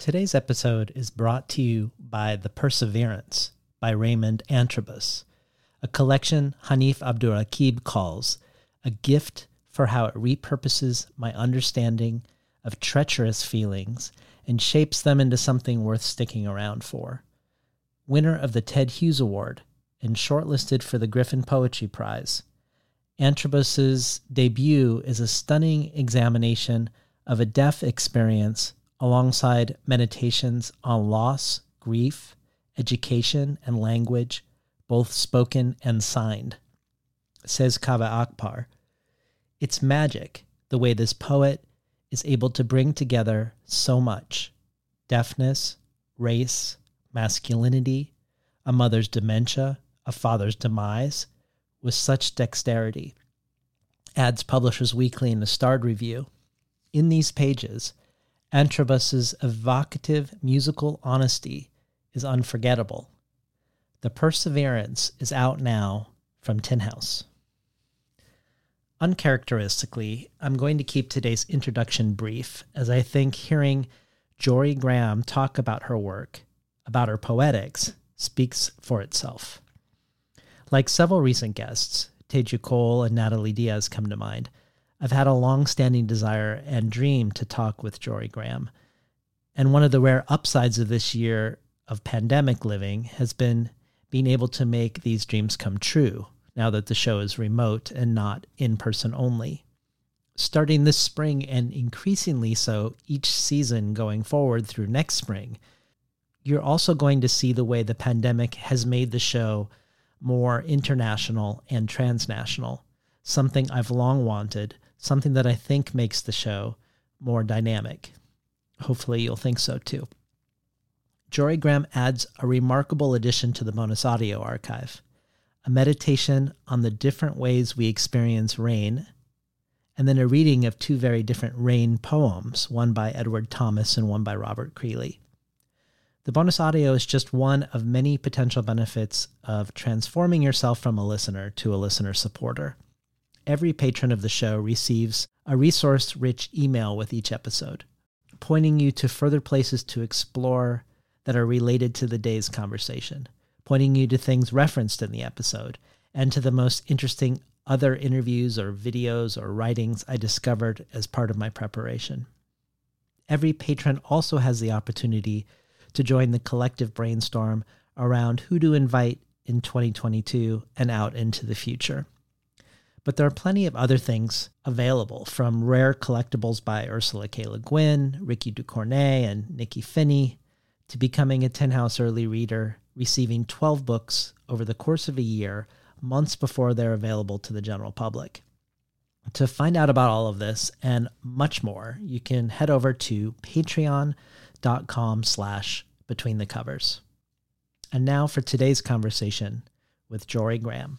Today's episode is brought to you by The Perseverance by Raymond Antrobus, a collection Hanif Abdurraqib calls a gift for how it repurposes my understanding of treacherous feelings and shapes them into something worth sticking around for. Winner of the Ted Hughes Award and shortlisted for the Griffin Poetry Prize, Antrobus's debut is a stunning examination of a deaf experience alongside meditations on loss, grief, education, and language, both spoken and signed. Says Kaveh Akbar, it's magic the way this poet is able to bring together so much deafness, race, masculinity, a mother's dementia, a father's demise, with such dexterity. Adds Publishers Weekly in the Starred Review. In these pages, Antrobus's evocative musical honesty is unforgettable. The Perseverance is out now from Tin House. Uncharacteristically, I'm going to keep today's introduction brief, as I think hearing Jorie Graham talk about her work, about her poetics, speaks for itself. Like several recent guests, Teju Cole and Natalie Diaz come to mind. I've had a long standing desire and dream to talk with Jorie Graham. And one of the rare upsides of this year of pandemic living has been being able to make these dreams come true now that the show is remote and not in person only. Starting this spring and increasingly so each season going forward through next spring, you're also going to see the way the pandemic has made the show more international and transnational, something I've long wanted something that I think makes the show more dynamic. Hopefully, you'll think so too. Jorie Graham adds a remarkable addition to the bonus audio archive a meditation on the different ways we experience rain, and then a reading of two very different rain poems, one by Edward Thomas and one by Robert Creeley. The bonus audio is just one of many potential benefits of transforming yourself from a listener to a listener supporter every patron of the show receives a resource rich email with each episode, pointing you to further places to explore that are related to the day's conversation, pointing you to things referenced in the episode, and to the most interesting other interviews or videos or writings I discovered as part of my preparation. Every patron also has the opportunity to join the collective brainstorm around who to invite in 2022 and out into the future. But there are plenty of other things available from rare collectibles by Ursula K. Le Guin, Rikki Ducornet, and Nikky Finney to becoming a Tin House early reader, receiving 12 books over the course of a year, months before they're available to the general public. To find out about all of this and much more, you can head over to patreon.com slash between the covers. And now for today's conversation with Jorie Graham.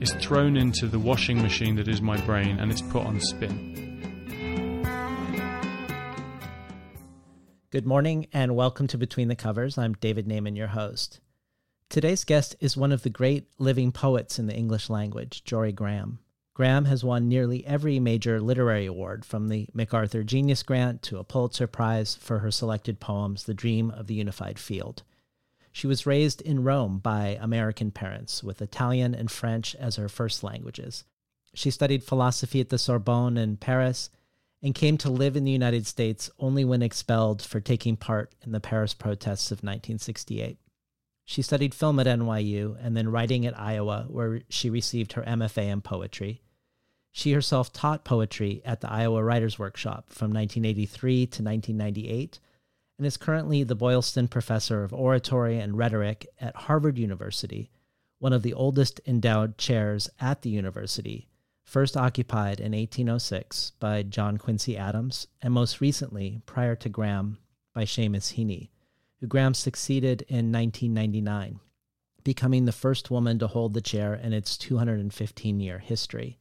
is thrown into the washing machine that is my brain and it's put on spin. Good morning and welcome to Between the Covers. I'm David Naimon, your host. Today's guest is one of the great living poets in the English language, Jorie Graham. Graham has won nearly every major literary award, from the MacArthur Genius Grant to a Pulitzer Prize for her selected poems, The Dream of the Unified Field. She was raised in Rome by American parents with Italian and French as her first languages. She studied philosophy at the Sorbonne in Paris and came to live in the United States only when expelled for taking part in the Paris protests of 1968. She studied film at NYU and then writing at Iowa, where she received her MFA in poetry. She herself taught poetry at the Iowa Writers Workshop from 1983 to 1998 and is currently the Boylston Professor of Oratory and Rhetoric at Harvard University, one of the oldest endowed chairs at the university, first occupied in 1806 by John Quincy Adams, and most recently, prior to Graham, by Seamus Heaney, who Graham succeeded in 1999, becoming the first woman to hold the chair in its 215 year history.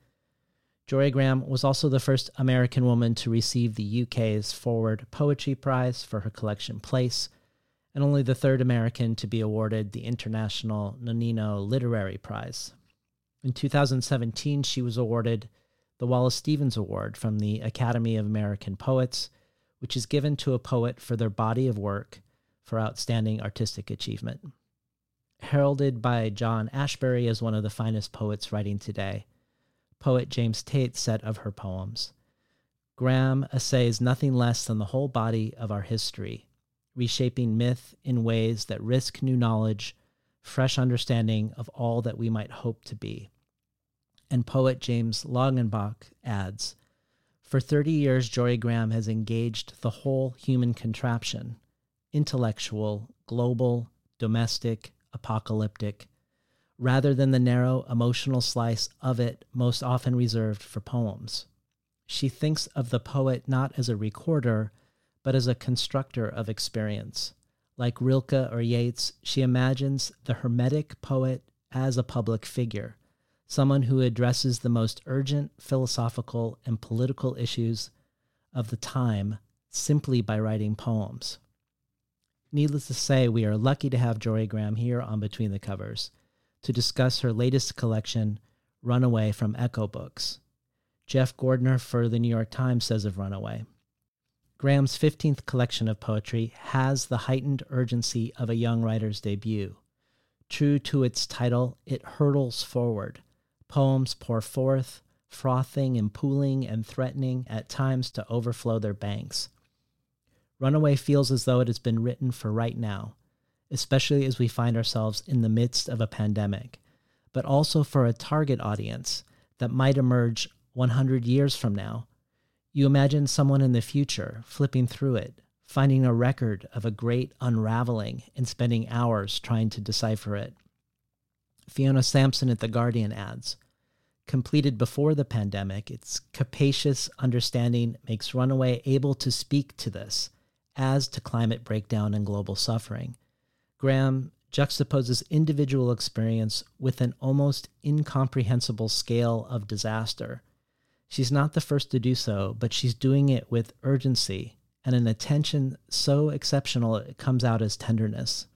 Jorie Graham was also the first American woman to receive the UK's Forward Poetry Prize for her collection Place, and only the third American to be awarded the International Nonino Literary Prize. In 2017, she was awarded the Wallace Stevens Award from the Academy of American Poets, which is given to a poet for their body of work for outstanding artistic achievement. Heralded by John Ashbery as one of the finest poets writing today, poet James Tate said of her poems Graham essays nothing less than the whole body of our history, reshaping myth in ways that risk new knowledge, fresh understanding of all that we might hope to be. And poet James Longenbach adds For 30 years, Jorie Graham has engaged the whole human contraption intellectual, global, domestic, apocalyptic rather than the narrow emotional slice of it most often reserved for poems. She thinks of the poet not as a recorder, but as a constructor of experience. Like Rilke or Yeats, she imagines the Hermetic poet as a public figure, someone who addresses the most urgent philosophical and political issues of the time simply by writing poems. Needless to say, we are lucky to have Jorie Graham here on Between the Covers to discuss her latest collection, Runaway from Ecco Books. Jeff Gordner for the New York Times says of Runaway Graham's 15th collection of poetry has the heightened urgency of a young writer's debut. True to its title, it hurtles forward. Poems pour forth, frothing and pooling and threatening at times to overflow their banks. Runaway feels as though it has been written for right now, especially as we find ourselves in the midst of a pandemic, but also for a target audience that might emerge 100 years from now. You imagine someone in the future flipping through it, finding a record of a great unraveling and spending hours trying to decipher it. Fiona Sampson at The Guardian adds Completed before the pandemic, its capacious understanding makes Runaway able to speak to this, as to climate breakdown and global suffering Graham juxtaposes individual experience with an almost incomprehensible scale of disaster. She's not the first to do so, but she's doing it with urgency and an attention so exceptional it comes out as tenderness.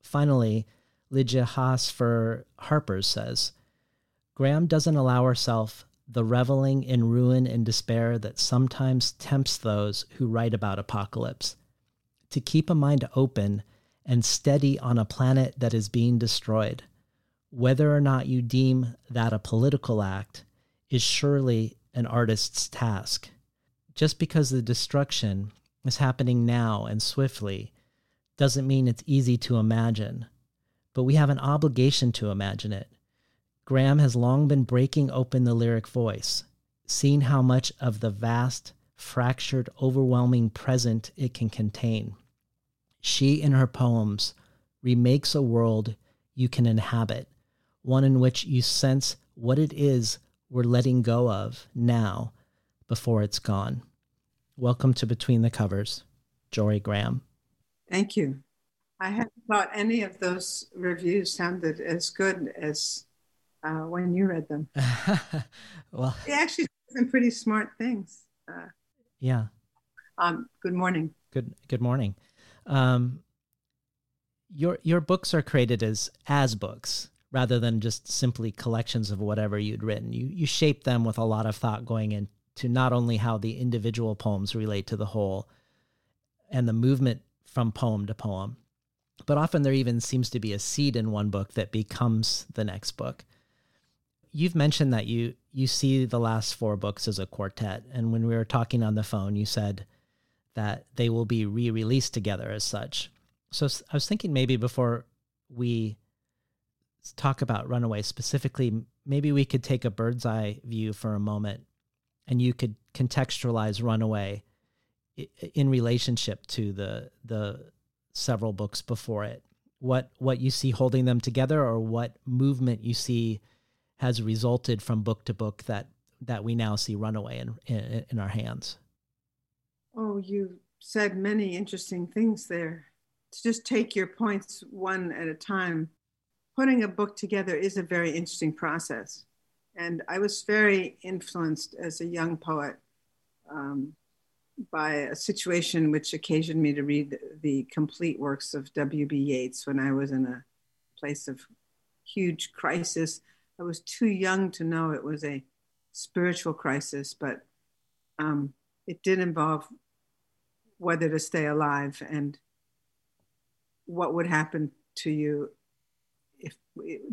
Finally, Lydia Haas for Harper's says Graham doesn't allow herself the reveling in ruin and despair that sometimes tempts those who write about apocalypse. To keep a mind open and steady on a planet that is being destroyed. Whether or not you deem that a political act is surely an artist's task. Just because the destruction is happening now and swiftly doesn't mean it's easy to imagine, but we have an obligation to imagine it. Graham has long been breaking open the lyric voice, seeing how much of the vast, fractured, overwhelming present it can contain. She, in her poems, remakes a world you can inhabit, one in which you sense what it is we're letting go of now before it's gone. Welcome to Between the Covers, Jorie Graham. Thank you. I haven't thought any of those reviews sounded as good as uh, when you read them. well, they actually said some pretty smart things. Uh, yeah. Um, good morning. Good. Good morning. Um, your your books are created as as books rather than just simply collections of whatever you'd written. You you shape them with a lot of thought going into not only how the individual poems relate to the whole and the movement from poem to poem, but often there even seems to be a seed in one book that becomes the next book. you've mentioned that you you see the last four books as a quartet, and when we were talking on the phone, you said that they will be re-released together as such. So I was thinking maybe before we talk about Runaway specifically, maybe we could take a bird's eye view for a moment, and you could contextualize Runaway in relationship to the the several books before it what what you see holding them together or what movement you see has resulted from book to book that that we now see runaway in in, in our hands oh you said many interesting things there to just take your points one at a time putting a book together is a very interesting process and i was very influenced as a young poet um, by a situation which occasioned me to read the complete works of W.B. Yeats when I was in a place of huge crisis. I was too young to know it was a spiritual crisis, but um, it did involve whether to stay alive and what would happen to you if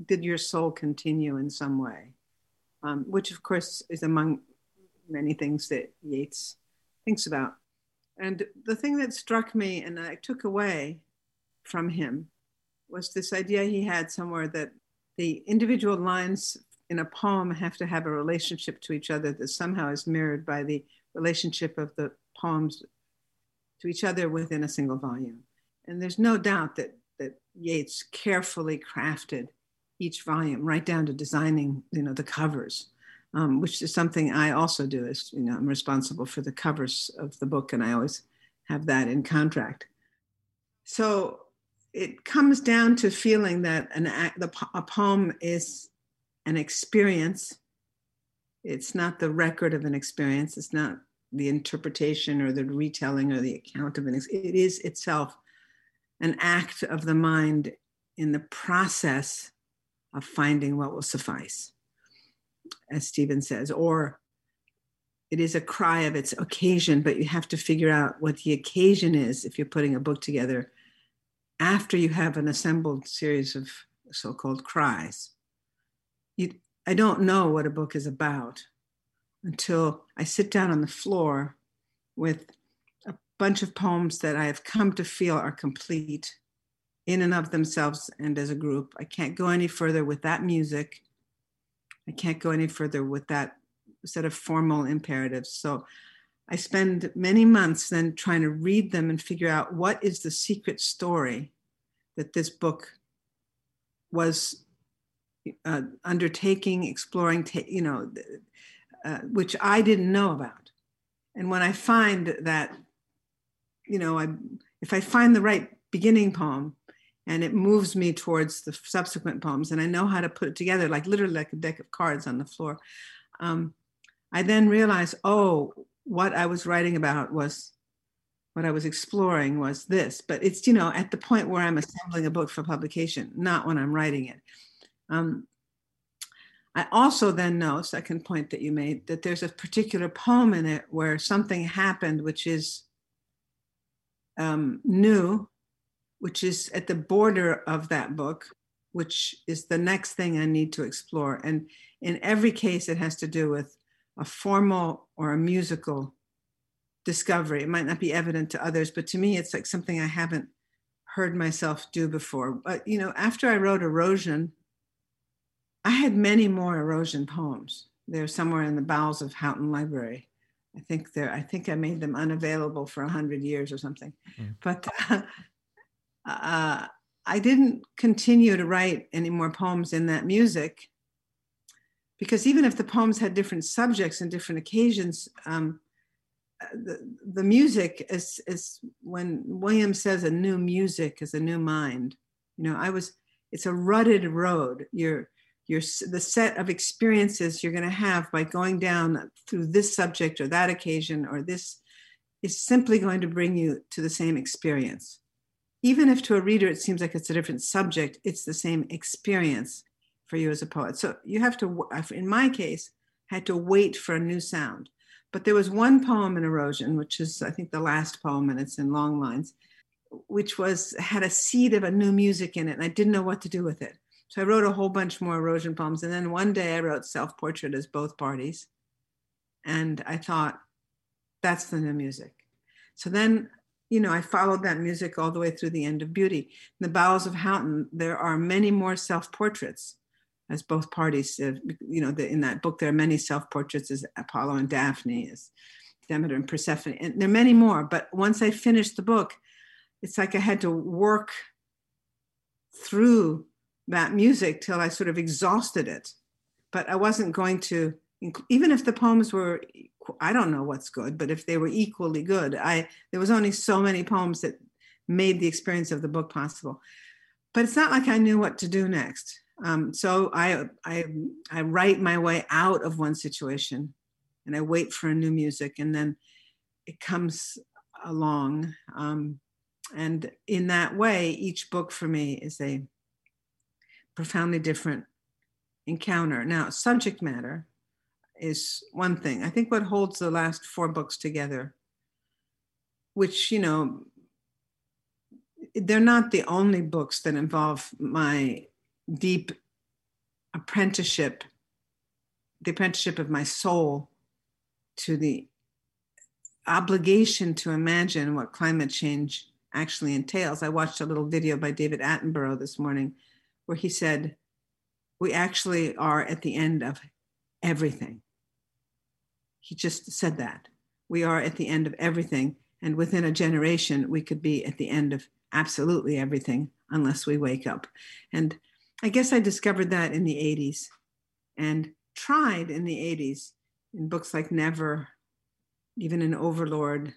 did your soul continue in some way, um, which of course is among many things that Yeats thinks about. And the thing that struck me and I took away from him was this idea he had somewhere that the individual lines in a poem have to have a relationship to each other that somehow is mirrored by the relationship of the poems to each other within a single volume. And there's no doubt that, that Yeats carefully crafted each volume right down to designing, you know, the covers um, which is something I also do. Is you know I'm responsible for the covers of the book, and I always have that in contract. So it comes down to feeling that an the, a poem is an experience. It's not the record of an experience. It's not the interpretation or the retelling or the account of an. It is itself an act of the mind in the process of finding what will suffice as Stephen says, or it is a cry of its occasion, but you have to figure out what the occasion is if you're putting a book together after you have an assembled series of so called cries. You, I don't know what a book is about until I sit down on the floor with a bunch of poems that I have come to feel are complete in and of themselves and as a group. I can't go any further with that music I can't go any further with that set of formal imperatives. So I spend many months then trying to read them and figure out what is the secret story that this book was uh, undertaking, exploring, ta- you know, uh, which I didn't know about. And when I find that, you know, I, if I find the right beginning poem, and it moves me towards the subsequent poems and i know how to put it together like literally like a deck of cards on the floor um, i then realize oh what i was writing about was what i was exploring was this but it's you know at the point where i'm assembling a book for publication not when i'm writing it um, i also then know second point that you made that there's a particular poem in it where something happened which is um, new which is at the border of that book, which is the next thing I need to explore. And in every case, it has to do with a formal or a musical discovery. It might not be evident to others, but to me, it's like something I haven't heard myself do before. But, you know, after I wrote Erosion, I had many more erosion poems. They're somewhere in the bowels of Houghton Library. I think they're, I think I made them unavailable for a hundred years or something. Mm. But uh, uh, I didn't continue to write any more poems in that music because even if the poems had different subjects and different occasions, um, the, the music is, is when William says a new music is a new mind. You know, I was, it's a rutted road. You're, you're the set of experiences you're going to have by going down through this subject or that occasion or this is simply going to bring you to the same experience even if to a reader it seems like it's a different subject, it's the same experience for you as a poet. So you have to, in my case, had to wait for a new sound. But there was one poem in Erosion, which is I think the last poem, and it's in long lines, which was had a seed of a new music in it, and I didn't know what to do with it. So I wrote a whole bunch more erosion poems. And then one day I wrote self portrait as both parties. And I thought, that's the new music. So then, you know, I followed that music all the way through the end of Beauty. In the Bowels of Houghton, there are many more self portraits as both parties. You know, in that book, there are many self portraits as Apollo and Daphne, as Demeter and Persephone, and there are many more. But once I finished the book, it's like I had to work through that music till I sort of exhausted it. But I wasn't going to, even if the poems were, I don't know what's good, but if they were equally good, I there was only so many poems that made the experience of the book possible. But it's not like I knew what to do next. Um, so I, I I write my way out of one situation, and I wait for a new music, and then it comes along. Um, and in that way, each book for me is a profoundly different encounter. Now, subject matter is one thing. I think what holds the last four books together, which, you know, they're not the only books that involve my deep apprenticeship, the apprenticeship of my soul to the obligation to imagine what climate change actually entails. I watched a little video by David Attenborough this morning where he said, We actually are at the end of everything. He just said that. We are at the end of everything. And within a generation, we could be at the end of absolutely everything unless we wake up. And I guess I discovered that in the 80s and tried in the 80s in books like Never, even in Overlord,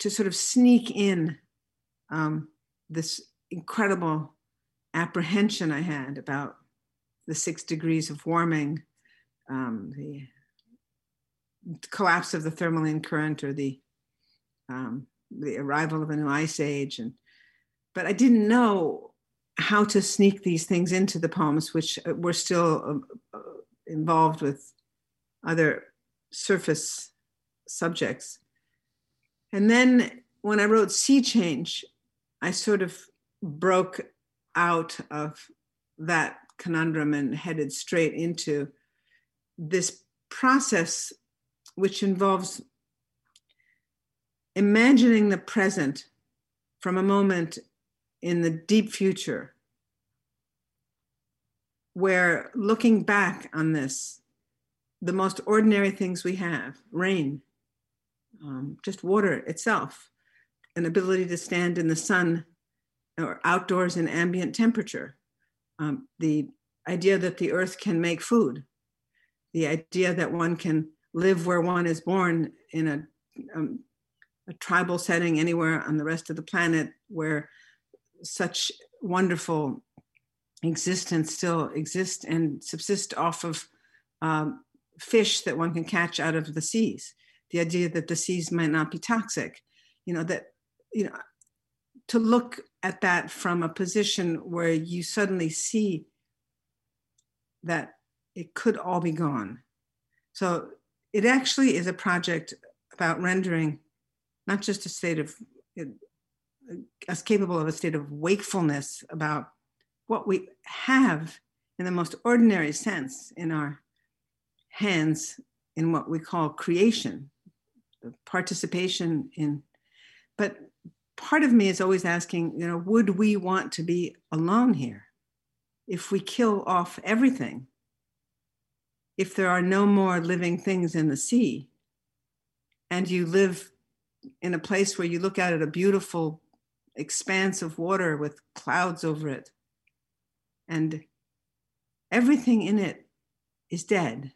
to sort of sneak in um, this incredible apprehension I had about the six degrees of warming, um, the collapse of the thermohaline current, or the um, the arrival of a new ice age, and but I didn't know how to sneak these things into the poems, which were still uh, uh involved with other surface subjects. And then when I wrote Sea Change, I sort of broke out of that conundrum and headed straight into this process, which involves imagining the present from a moment in the deep future, where looking back on this, the most ordinary things we have rain, um, just water itself, an ability to stand in the sun or outdoors in ambient temperature, um, the idea that the earth can make food, the idea that one can live where one is born in a, um, a tribal setting anywhere on the rest of the planet where such wonderful existence still exists and subsist off of um, fish that one can catch out of the seas. The idea that the seas might not be toxic, you know, that you know, to look at that from a position where you suddenly see that it could all be gone. So it actually is a project about rendering not just a state of us capable of a state of wakefulness about what we have in the most ordinary sense in our hands in what we call creation, participation in, but part of me is always asking, you know, would we want to be alone here? If we kill off everything, if there are no more living things in the sea, and you live in a place where you look out at a beautiful expanse of water with clouds over it, and everything in it is dead,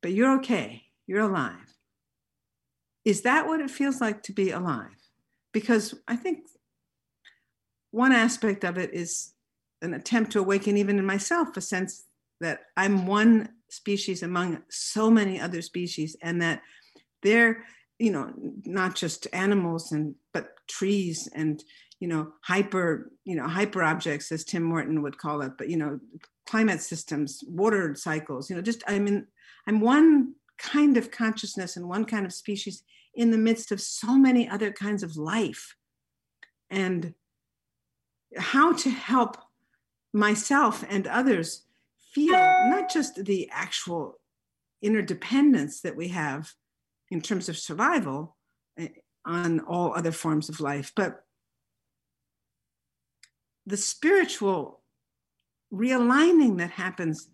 but you're okay, you're alive. Is that what it feels like to be alive? Because I think one aspect of it is an attempt to awaken even in myself a sense that I'm one species among so many other species and that they're you know not just animals and but trees and you know hyper you know hyper objects as tim morton would call it but you know climate systems water cycles you know just i mean i'm one kind of consciousness and one kind of species in the midst of so many other kinds of life. And how to help myself and others feel not just the actual interdependence that we have in terms of survival eh, on all other forms of life, but the spiritual realigning that happens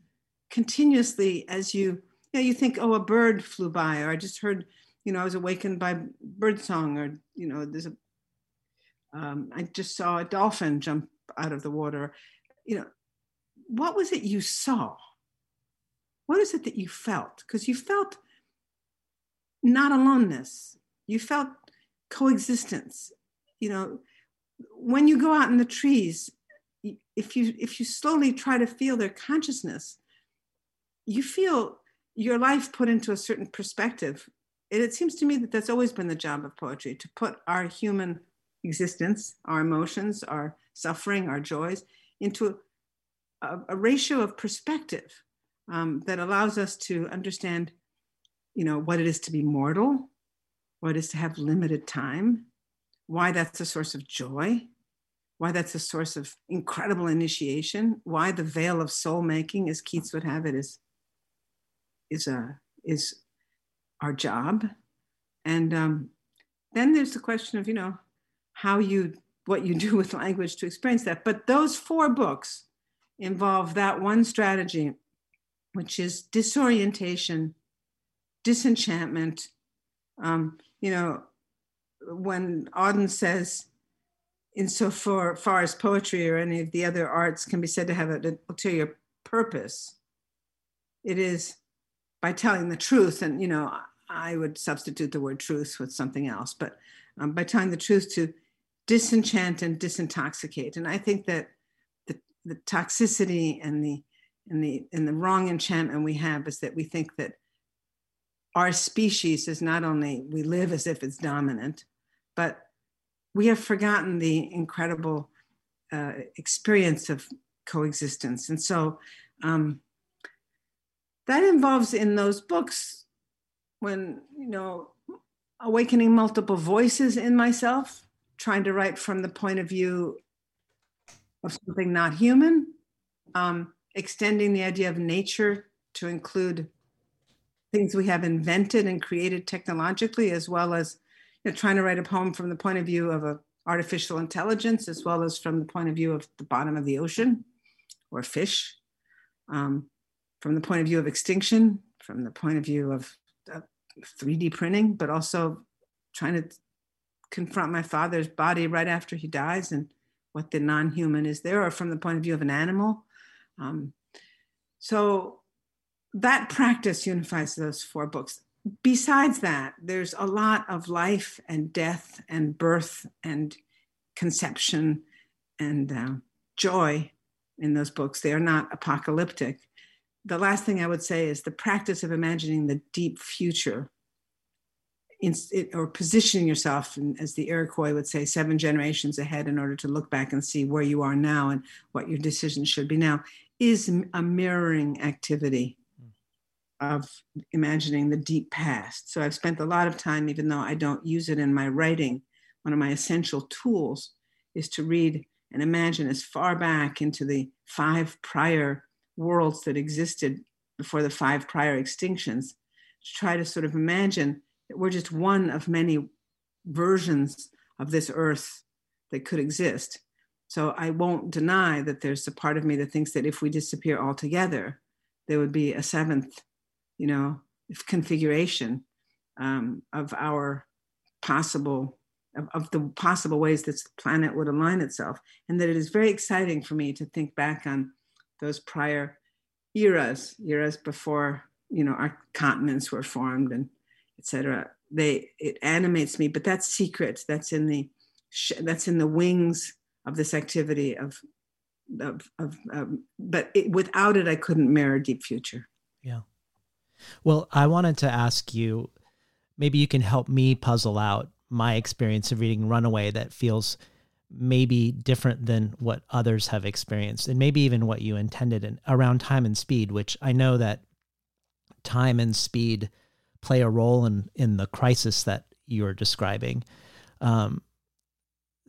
continuously as you you know you think oh a bird flew by or i just heard you know i was awakened by bird song or you know there's a um, i just saw a dolphin jump out of the water. You know what was it you saw? What is it that you felt? Because you felt not aloneness. You felt coexistence. You know when you go out in the trees if you if you slowly try to feel their consciousness you feel your life put into a certain perspective and it seems to me that that's always been the job of poetry to put our human existence our emotions our suffering our joys into a, a ratio of perspective um, that allows us to understand you know what it is to be mortal what it is to have limited time why that's a source of joy why that's a source of incredible initiation, why the veil of soul making, as Keats would have it, is is a is our job. And um, then there's the question of you know how you what you do with language to experience that. But those four books involve that one strategy, which is disorientation, disenchantment. Um, you know, when Auden says insofar far as poetry or any of the other arts can be said to have an ulterior purpose, it is by telling the truth. And, you know, I would substitute the word truth with something else, but um, by telling the truth to disenchant and disintoxicate. And I think that the, the toxicity and the and the and the wrong enchantment we have is that we think that our species is not only we live as if it's dominant, but we have forgotten the incredible uh, experience of coexistence. And so um, that involves in those books when, you know, awakening multiple voices in myself, trying to write from the point of view of something not human, um, extending the idea of nature to include things we have invented and created technologically, as well as you know, trying to write a poem from the point of view of a artificial intelligence as well as from the point of view of the bottom of the ocean or fish, um, from the point of view of extinction, from the point of view of uh, 3D printing, but also trying to confront my father's body right after he dies and what the non-human is there, or from the point of view of an animal. Um, so that practice unifies those four books besides that, there's a lot of life and death and birth and conception and uh, joy in those books. They are not apocalyptic. The last thing I would say is the practice of imagining the deep future in, or positioning yourself, in, as the Iroquois would say, seven generations ahead in order to look back and see where you are now and what your decisions should be now, is a mirroring activity hmm. of imagining the deep past. So I've spent a lot of time, even though I don't use it in my writing, one of my essential tools is to read and imagine as far back into the five prior worlds that existed before the five prior extinctions to try to sort of imagine that we're just one of many versions of this earth that could exist. So I won't deny that there's a part of me that thinks that if we disappear altogether, there would be a seventh you know, configuration um, of our possible of, of, the possible ways this planet would align itself and that it is very exciting for me to think back on those prior eras eras before you know our continents were formed and etc they it animates me but that's secret that's in the that's in the wings of this activity of of, of um, but it, without it i couldn't mirror deep future. Yeah. Well, I wanted to ask you maybe you can help me puzzle out my experience of reading Runaway that feels maybe different than what others have experienced and maybe even what you intended in, around time and speed, which I know that time and speed play a role in in the crisis that you're describing. Um,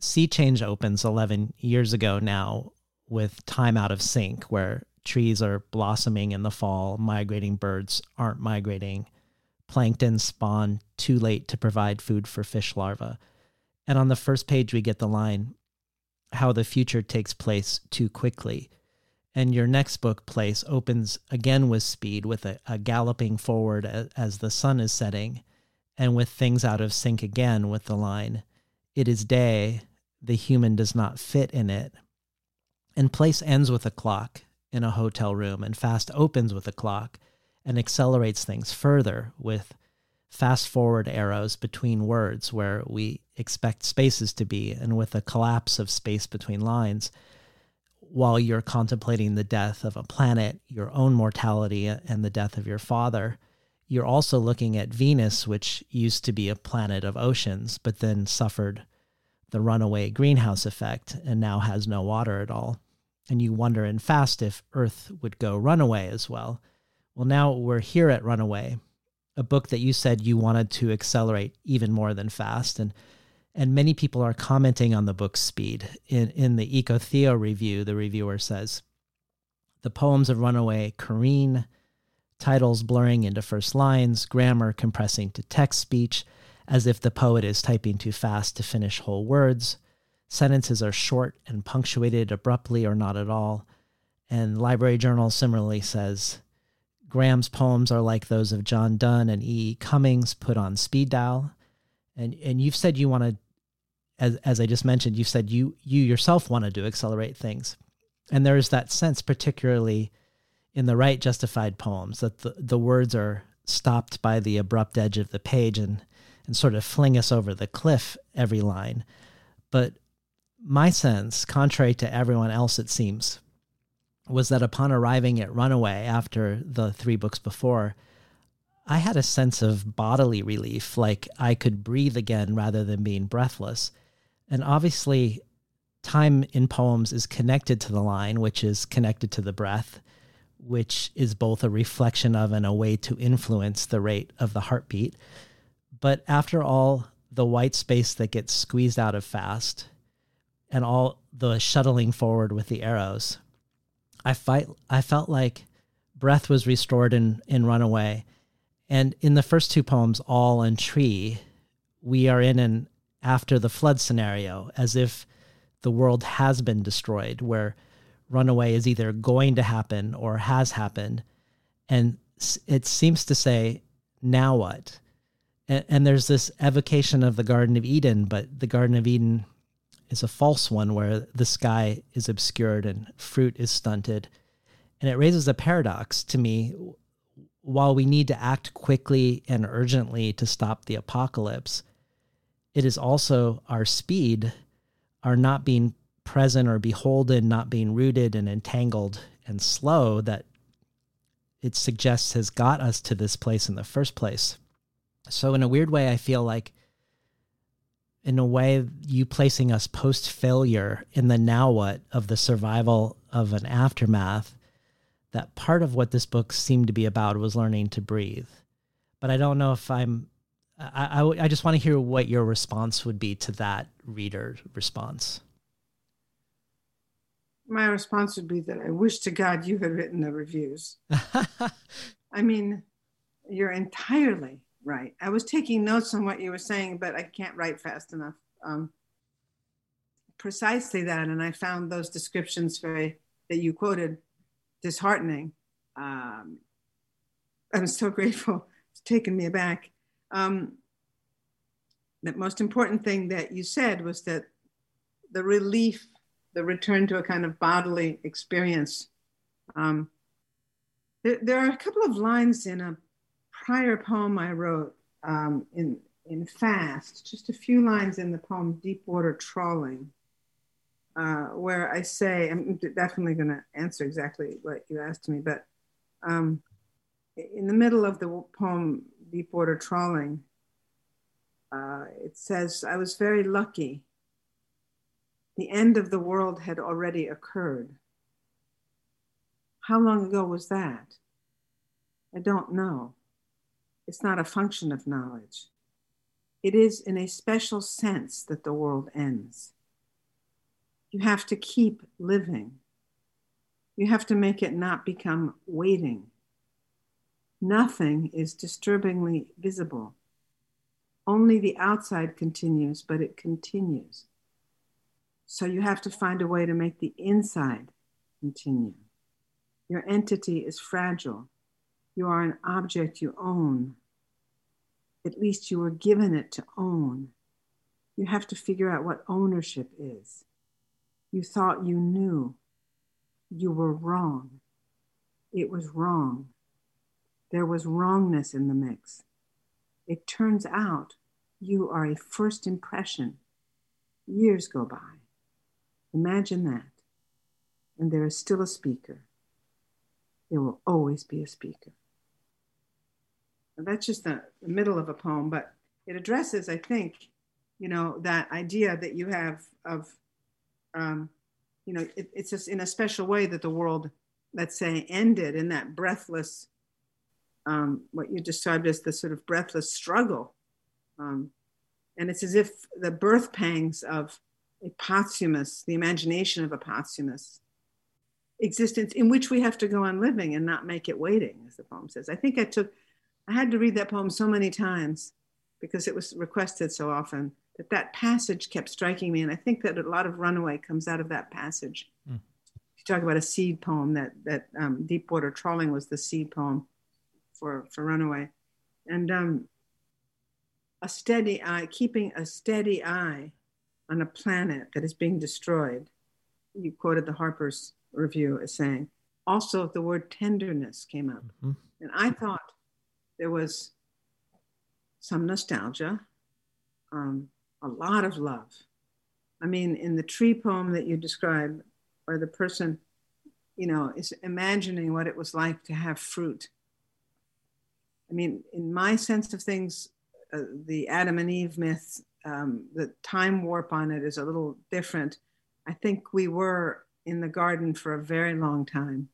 sea Change opens 11 years ago now with time out of sync, where trees are blossoming in the fall, migrating birds aren't migrating, plankton spawn too late to provide food for fish larvae. And on the first page, we get the line, how the future takes place too quickly. And your next book, Place, opens again with speed, with a, a galloping forward as, as the sun is setting, and with things out of sync again with the line, It is day, the human does not fit in it. And Place ends with a clock in a hotel room, and Fast opens with a clock and accelerates things further with fast forward arrows between words where we expect spaces to be, and with a collapse of space between lines. While you're contemplating the death of a planet, your own mortality, and the death of your father, you're also looking at Venus, which used to be a planet of oceans, but then suffered the runaway greenhouse effect and now has no water at all. And you wonder in fast if Earth would go runaway as well. Well, now we're here at Runaway, a book that you said you wanted to accelerate even more than fast. And and many people are commenting on the book's speed. In in the EcoTheo review, the reviewer says the poems of Runaway careen, titles blurring into first lines, grammar compressing to text speech, as if the poet is typing too fast to finish whole words. Sentences are short and punctuated abruptly or not at all. And Library Journal similarly says Graham's poems are like those of John Donne and E. Cummings put on speed dial. And and you've said you want to as as I just mentioned, you said you you yourself wanted to accelerate things. And there is that sense particularly in the right justified poems that the, the words are stopped by the abrupt edge of the page and and sort of fling us over the cliff every line. But my sense, contrary to everyone else, it seems, was that upon arriving at Runaway after the three books before, I had a sense of bodily relief, like I could breathe again rather than being breathless. And obviously, time in poems is connected to the line, which is connected to the breath, which is both a reflection of and a way to influence the rate of the heartbeat. But after all the white space that gets squeezed out of fast and all the shuttling forward with the arrows, I fight I felt like breath was restored in, in Runaway. And in the first two poems, All and Tree, we are in an after the flood scenario, as if the world has been destroyed, where runaway is either going to happen or has happened. And it seems to say, now what? and, and there's this evocation of the Garden of Eden, but the Garden of Eden is a false one where the sky is obscured and fruit is stunted. And it raises a paradox to me. While we need to act quickly and urgently to stop the apocalypse, it is also our speed, our not being present or beholden, not being rooted and entangled and slow that it suggests has got us to this place in the first place. So, in a weird way, I feel like, in a way, you placing us post failure in the now what of the survival of an aftermath, that part of what this book seemed to be about was learning to breathe. But I don't know if I'm, I, I, I just want to hear what your response would be to that reader response. My response would be that I wish to God you had written the reviews. I mean, you're entirely right. I was taking notes on what you were saying, but I can't write fast enough. Um, precisely that, and I found those descriptions very that you quoted disheartening. Um, I'm so grateful. It's taken me aback. Um, the most important thing that you said was that the relief, the return to a kind of bodily experience. Um, there, there, are a couple of lines in a prior poem I wrote um, in, in Fast, just a few lines in the poem Deepwater Trawling, uh, where I say, I'm definitely going to answer exactly what you asked me, but um, in the middle of the poem Deepwater Trawling, uh, it says, I was very lucky. The end of the world had already occurred. How long ago was that? I don't know. It's not a function of knowledge. It is in a special sense that the world ends. You have to keep living. You have to make it not become waiting. Nothing is disturbingly visible. Only the outside continues, but it continues. So you have to find a way to make the inside continue. Your entity is fragile. You are an object you own. At least you were given it to own. You have to figure out what ownership is. You thought you knew. You were wrong. It was wrong. There was wrongness in the mix. It turns out you are a first impression. Years go by. Imagine that. And there is still a speaker. There will always be a speaker. That's just the, the middle of a poem, but it addresses, I think, you know, that idea that you have of, um, you know, it, it's just in a special way that the world, let's say, ended in that breathless, um, what you described as the sort of breathless struggle. Um, and it's as if the birth pangs of a posthumous, the imagination of a posthumous existence in which we have to go on living and not make it waiting, as the poem says. I think I took, I had to read that poem so many times because it was requested so often that that passage kept striking me. And I think that a lot of runaway comes out of that passage. Mm. You talk about a seed poem that, that um, Deepwater Trawling was the seed poem for, for runaway. And um, a steady eye, keeping a steady eye on a planet that is being destroyed. You quoted the Harper's review as saying. Also, the word tenderness came up. Mm-hmm. And I thought there was some nostalgia, um, a lot of love. I mean, in the tree poem that you describe, where the person, you know, is imagining what it was like to have fruit. I mean, in my sense of things, uh, the Adam and Eve myth um, the time warp on it is a little different. I think we were in the garden for a very long time,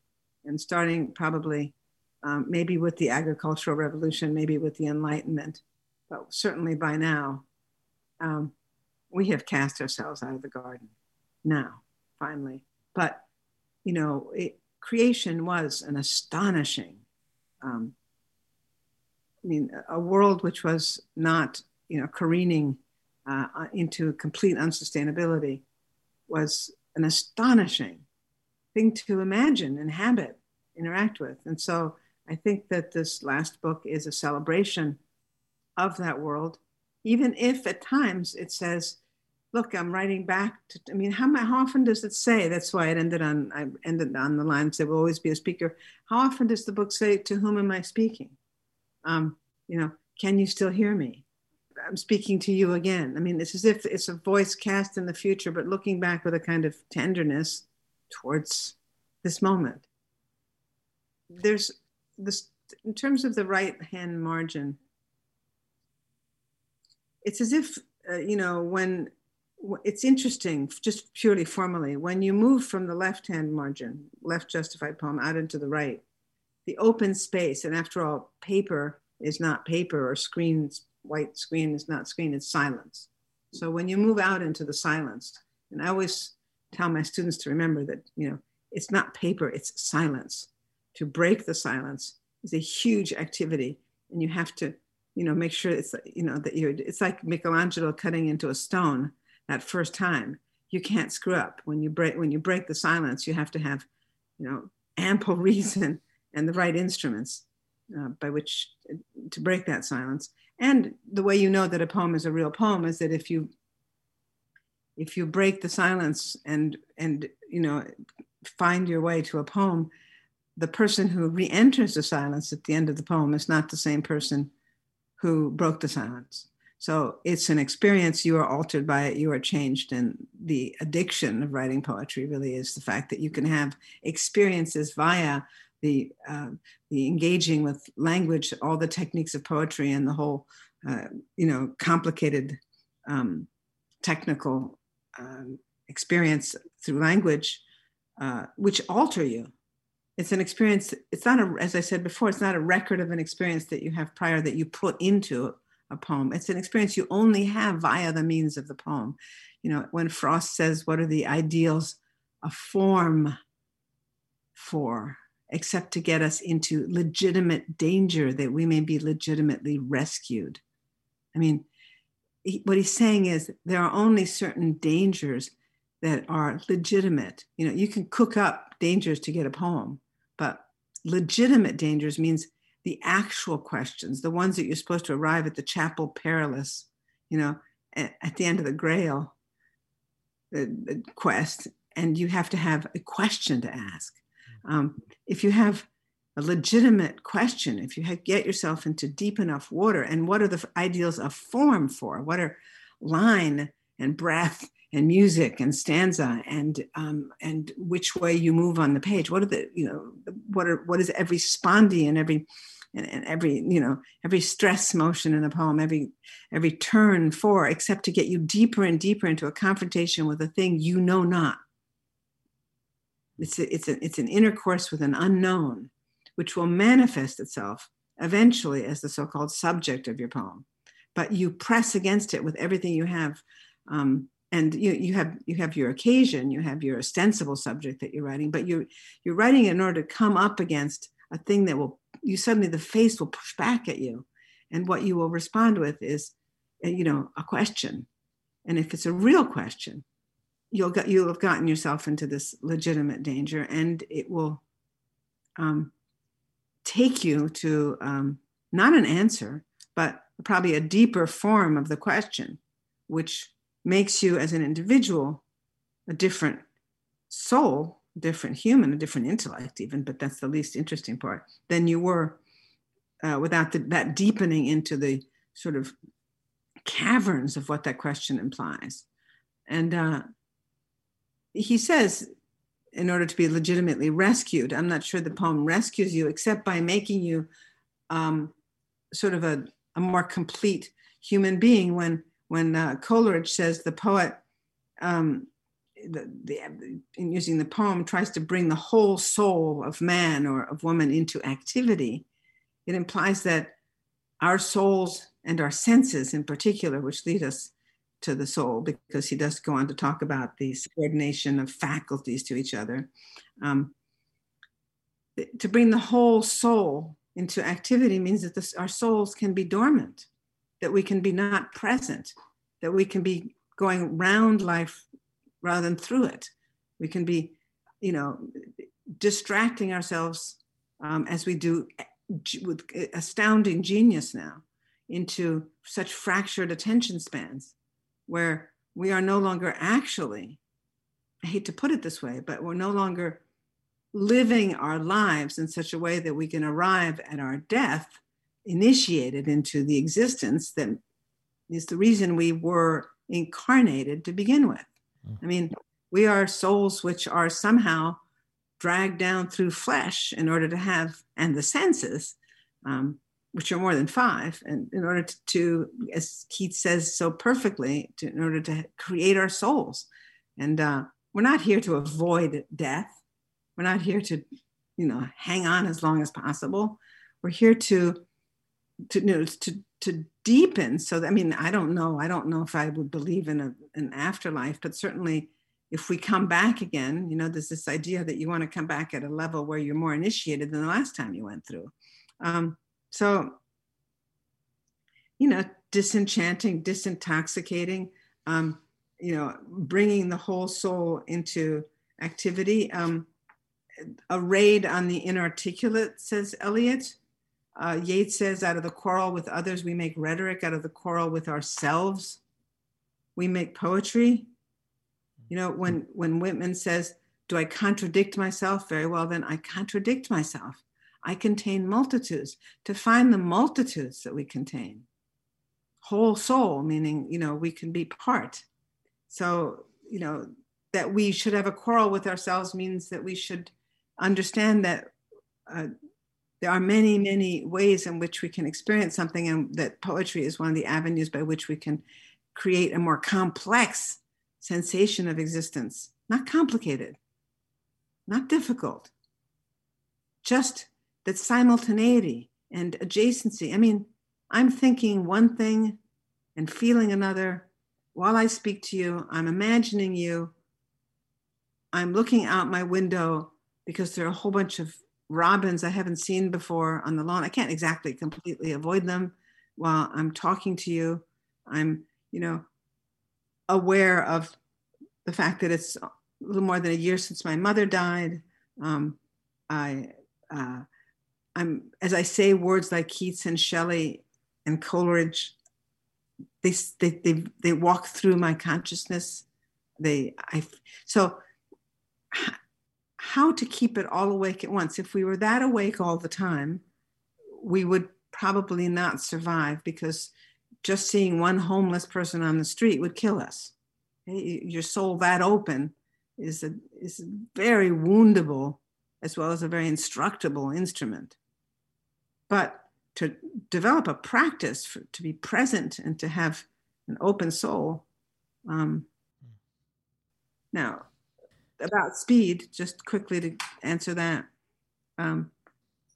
and starting probably um, maybe with the agricultural revolution, maybe with the Enlightenment, but certainly by now, um, we have cast ourselves out of the garden now, finally. But, you know, it, creation was an astonishing, um, I mean, a world which was not, you know, careening uh, uh, into complete unsustainability was an astonishing thing to imagine, inhabit, interact with. And so I think that this last book is a celebration of that world, even if at times it says, look, I'm writing back to, I mean, how, how often does it say, that's why it ended on, I ended on the lines, there will always be a speaker. How often does the book say, to whom am I speaking? Um, you know, can you still hear me? I'm speaking to you again. I mean, it's as if it's a voice cast in the future, but looking back with a kind of tenderness towards this moment. There's this, in terms of the right hand margin, it's as if, uh, you know, when it's interesting, just purely formally, when you move from the left hand margin, left justified poem, out into the right, the open space, and after all, paper is not paper or screens white screen is not screen, it's silence. So when you move out into the silence, and I always tell my students to remember that, you know, it's not paper, it's silence. To break the silence is a huge activity, and you have to, you know, make sure it's, you know, that you're, it's like Michelangelo cutting into a stone that first time. You can't screw up. When you break, when you break the silence, you have to have, you know, ample reason and the right instruments uh, by which to break that silence. And the way you know that a poem is a real poem is that if you if you break the silence and and you know find your way to a poem, the person who re-enters the silence at the end of the poem is not the same person who broke the silence. So it's an experience. You are altered by it. You are changed. And the addiction of writing poetry really is the fact that you can have experiences via the uh, the engaging with language, all the techniques of poetry, and the whole uh, you know complicated um, technical um, experience through language, uh, which alter you. It's an experience. It's not a, as I said before, it's not a record of an experience that you have prior that you put into a poem. It's an experience you only have via the means of the poem. You know, when Frost says, "What are the ideals a form?" for except to get us into legitimate danger that we may be legitimately rescued. I mean, he, what he's saying is there are only certain dangers that are legitimate. You know, you can cook up dangers to get a poem, legitimate dangers means the actual questions, the ones that you're supposed to arrive at the chapel perilous, you know, at, the end of the grail quest, and you have to have a question to ask. Um, if you have a legitimate question, if you get yourself into deep enough water, and what are the ideals of form for? What are line and breath and music and stanza and um, and which way you move on the page? What are the you know what are what is every spondee and every and, and every you know every stress motion in a poem, every every turn for, except to get you deeper and deeper into a confrontation with a thing you know not it's, a, it's, a, it's an intercourse with an unknown, which will manifest itself eventually as the so called subject of your poem. But you press against it with everything you have. Um, and you, you have you have your occasion, you have your ostensible subject that you're writing, but you you're writing in order to come up against a thing that will you suddenly the face will push back at you, and what you will respond with is, uh, you know, a question, and if it's a real question, you'll get you'll have gotten yourself into this legitimate danger and it will um, take you to um, not an answer but probably a deeper form of the question which makes you as an individual a different soul different human a different intellect even but that's the least interesting part than you were uh, without the, that deepening into the sort of caverns of what that question implies and uh, he says, in order to be legitimately rescued, I'm not sure the poem rescues you except by making you um, sort of a, a, more complete human being. When when uh, Coleridge says the poet, um, the, the, in using the poem, tries to bring the whole soul of man or of woman into activity, it implies that our souls and our senses, in particular, which lead us to the soul because he does go on to talk about the subordination of faculties to each other. Um, to bring the whole soul into activity means that this, our souls can be dormant, that we can be not present, that we can be going round life rather than through it. We can be, you know, distracting ourselves um, as we do with astounding genius now into such fractured attention spans where we are no longer actually, I hate to put it this way, but we're no longer living our lives in such a way that we can arrive at our death initiated into the existence that is the reason we were incarnated to begin with. I mean, we are souls which are somehow dragged down through flesh in order to have, and the senses, um, which are more than five, and in order to, to as Keats says so perfectly, to, in order to create our souls. And uh, we're not here to avoid death. We're not here to, you know, hang on as long as possible. We're here to, to, you know, to, to deepen. So, that, I mean, I don't know. I don't know if I would believe in a, an afterlife, but certainly if we come back again, you know, there's this idea that you want to come back at a level where you're more initiated than the last time you went through. Um, so, you know, disenchanting, disintoxicating, um, you know, bringing the whole soul into activity. Um, a raid on the inarticulate, says Eliot. Uh, Yeats says, out of the quarrel with others, we make rhetoric. Out of the quarrel with ourselves, we make poetry. You know, when when Whitman says, "Do I contradict myself?" Very well, then I contradict myself. I contain multitudes. To find the multitudes that we contain, whole soul, meaning, you know, we can be part. So, you know, that we should have a quarrel with ourselves means that we should understand that uh, there are many, many ways in which we can experience something, and that poetry is one of the avenues by which we can create a more complex sensation of existence. Not complicated, not difficult, just that simultaneity and adjacency. I mean, I'm thinking one thing and feeling another while I speak to you. I'm imagining you. I'm looking out my window because there are a whole bunch of robins I haven't seen before on the lawn. I can't exactly completely avoid them while I'm talking to you. I'm, you know, aware of the fact that it's a little more than a year since my mother died. Um, I, uh, I'm, as I say words like Keats and Shelley and Coleridge, they, they, they, they walk through my consciousness. They, I, so how to keep it all awake at once. If we were that awake all the time, we would probably not survive because just seeing one homeless person on the street would kill us. Your soul that open is a is a very woundable as well as a very instructable instrument. But to develop a practice for, to be present and to have an open soul. Um, now, about speed, just quickly to answer that. Um,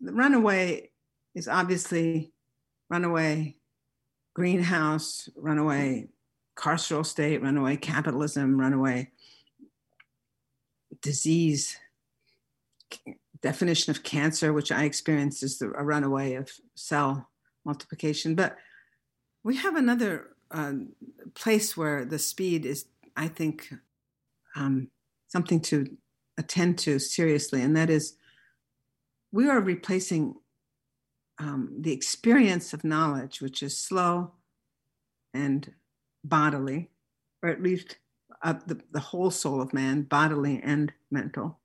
the runaway is obviously runaway greenhouse, runaway carceral state, runaway capitalism, runaway disease. Definition of cancer, which I experienced, is the, a runaway of cell multiplication. But we have another uh, place where the speed is, I think, um, something to attend to seriously, and that is we are replacing um, the experience of knowledge, which is slow and bodily, or at least uh, the, the whole soul of man, bodily and mental,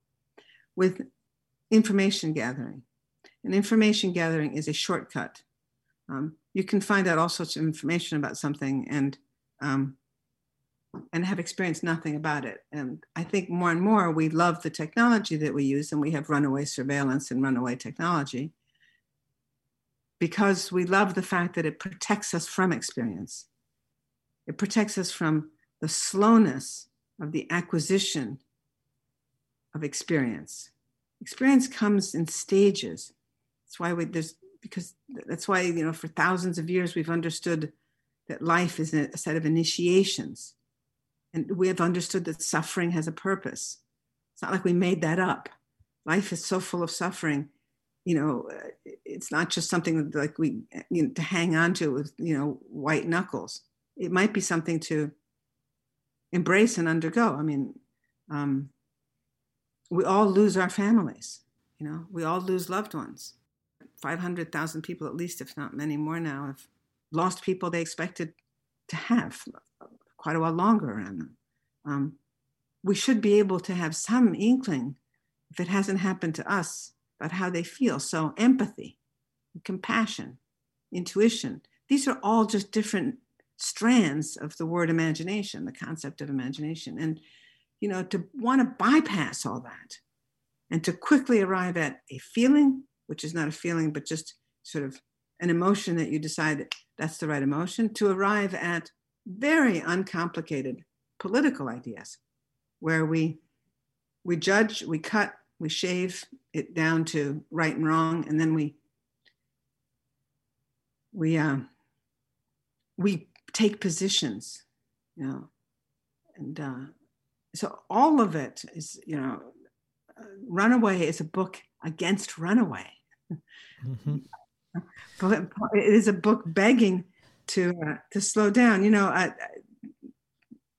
with information gathering. And information gathering is a shortcut. Um, you can find out all sorts of information about something and um, and have experienced nothing about it. And I think more and more we love the technology that we use, and we have runaway surveillance and runaway technology because we love the fact that it protects us from experience. It protects us from the slowness of the acquisition of experience. Experience comes in stages. That's why we, there's because that's why you know for thousands of years we've understood that life is a set of initiations and we have understood that suffering has a purpose. It's not like we made that up. Life is so full of suffering. You know, it's not just something like we you know, to hang on to with you know white knuckles. It might be something to embrace and undergo. I mean, um, we all lose our families. You know, we all lose loved ones. Five hundred thousand people, at least, if not many more now, have lost people they expected to have quite a while longer around them. Um, we should be able to have some inkling, if it hasn't happened to us, about how they feel. So, empathy, compassion, intuition, these are all just different strands of the word imagination, the concept of imagination. And, you know, to want to bypass all that and to quickly arrive at a feeling, which is not a feeling, but just sort of an emotion that you decide that that's the right emotion, to arrive at very uncomplicated political ideas where we we judge we cut we shave it down to right and wrong and then we we uh, we take positions you know and uh, so all of it is you know runaway is a book against runaway mm-hmm. but it is a book begging to uh, to slow down. You know, uh,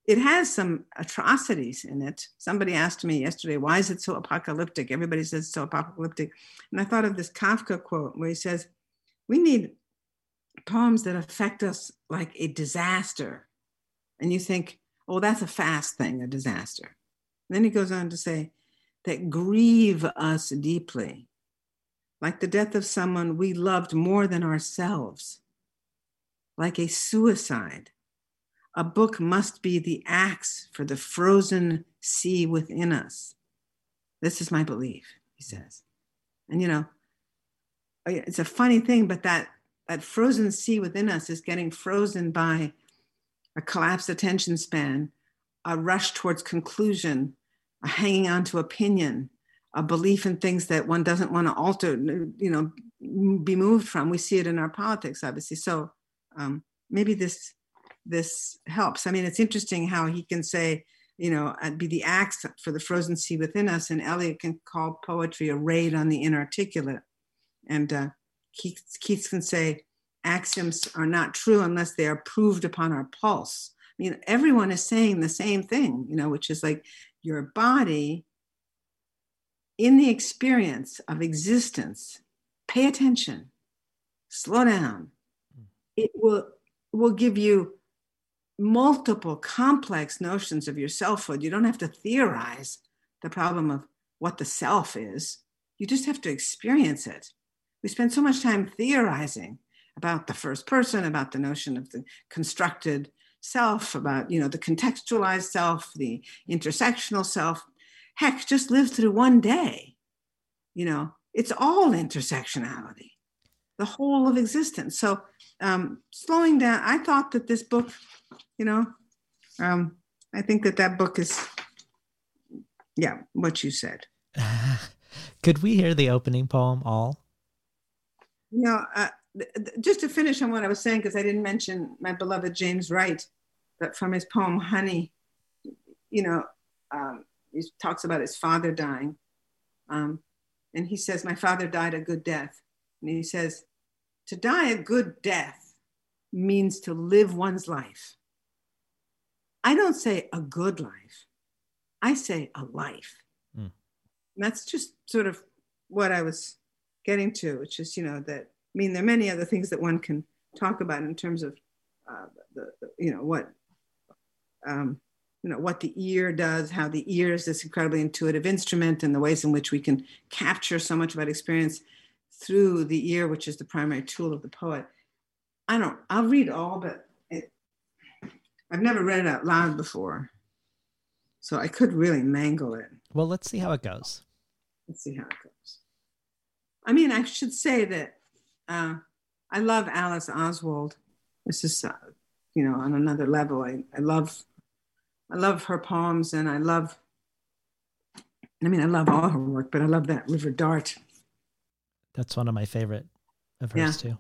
it has some atrocities in it. Somebody asked me yesterday, "Why is it so apocalyptic?" Everybody says it's so apocalyptic, and I thought of this Kafka quote where he says, "We need poems that affect us like a disaster," and you think, "Oh, that's a fast thing, a disaster." And then he goes on to say, "That grieve us deeply." Like the death of someone we loved more than ourselves like a suicide. A book must be the axe for the frozen sea within us. This is my belief, he says. And you know, it's a funny thing, but that, that frozen sea within us is getting frozen by a collapsed attention span, a rush towards conclusion, a hanging on to opinion, a belief in things that one doesn't want to alter, you know, be moved from. We see it in our politics, obviously. So um, maybe this this helps. I mean, it's interesting how he can say, you know, uh, be the axe for the frozen sea within us. And Eliot can call poetry a raid on the inarticulate. And uh, Keats, Keats can say, axioms are not true unless they are proved upon our pulse. I mean, everyone is saying the same thing, you know, which is like your body in the experience of existence, pay attention, slow down. It will, will give you multiple complex notions of your selfhood. You don't have to theorize the problem of what the self is. You just have to experience it. We spend so much time theorizing about the first person, about the notion of the constructed self, about you know the contextualized self, the intersectional self. Heck, just live through one day. You know, it's all intersectionality, the whole of existence. So um, slowing down, I thought that this book, you know, um, I think that that book is, yeah, what you said. Could we hear the opening poem all? You know, uh, just to finish on what I was saying, because I didn't mention my beloved James Wright, but from his poem Honey, you know, um, he talks about his father dying. Um, and he says, My father died a good death. And he says, To die a good death means to live one's life. I don't say a good life, I say a life. Mm. that's just sort of what I was getting to, which is, you know, that I mean, there are many other things that one can talk about in terms of uh, the, the, you know, what, um, you know, what the ear does, how the ear is this incredibly intuitive instrument, and the ways in which we can capture so much about experience through the ear, which is the primary tool of the poet. I don't, I'll read all, but it, I've never read it out loud before. So I could really mangle it. Well, let's see how it goes. Let's see how it goes. I mean, I should say that uh, I love Alice Oswald. This is, uh, you know, on another level. I, I love, I love her poems, and I love. I mean, I love all her work, but I love that River Dart. That's one of my favorite of hers yeah. too.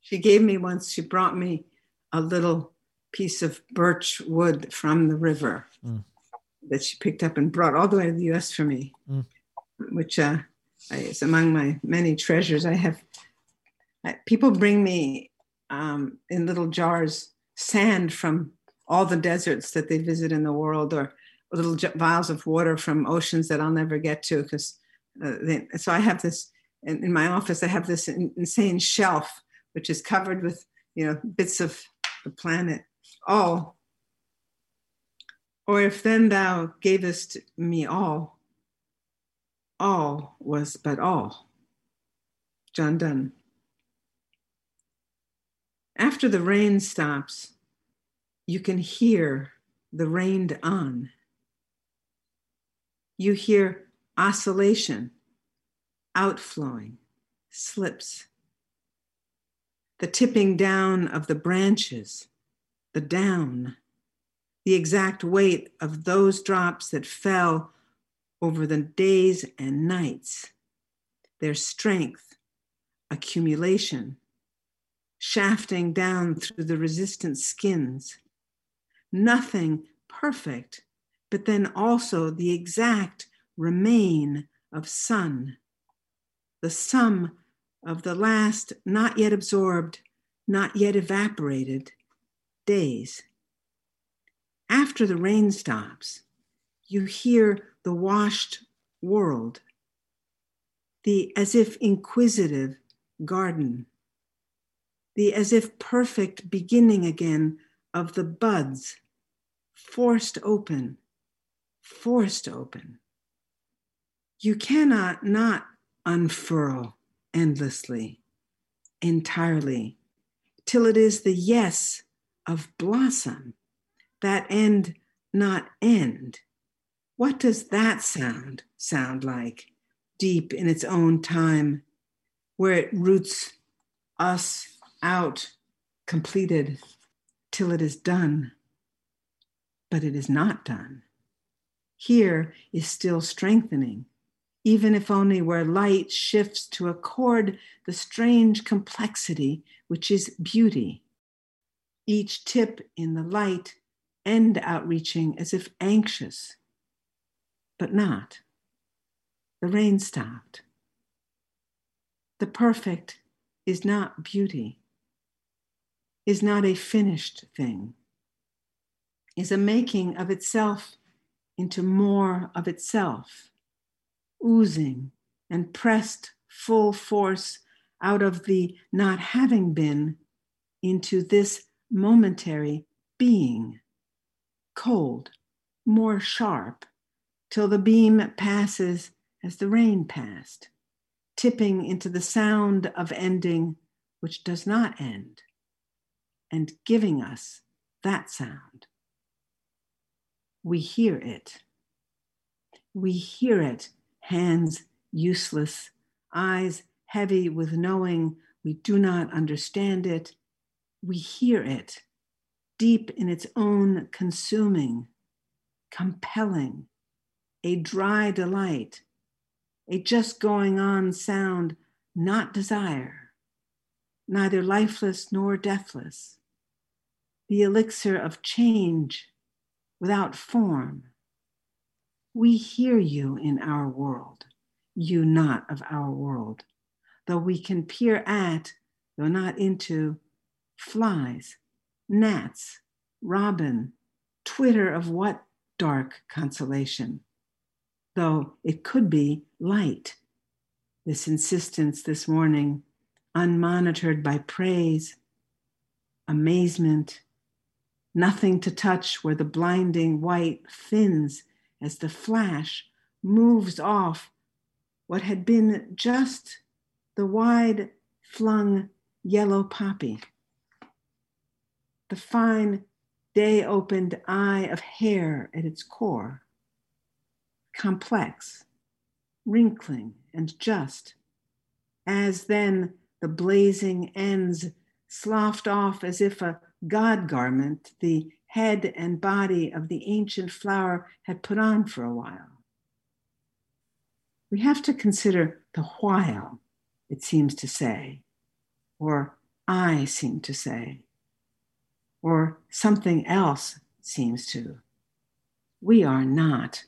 She gave me once. She brought me a little piece of birch wood from the river mm. that she picked up and brought all the way to the U.S. for me, mm. which uh, is among my many treasures. I have people bring me um, in little jars sand from all the deserts that they visit in the world or little vials of water from oceans that I'll never get to because uh, so I have this in, in, my office I have this in, insane shelf which is covered with you know bits of the planet. All. Or if then thou gavest me all all was but all. John Donne. After the rain stops, you can hear the rained on. You hear oscillation, outflowing, slips, the tipping down of the branches, the down, the exact weight of those drops that fell over the days and nights, their strength, accumulation, shafting down through the resistant skins. Nothing perfect, but then also the exact remain of sun, the sum of the last not yet absorbed, not yet evaporated days. After the rain stops, you hear the washed world, the as if inquisitive garden the as if perfect beginning again of the buds, forced open, forced open. You cannot not unfurl endlessly, entirely, till it is the yes of blossom, that end not end. What does that sound sound like, deep in its own time, where it roots us out completed till it is done, but it is not done. Here is still strengthening, even if only where light shifts to accord the strange complexity which is beauty. Each tip in the light end outreaching as if anxious, but not. The rain stopped. The perfect is not beauty, is not a finished thing, is a making of itself into more of itself, oozing and pressed full force out of the not having been into this momentary being, cold, more sharp, till the beam passes as the rain passed, tipping into the sound of ending which does not end, and giving us that sound. We hear it. We hear it, hands useless, eyes heavy with knowing we do not understand it. We hear it deep in its own consuming, compelling, a dry delight, a just going on sound, not desire, neither lifeless nor deathless, the elixir of change without form. We hear you in our world, you not of our world, though we can peer at, though not into, flies, gnats, robin, twitter of what dark consolation? Though it could be light. This insistence this morning, unmonitored by praise, amazement, nothing to touch where the blinding white thins as the flash moves off what had been just the wide flung yellow poppy. The fine day opened eye of hair at its core, complex, wrinkling, and just, as then the blazing ends sloughed off as if a god garment the head and body of the ancient flower had put on for a while. We have to consider the while, it seems to say, or I seem to say, or something else seems to. We are not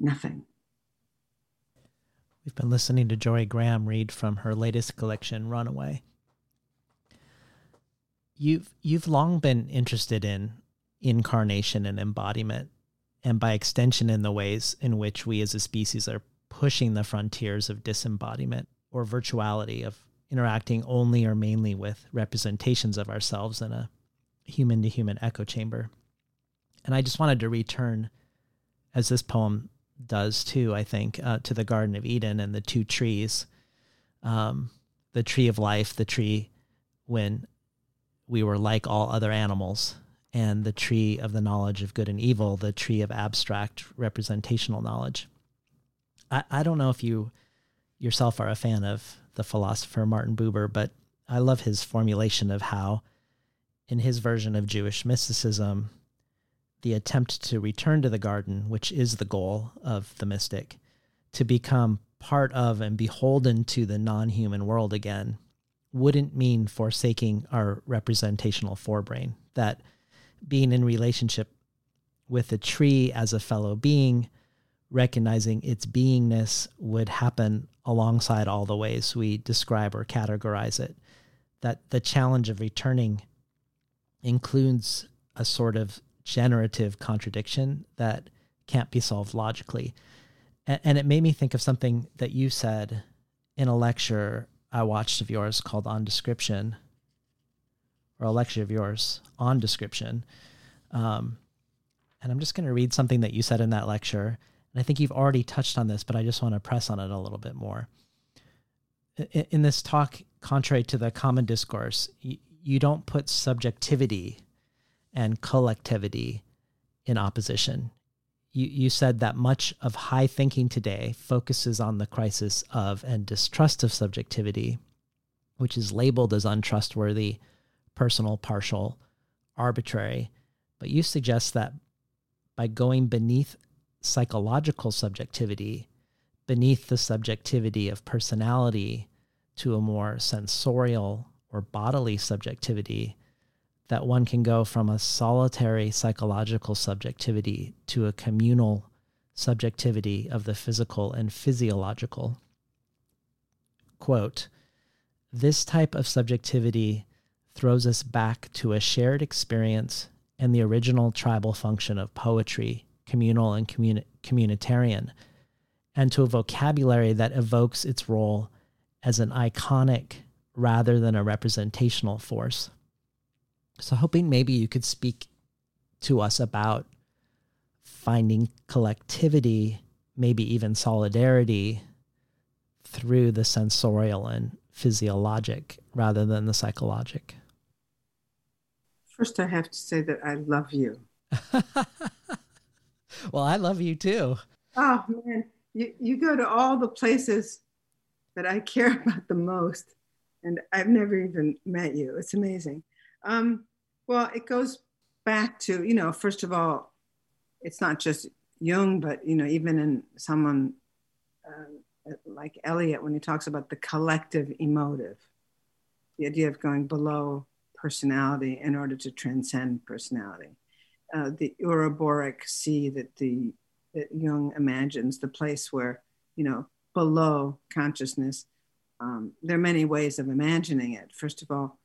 nothing. We've been listening to Jorie Graham read from her latest collection, Runaway. You've you've long been interested in incarnation and embodiment, and by extension in the ways in which we as a species are pushing the frontiers of disembodiment or virtuality of interacting only or mainly with representations of ourselves in a human to human echo chamber. And I just wanted to return, as this poem does too, I think, uh, to the Garden of Eden and the two trees um, the tree of life, the tree when we were like all other animals, and the tree of the knowledge of good and evil, the tree of abstract representational knowledge. I, I don't know if you yourself are a fan of the philosopher Martin Buber, but I love his formulation of how, in his version of Jewish mysticism, the attempt to return to the garden, which is the goal of the mystic, to become part of and beholden to the non human world again, wouldn't mean forsaking our representational forebrain. That being in relationship with a tree as a fellow being, recognizing its beingness would happen alongside all the ways we describe or categorize it. That the challenge of returning includes a sort of generative contradiction that can't be solved logically. And, it made me think of something that you said in a lecture I watched of yours called On Description, or a lecture of yours on description. Um, and I'm just going to read something that you said in that lecture. And I think you've already touched on this, but I just want to press on it a little bit more. In, in this talk, contrary to the common discourse, you, you don't put subjectivity and collectivity in opposition. You, you said that much of high thinking today focuses on the crisis of and distrust of subjectivity, which is labeled as untrustworthy, personal, partial, arbitrary. But you suggest that by going beneath psychological subjectivity, beneath the subjectivity of personality to a more sensorial or bodily subjectivity, that one can go from a solitary psychological subjectivity to a communal subjectivity of the physical and physiological. Quote, this type of subjectivity throws us back to a shared experience and the original tribal function of poetry, communal and communi- communitarian, and to a vocabulary that evokes its role as an iconic rather than a representational force. So, hoping maybe you could speak to us about finding collectivity, maybe even solidarity through the sensorial and physiologic rather than the psychologic. First, I have to say that I love you. well, I love you too. Oh, man. You, you go to all the places that I care about the most, and I've never even met you. It's amazing. Um, well, it goes back to, you know, first of all, it's not just Jung, but, you know, even in someone uh, like Eliot, when he talks about the collective emotive, the idea of going below personality in order to transcend personality. Uh, the Ouroboros sea that the that Jung imagines, the place where, you know, below consciousness, um, there are many ways of imagining it. First of all,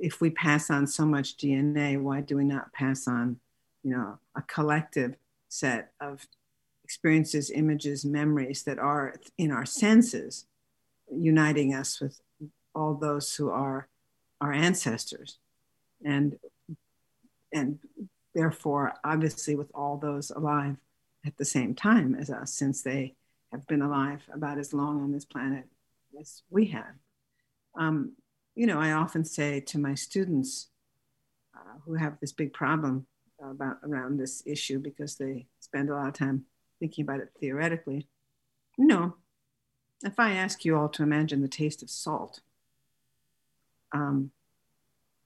if we pass on so much DNA, why do we not pass on, you know, a collective set of experiences, images, memories that are in our senses, uniting us with all those who are our ancestors. And and therefore obviously with all those alive at the same time as us since they have been alive about as long on this planet as we have. Um, you know i often say to my students uh, who have this big problem about around this issue because they spend a lot of time thinking about it theoretically you know if i ask you all to imagine the taste of salt um,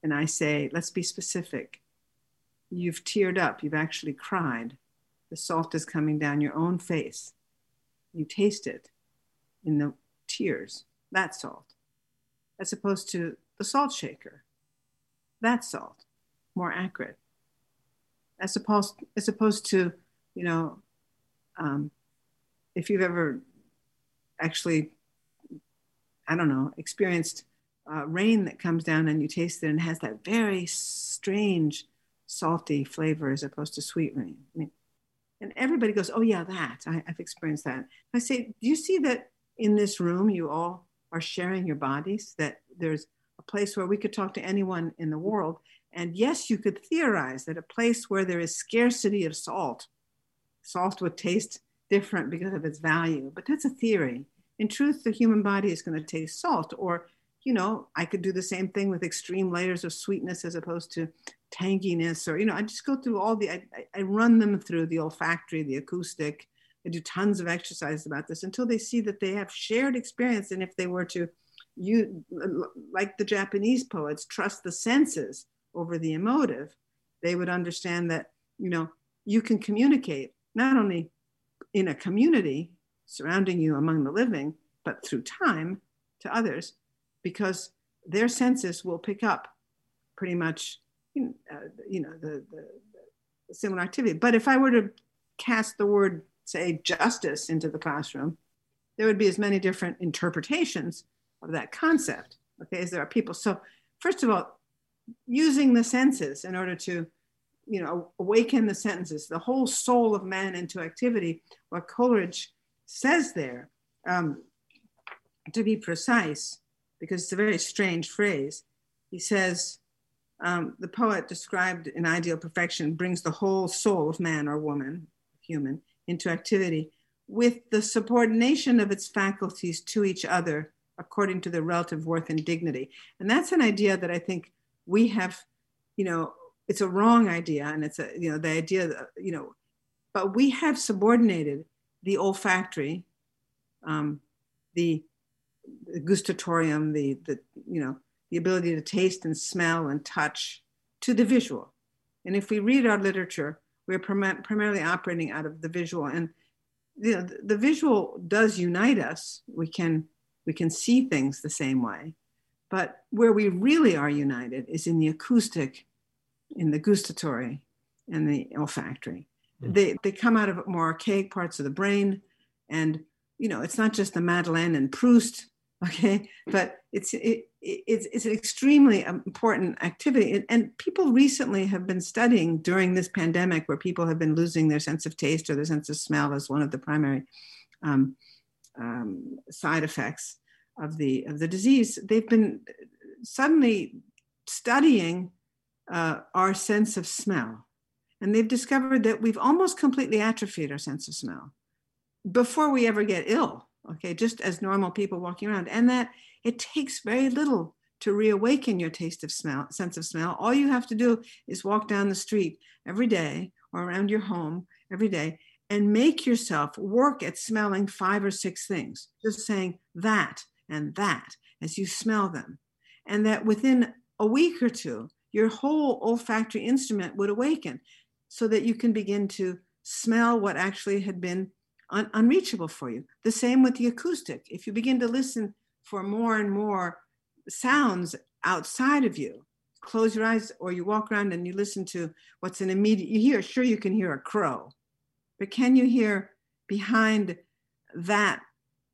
and I say, let's be specific. You've teared up, you've actually cried. The salt is coming down your own face. You taste it in the tears, that salt, as opposed to the salt shaker, that salt, more accurate. As opposed, as opposed to, you know, um, if you've ever actually, I don't know, experienced uh, rain that comes down and you taste it and has that very strange salty flavor as opposed to sweet rain. I mean, and everybody goes, "Oh yeah, that I, have experienced that." I say, "Do you see that in this room you all are sharing your bodies? That there's a place where we could talk to anyone in the world, and yes, you could theorize that a place where there is scarcity of salt, salt would taste different because of its value. But that's a theory. In truth, the human body is going to taste salt, or you know, I could do the same thing with extreme layers of sweetness as opposed to tanginess, or, you know, I just go through all the, I, I run them through the olfactory, the acoustic. I do tons of exercises about this until they see that they have shared experience. And if they were to, you like the Japanese poets, trust the senses over the emotive, they would understand that, you know, you can communicate not only in a community surrounding you among the living, but through time to others because their senses will pick up pretty much you know, uh, the, the, the similar activity. But if I were to cast the word, say, justice into the classroom, there would be as many different interpretations of that concept, okay, as there are people. So, first of all, using the senses in order to, you know, awaken the senses, the whole soul of man into activity, what Coleridge says there, um, to be precise, because it's a very strange phrase. He says, um, the poet described in ideal perfection brings the whole soul of man or woman, human, into activity with the subordination of its faculties to each other according to their relative worth and dignity. And that's an idea that I think we have, you know, it's a wrong idea. And it's a, you know, the idea that, you know, but we have subordinated the olfactory, um, the the gustatorium, the, the, you know, the ability to taste and smell and touch to the visual. And if we read our literature, we're prim- primarily operating out of the visual. And you know, the, the visual does unite us. We can, we can see things the same way. But where we really are united is in the acoustic in the gustatory and the olfactory. Hmm. They they come out of more archaic parts of the brain, and you know it's not just the Madeleine and Proust, okay, but it's it, it's it's an extremely important activity, and, and people recently have been studying during this pandemic where people have been losing their sense of taste or their sense of smell as one of the primary um, um, side effects of the of the disease. They've been suddenly studying uh, our sense of smell. And they've discovered that we've almost completely atrophied our sense of smell before we ever get ill, okay, just as normal people walking around. And that it takes very little to reawaken your taste of smell, sense of smell. All you have to do is walk down the street every day or around your home every day and make yourself work at smelling five or six things, just saying that and that as you smell them. And that within a week or two, your whole olfactory instrument would awaken so that you can begin to smell what actually had been un- unreachable for you. The same with the acoustic. If you begin to listen for more and more sounds outside of you, close your eyes or you walk around and you listen to what's an immediate, you hear, sure, you can hear a crow, but can you hear behind that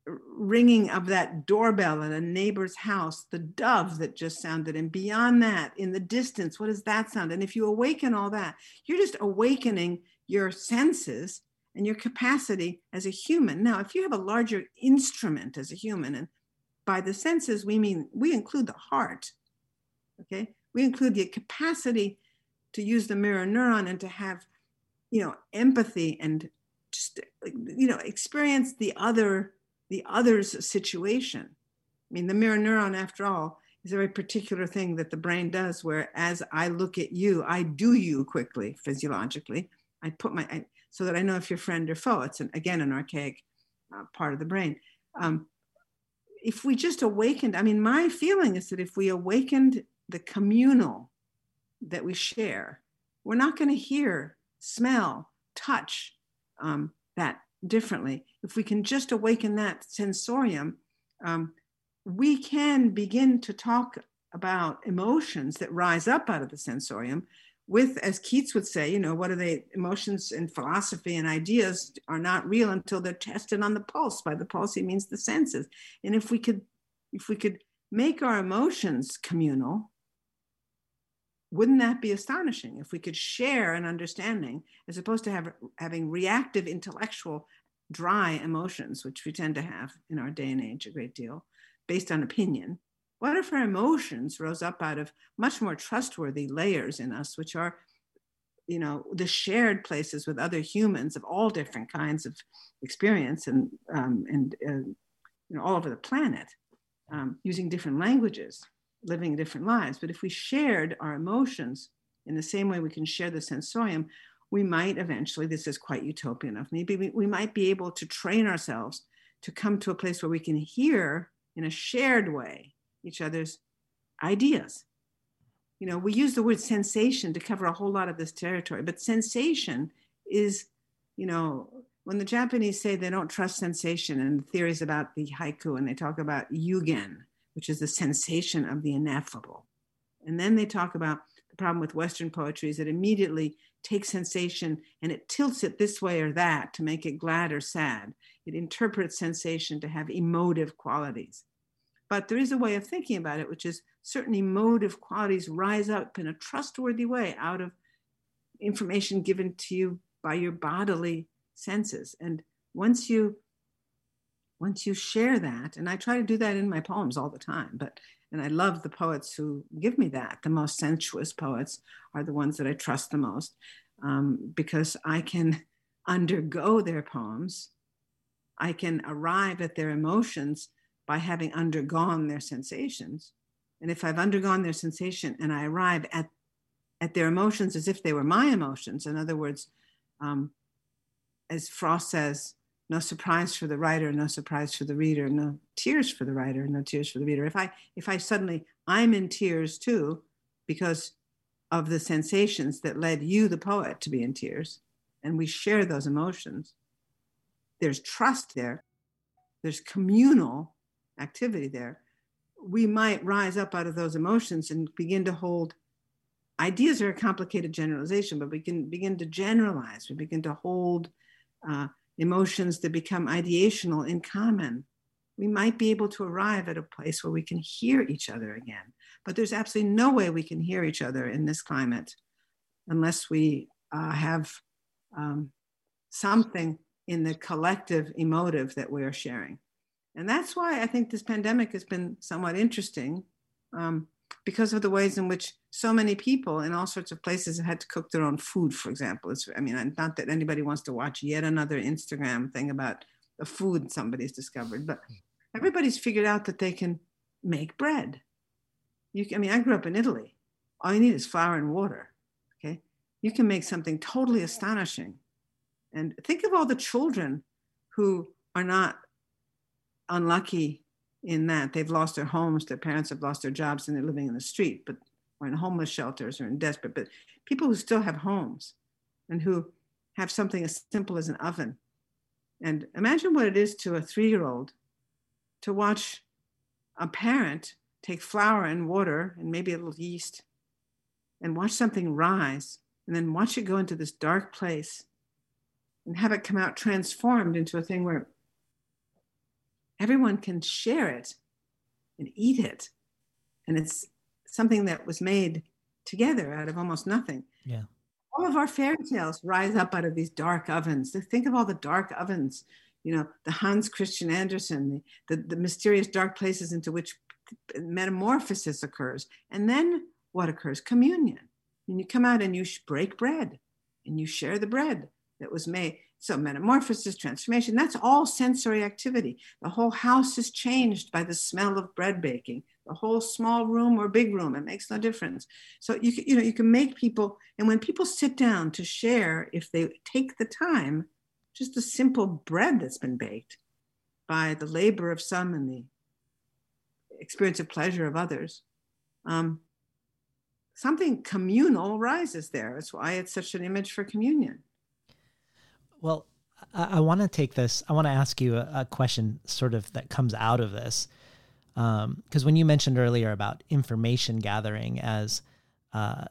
ringing of that doorbell at a neighbor's house, the dove that just sounded, and beyond that, in the distance, what does that sound? And if you awaken all that, you're just awakening your senses and your capacity as a human. Now, if you have a larger instrument as a human, and by the senses, we mean we include the heart, okay? We include the capacity to use the mirror neuron and to have, you know, empathy and just, you know, experience the other the other's situation. I mean, the mirror neuron, after all, is a very particular thing that the brain does, where as I look at you, I do you quickly, physiologically. I put my, I, so that I know if you're friend or foe. It's an, again an archaic uh, part of the brain. Um, if we just awakened, I mean, my feeling is that if we awakened the communal that we share, we're not going to hear, smell, touch um, that differently. If we can just awaken that sensorium, um, we can begin to talk about emotions that rise up out of the sensorium with, as Keats would say, you know, what are they? Emotions and philosophy and ideas are not real until they're tested on the pulse. By the pulse, he means the senses. And if we could, if we could make our emotions communal, wouldn't that be astonishing if we could share an understanding as opposed to have, having reactive intellectual dry emotions which we tend to have in our day and age a great deal based on opinion what if our emotions rose up out of much more trustworthy layers in us which are you know the shared places with other humans of all different kinds of experience and um, and uh, you know all over the planet um, using different languages living different lives. But if we shared our emotions in the same way we can share the sensorium, we might eventually, this is quite utopian of me, we, we might be able to train ourselves to come to a place where we can hear in a shared way each other's ideas. You know, we use the word sensation to cover a whole lot of this territory, but sensation is, you know, when the Japanese say they don't trust sensation and theories about the haiku and they talk about yugen, which is the sensation of the ineffable. And then they talk about the problem with Western poetry is it immediately takes sensation and it tilts it this way or that to make it glad or sad. It interprets sensation to have emotive qualities. But there is a way of thinking about it, which is certain emotive qualities rise up in a trustworthy way out of information given to you by your bodily senses. And once you once you share that, and I try to do that in my poems all the time, but and I love the poets who give me that. The most sensuous poets are the ones that I trust the most um, because I can undergo their poems. I can arrive at their emotions by having undergone their sensations. And if I've undergone their sensation and I arrive at, at their emotions as if they were my emotions, in other words, um, as Frost says, no surprise for the writer no surprise for the reader no tears for the writer no tears for the reader if i if i suddenly i'm in tears too because of the sensations that led you the poet to be in tears and we share those emotions there's trust there there's communal activity there we might rise up out of those emotions and begin to hold ideas are a complicated generalization, but we can begin to generalize. We begin to hold uh, emotions that become ideational in common. We might be able to arrive at a place where we can hear each other again. But there's absolutely no way we can hear each other in this climate unless we uh, have um, something in the collective emotive that we are sharing. And that's why I think this pandemic has been somewhat interesting um, because of the ways in which so many people in all sorts of places have had to cook their own food, for example. It's, I mean, not that anybody wants to watch yet another Instagram thing about the food somebody's discovered, but everybody's figured out that they can make bread. You, I mean, I grew up in Italy. All you need is flour and water. Okay, you can make something totally astonishing. And think of all the children who are not unlucky in that they've lost their homes, their parents have lost their jobs, and they're living in the street, but or in homeless shelters or in desperate. But people who still have homes and who have something as simple as an oven. And imagine what it is to a three-year-old to watch a parent take flour and water and maybe a little yeast and watch something rise and then watch it go into this dark place and have it come out transformed into a thing where everyone can share it and eat it. And it's something that was made together out of almost nothing. Yeah. All of our fairy tales rise up out of these dark ovens. Think of all the dark ovens, you know, the Hans Christian Andersen, the, the, the mysterious dark places into which metamorphosis occurs. And then what occurs? Communion. And you come out and you break bread and you share the bread that was made. So, metamorphosis, transformation, that's all sensory activity. The whole house is changed by the smell of bread baking. The whole small room or big room, it makes no difference. So, you, can, you know, you can make people, and when people sit down to share, if they take the time, just the simple bread that's been baked by the labor of some and the experience of pleasure of others, um, something communal rises there. That's why it's such an image for communion. Well, I, I want to take this. I want to ask you a, a, question, sort of that comes out of this, because um, when you mentioned earlier about information gathering as uh,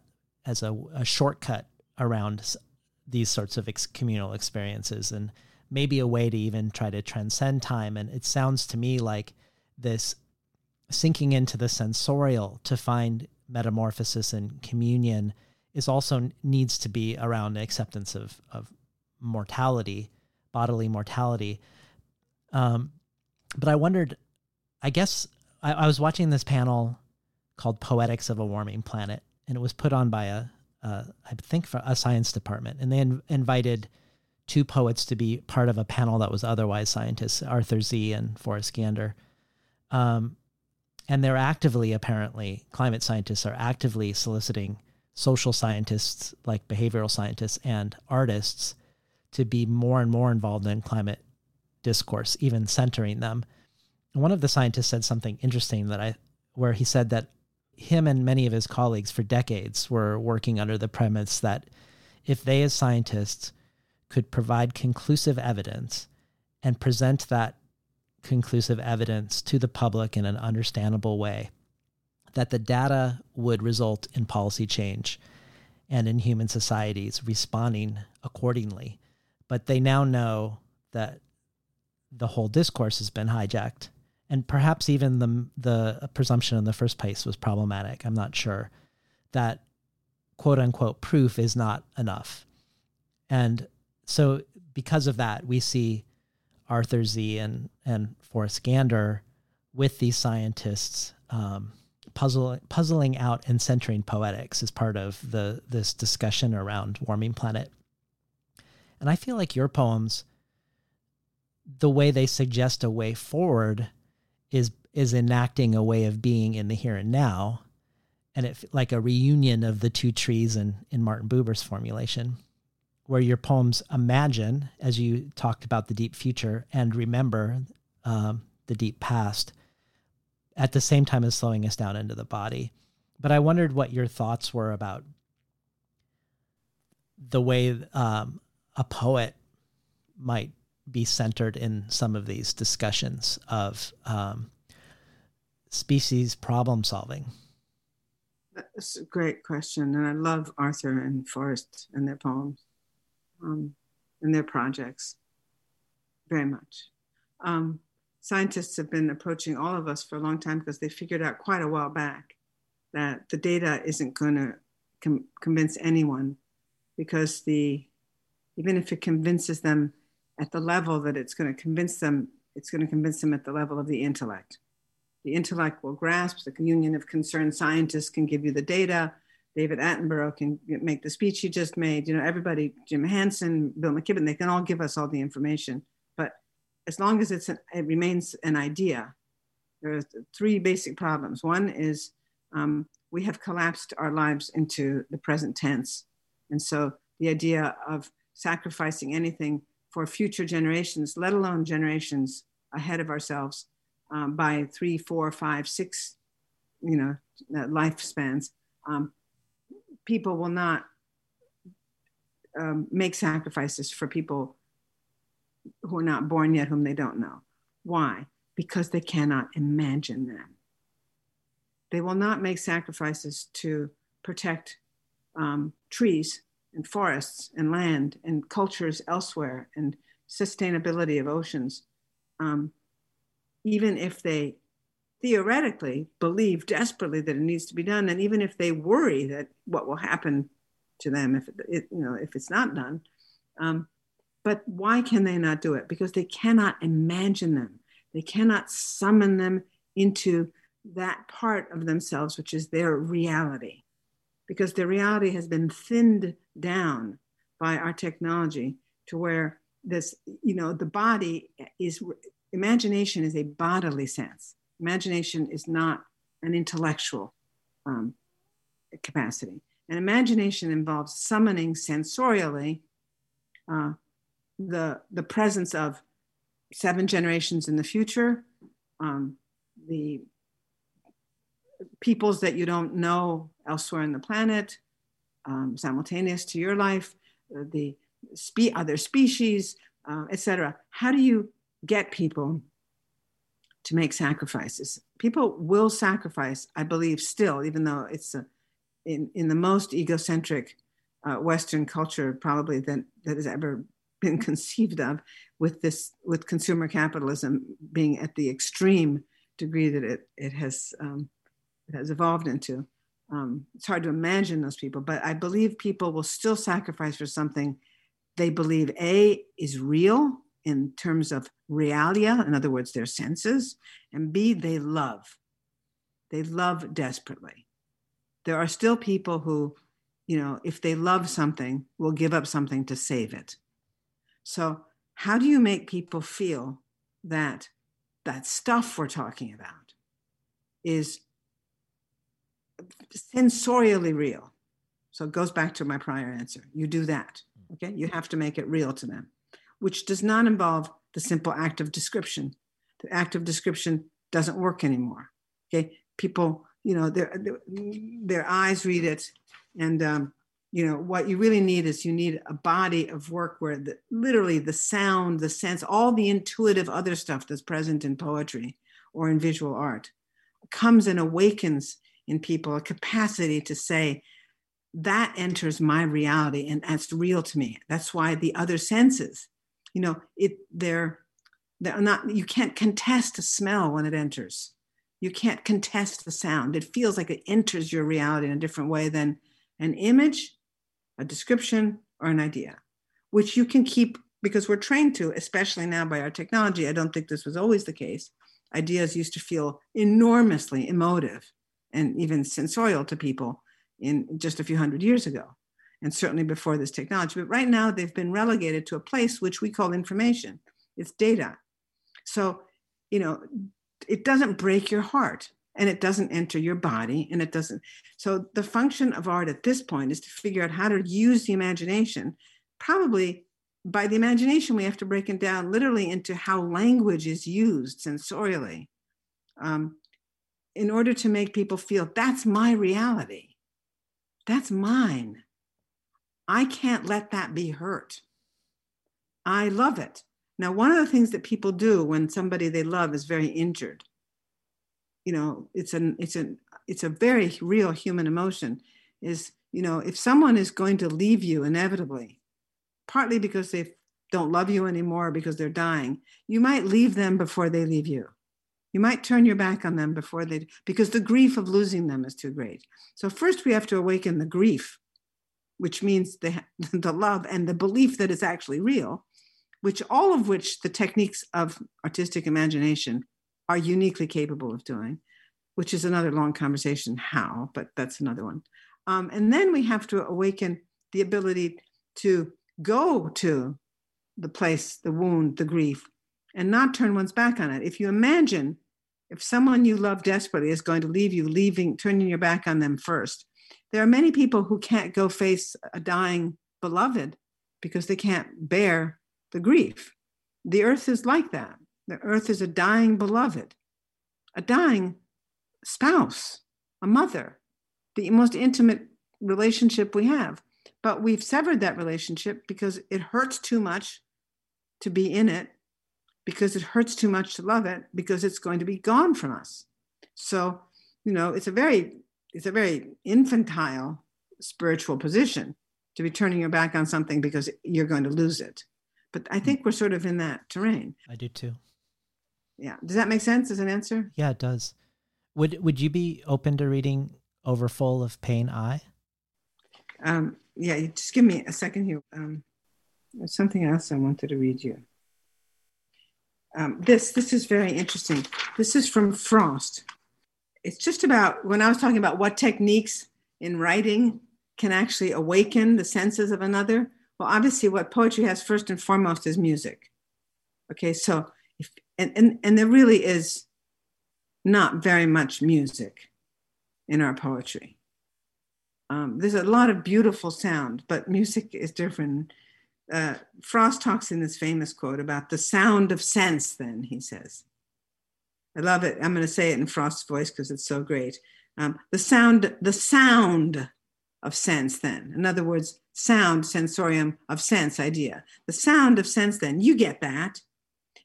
as a, a, shortcut around these sorts of ex- communal experiences, and maybe a way to even try to transcend time, and it sounds to me like this sinking into the sensorial to find metamorphosis and communion is also needs to be around acceptance of of mortality, bodily mortality. Um, but I wondered, I guess I, I, was watching this panel called Poetics of a Warming Planet, and it was put on by a, I think, for a science department, and they in, invited two poets to be part of a panel that was otherwise scientists, Arthur Sze and Forrest Gander. Um, and they're actively, apparently, climate scientists are actively soliciting social scientists like behavioral scientists and artists to be more and more involved in climate discourse, even centering them. one of the scientists said something interesting that I, where he said that him and many of his colleagues for decades were working under the premise that if they, as scientists, could provide conclusive evidence and present that conclusive evidence to the public in an understandable way, that the data would result in policy change and in human societies responding accordingly but they now know that the whole discourse has been hijacked. And perhaps even the the presumption in the first place was problematic. I'm not sure. That quote unquote proof is not enough. And so because of that we see arthur sze and and forrest gander with these scientists um, puzzle, puzzling out and centering poetics as part of the this discussion around warming planet and I feel like your poems, the way they suggest a way forward, is is enacting a way of being in the here and now, and it like a reunion of the two trees in in Martin Buber's formulation, where your poems imagine, as you talked about the deep future, and remember um, the deep past, at the same time as slowing us down into the body. But I wondered what your thoughts were about the way um, a poet might be centered in some of these discussions of um, species problem solving. That's a great question, and I love Arthur and Forrest and their poems, um, and their projects, very much. Um, scientists have been approaching all of us for a long time because they figured out quite a while back that the data isn't going to com- convince anyone because the even if it convinces them at the level that it's going to convince them it's going to convince them at the level of the intellect. The intellect will grasp the union of concerned scientists can give you the data. David attenborough can make the speech he just made. You know everybody jim hansen bill mckibben they can all give us all the information. But as long as it's an, it remains an idea there are three basic problems. One is um, we have collapsed our lives into the present tense. And so the idea of sacrificing anything for future generations, let alone generations ahead of ourselves um, by three, four, five, six, you know, uh, lifespans, um, people will not um, make sacrifices for people who are not born yet, whom they don't know. Why? Because they cannot imagine them. They will not make sacrifices to protect um, trees and forests and land and cultures elsewhere and sustainability of oceans, um, even if they theoretically believe desperately that it needs to be done, and even if they worry that what will happen to them if it, you know if it's not done. Um, but why can they not do it? Because they cannot imagine them. They cannot summon them into that part of themselves, which is their reality because the reality has been thinned down by our technology to where this, you know, the body is, imagination is a bodily sense. Imagination is not an intellectual um, capacity. And imagination involves summoning sensorially uh, the, the presence of seven generations in the future, um, the peoples that you don't know elsewhere in the planet, um, simultaneous to your life, uh, the spe- other species, uh, etc. How do you get people to make sacrifices? People will sacrifice, I believe, still, even though it's a, in, in the most egocentric uh, Western culture probably that, that has ever been conceived of, with this with consumer capitalism being at the extreme degree that it, it has um, has evolved into. Um, it's hard to imagine those people, but I believe people will still sacrifice for something they believe A is real in terms of realia, in other words, their senses, and B, they love. They love desperately. There are still people who, you know, if they love something, will give up something to save it. So, how do you make people feel that that stuff we're talking about is sensorially real. So it goes back to my prior answer. You do that. Okay. You have to make it real to them, which does not involve the simple act of description. The act of description doesn't work anymore. Okay. People, you know, their, their eyes read it. And, um, you know, what you really need is you need a body of work where the, literally the sound, the sense, all the intuitive other stuff that's present in poetry or in visual art comes and awakens in people a capacity to say, that enters my reality and that's real to me. That's why the other senses, you know, it they're they're not you can't contest a smell when it enters. You can't contest the sound. It feels like it enters your reality in a different way than an image, a description, or an idea, which you can keep because we're trained to, especially now by our technology. I don't think this was always the case. Ideas used to feel enormously emotive and even sensorial to people in just a few hundred years ago, and certainly before this technology. But right now, they've been relegated to a place which we call information. It's data. So, you know, it doesn't break your heart and it doesn't enter your body and it doesn't. So, the function of art at this point is to figure out how to use the imagination. Probably by the imagination, we have to break it down literally into how language is used sensorially. Um, in order to make people feel that's my reality, that's mine. I can't let that be hurt. I love it. Now, one of the things that people do when somebody they love is very injured you know, it's an it's an it's a very real human emotion. Is you know, if someone is going to leave you inevitably, partly because they don't love you anymore because they're dying, you might leave them before they leave you. You might turn your back on them before they, because the grief of losing them is too great. So, first we have to awaken the grief, which means the, the love and the belief that it's actually real, which all of which the techniques of artistic imagination are uniquely capable of doing, which is another long conversation how, but that's another one. Um, and then we have to awaken the ability to go to the place, the wound, the grief, and not turn one's back on it. If you imagine if someone you love desperately is going to leave you, leaving, turning your back on them first, there are many people who can't go face a dying beloved because they can't bear the grief. The earth is like that. The earth is a dying beloved, a dying spouse, a mother, the most intimate relationship we have. But we've severed that relationship because it hurts too much to be in it, because it hurts too much to love it, because it's going to be gone from us. So, you know, it's a very, it's a very infantile spiritual position to be turning your back on something because you're going to lose it. But I think we're sort of in that terrain. I do too. Yeah. Does that make sense as an answer? Yeah, it does. Would Would you be open to reading Over Full of Pain I? Um, yeah, just give me a second here. Um, there's something else I wanted to read you. Um, this this is very interesting. This is from Frost. It's just about when I was talking about what techniques in writing can actually awaken the senses of another. Well, obviously, what poetry has first and foremost is music. Okay, so if and and, and there really is not very much music in our poetry. Um, there's a lot of beautiful sound, but music is different. Uh, Frost talks in this famous quote about the sound of sense, then, he says. I love it. I'm going to say it in Frost's voice because it's so great. Um, the sound, the sound of sense, then. In other words, sound, sensorium of sense idea. The sound of sense, then. You get that.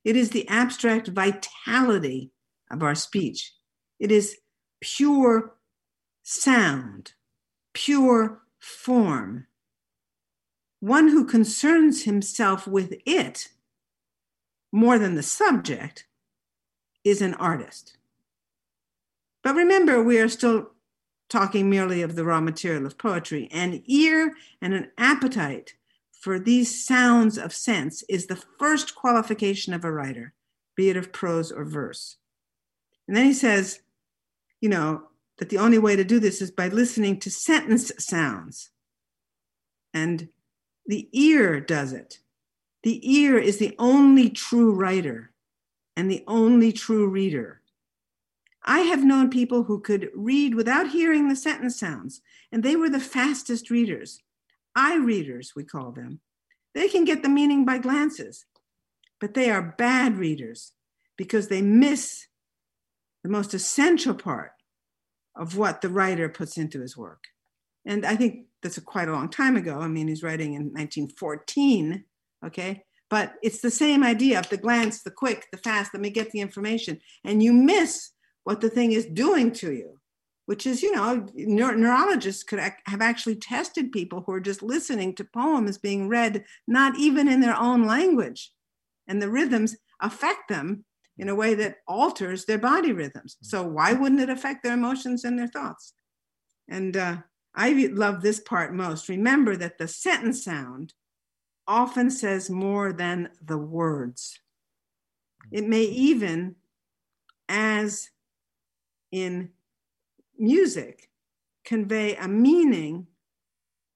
It is the abstract vitality of our speech. It is pure sound, pure form. One who concerns himself with it more than the subject is an artist. But remember, we are still talking merely of the raw material of poetry. An ear and an appetite for these sounds of sense is the first qualification of a writer, be it of prose or verse. And then he says, you know, that the only way to do this is by listening to sentence sounds. And the ear does it. The ear is the only true writer and the only true reader. I have known people who could read without hearing the sentence sounds, and they were the fastest readers. Eye readers, we call them. They can get the meaning by glances, but they are bad readers because they miss the most essential part of what the writer puts into his work. And I think that's a quite a long time ago. I mean, he's writing in 1914, okay? But it's the same idea of the glance, the quick, the fast, let me get the information. And you miss what the thing is doing to you, which is, you know, neur- neurologists could ac- have actually tested people who are just listening to poems being read, not even in their own language. And the rhythms affect them in a way that alters their body rhythms. Hmm. So why wouldn't it affect their emotions and their thoughts? And uh, I love this part most. Remember that the sentence sound often says more than the words. It may even, as in music, convey a meaning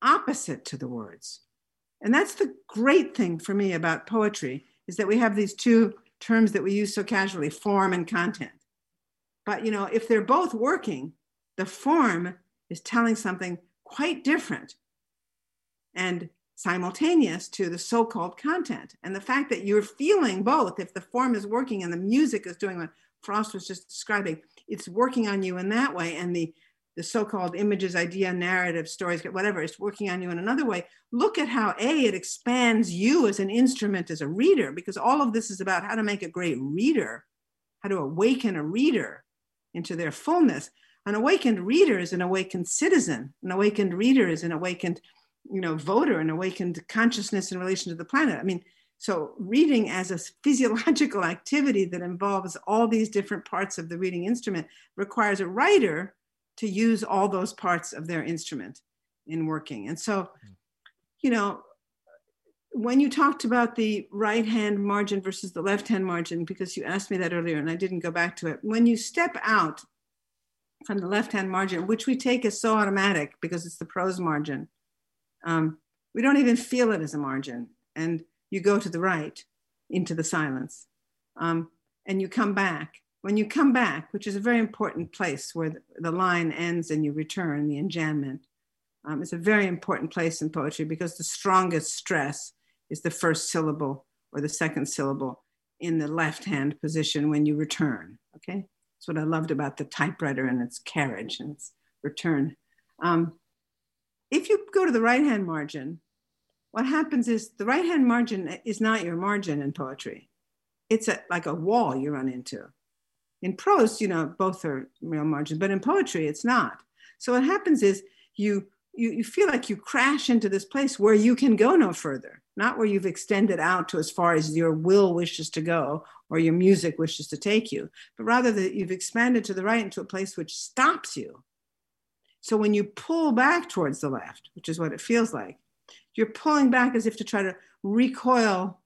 opposite to the words. And that's the great thing for me about poetry is that we have these two terms that we use so casually form and content. But you know, if they're both working, the form is telling something quite different and simultaneous to the so-called content. And the fact that you're feeling both, if the form is working and the music is doing what Frost was just describing, it's working on you in that way. And the the so-called images, idea, narrative, stories, whatever, it's working on you in another way. Look at how A, it expands you as an instrument, as a reader, because all of this is about how to make a great reader, how to awaken a reader. into their fullness. An awakened reader is an awakened citizen. An awakened reader is an awakened, you know, voter, an awakened consciousness in relation to the planet. I mean, so reading as a physiological activity that involves all these different parts of the reading instrument requires a writer to use all those parts of their instrument in working. And so, you know, when you talked about the right hand margin versus the left hand margin, because you asked me that earlier and I didn't go back to it, when you step out from the left hand margin, which we take as so automatic because it's the prose margin, um, we don't even feel it as a margin. And you go to the right into the silence um, and you come back. When you come back, which is a very important place where the, the line ends and you return, the enjambment, um, it's a very important place in poetry because the strongest stress is the first syllable or the second syllable in the left hand position when you return. Okay, that's what I loved about the typewriter and its carriage and its return. Um, if you go to the right hand margin, what happens is the right hand margin is not your margin in poetry. It's a, like a wall you run into. In prose, you know, both are real margins, but in poetry, it's not. So what happens is you you, you feel like you crash into this place where you can go no further, not where you've extended out to as far as your will wishes to go or your music wishes to take you, but rather that you've expanded to the right into a place which stops you. So when you pull back towards the left, which is what it feels like, you're pulling back as if to try to recoil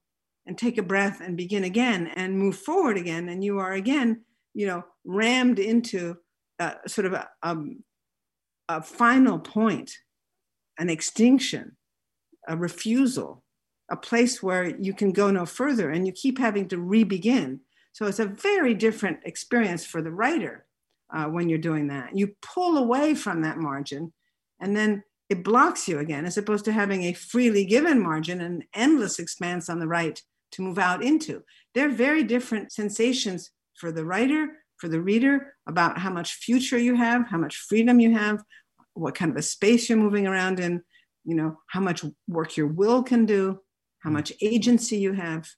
and take a breath and begin again and move forward again. And you are again, you know, rammed into sort of a, um, a final point, an extinction, a refusal, a place where you can go no further and you keep having to re-begin. So it's a very different experience for the writer uh, when you're doing that. You pull away from that margin and then it blocks you again, as opposed to having a freely given margin and endless expanse on the right to move out into. They're very different sensations for the writer for the reader about how much future you have, how much freedom you have, what kind of a space you're moving around in, you know, how much work your will can do, how much agency you have,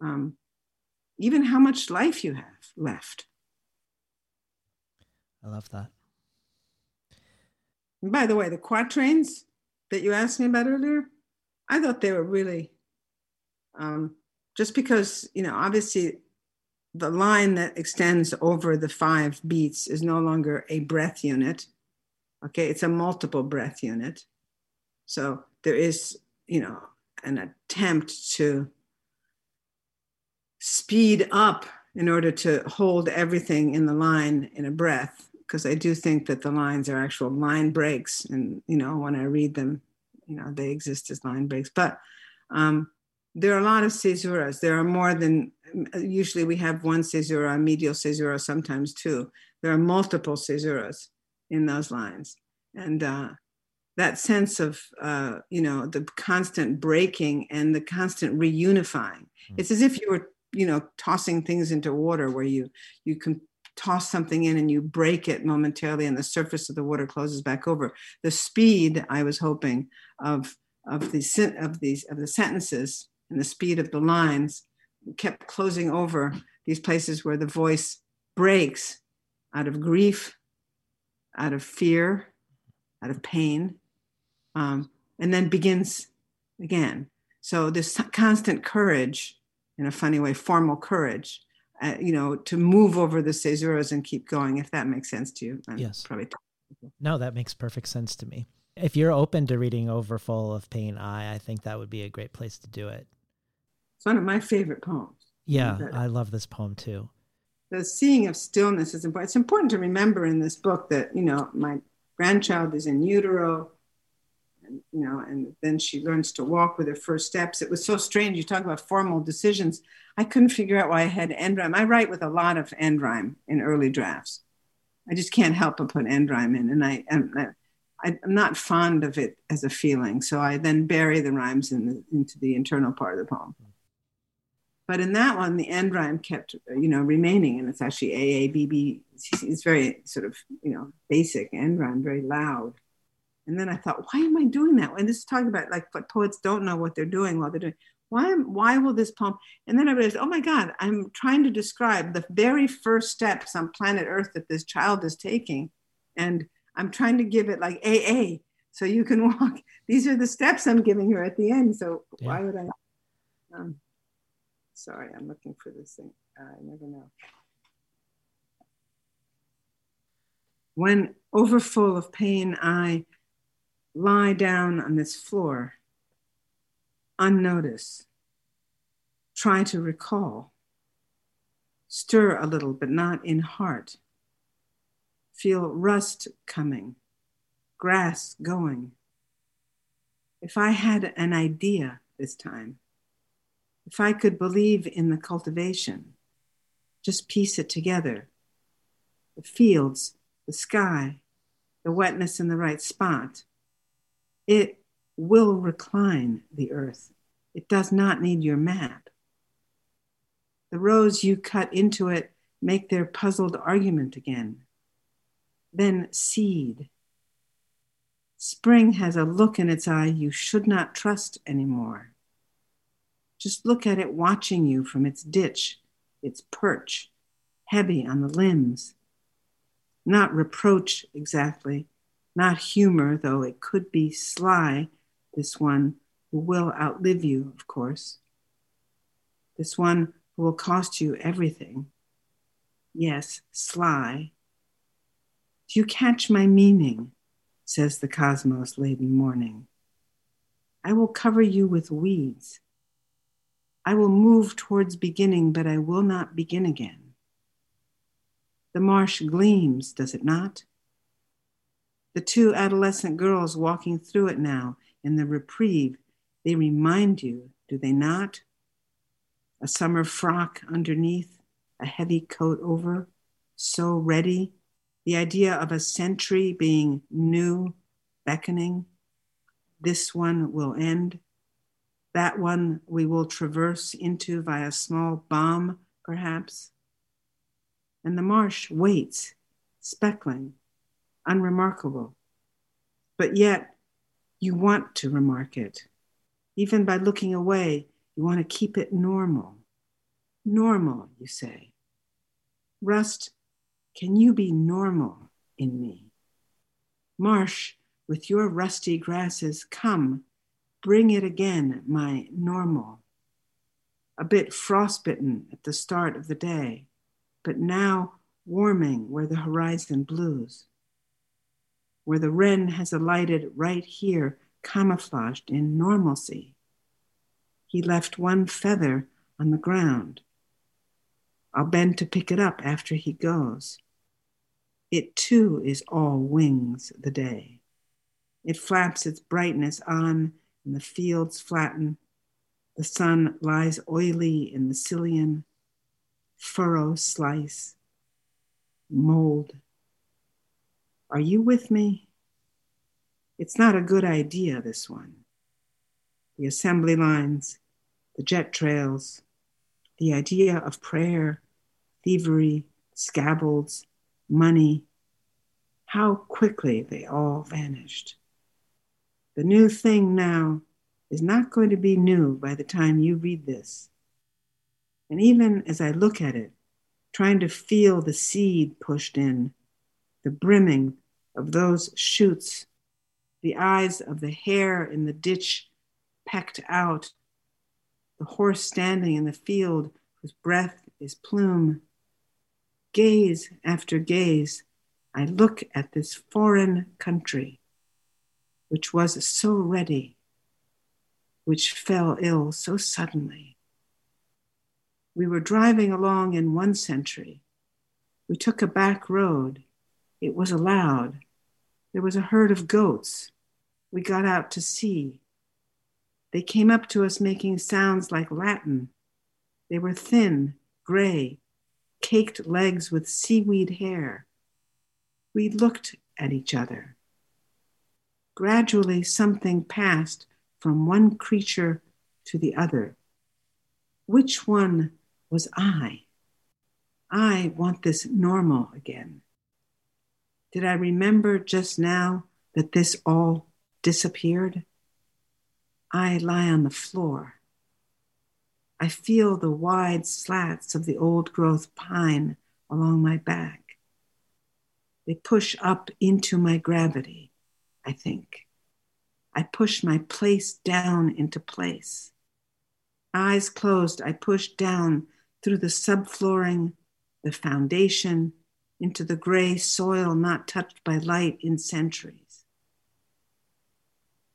um, even how much life you have left. I love that. And by the way, the quatrains that you asked me about earlier, I thought they were really um, just because, you know, obviously the line that extends over the five beats is no longer a breath unit. Okay, it's a multiple breath unit. So there is, you know, an attempt to speed up in order to hold everything in the line in a breath because I do think that the lines are actual line breaks and you know when I read them you know they exist as line breaks but um, there are a lot of caesuras there are more than usually we have one caesura, a medial caesura, sometimes two. There are multiple caesuras in those lines. And uh, that sense of, uh, you know, the constant breaking and the constant reunifying. Mm-hmm. It's as if you were, you know, tossing things into water where you, you can toss something in and you break it momentarily and the surface of the water closes back over. The speed I was hoping of, of, the, of, these, of the sentences and the speed of the lines kept closing over these places where the voice breaks out of grief, out of fear, out of pain, um, and then begins again. So this constant courage, in a funny way, formal courage, uh, you know, to move over the caesuras and keep going, if that makes sense to you. I'm yes. Probably. No, that makes perfect sense to me. If you're open to reading over full of Pain I, I think that would be a great place to do it. It's one of my favorite poems. Yeah, I love this poem too. The seeing of stillness is important. It's important to remember in this book that, you know, my grandchild is in utero, and, you know, and then she learns to walk with her first steps. It was so strange. You talk about formal decisions. I couldn't figure out why I had end rhyme. I write with a lot of end rhyme in early drafts. I just can't help but put end rhyme in. And I, I, I'm not fond of it as a feeling. So I then bury the rhymes in the, into the internal part of the poem. But in that one, the end rhyme kept, you know, remaining, and it's actually A A B B. It's very sort of, you know, basic end rhyme, very loud. And then I thought, why am I doing that? And this is talking about like what poets don't know what they're doing while they're doing. Why am why will this poem? And then I realized, oh my God, I'm trying to describe the very first steps on planet Earth that this child is taking. And I'm trying to give it like AA. So you can walk. These are the steps I'm giving her at the end. So yeah. why would I? Um, sorry, I'm looking for this thing. I never know. When overfull of pain, I lie down on this floor, unnoticed, try to recall, stir a little, but not in heart, feel rust coming, grass going. If I had an idea this time, if I could believe in the cultivation, just piece it together. The fields, the sky, the wetness in the right spot, it will recline the earth. It does not need your map. The rows you cut into it make their puzzled argument again. Then seed. Spring has a look in its eye you should not trust anymore. Just look at it watching you from its ditch, its perch, heavy on the limbs. Not reproach exactly, not humor, though it could be sly, this one who will outlive you, of course. This one who will cost you everything. Yes, sly. Do you catch my meaning? says the cosmos laden morning. I will cover you with weeds. I will move towards beginning, but I will not begin again. The marsh gleams, does it not? The two adolescent girls walking through it now in the reprieve, they remind you, do they not? A summer frock underneath, a heavy coat over, so ready. The idea of a century being new, beckoning. This one will end. That one we will traverse into via a small bomb, perhaps. And the marsh waits, speckling unremarkable. But yet, you want to remark it. Even by looking away, you want to keep it normal. Normal, you say. Rust, can you be normal in me? Marsh, with your rusty grasses, come, bring it again, my normal. A bit frostbitten at the start of the day, but now warming where the horizon blues where the wren has alighted right here, camouflaged in normalcy. He left one feather on the ground. I'll bend to pick it up after he goes. It too is all wings the day. It flaps its brightness on, and the fields flatten. The sun lies oily in the sillion, furrow slice, mold are you with me? It's not a good idea, this one. The assembly lines, the jet trails, the idea of prayer, thievery, scabbards, money, how quickly they all vanished. The new thing now is not going to be new by the time you read this. And even as I look at it, trying to feel the seed pushed in, the brimming of those shoots, the eyes of the hare in the ditch pecked out, the horse standing in the field whose breath is plume. Gaze after gaze, I look at this foreign country, which was so ready, which fell ill so suddenly. We were driving along in one century. We took a back road it was allowed. There was a herd of goats. We got out to sea. They came up to us making sounds like Latin. They were thin, gray, caked legs with seaweed hair. We looked at each other. Gradually, something passed from one creature to the other. Which one was I? I want this normal again. Did I remember just now that this all disappeared? I lie on the floor. I feel the wide slats of the old growth pine along my back. They push up into my gravity, I think. I push my place down into place. Eyes closed, I push down through the subflooring, the foundation, into the gray soil not touched by light in centuries.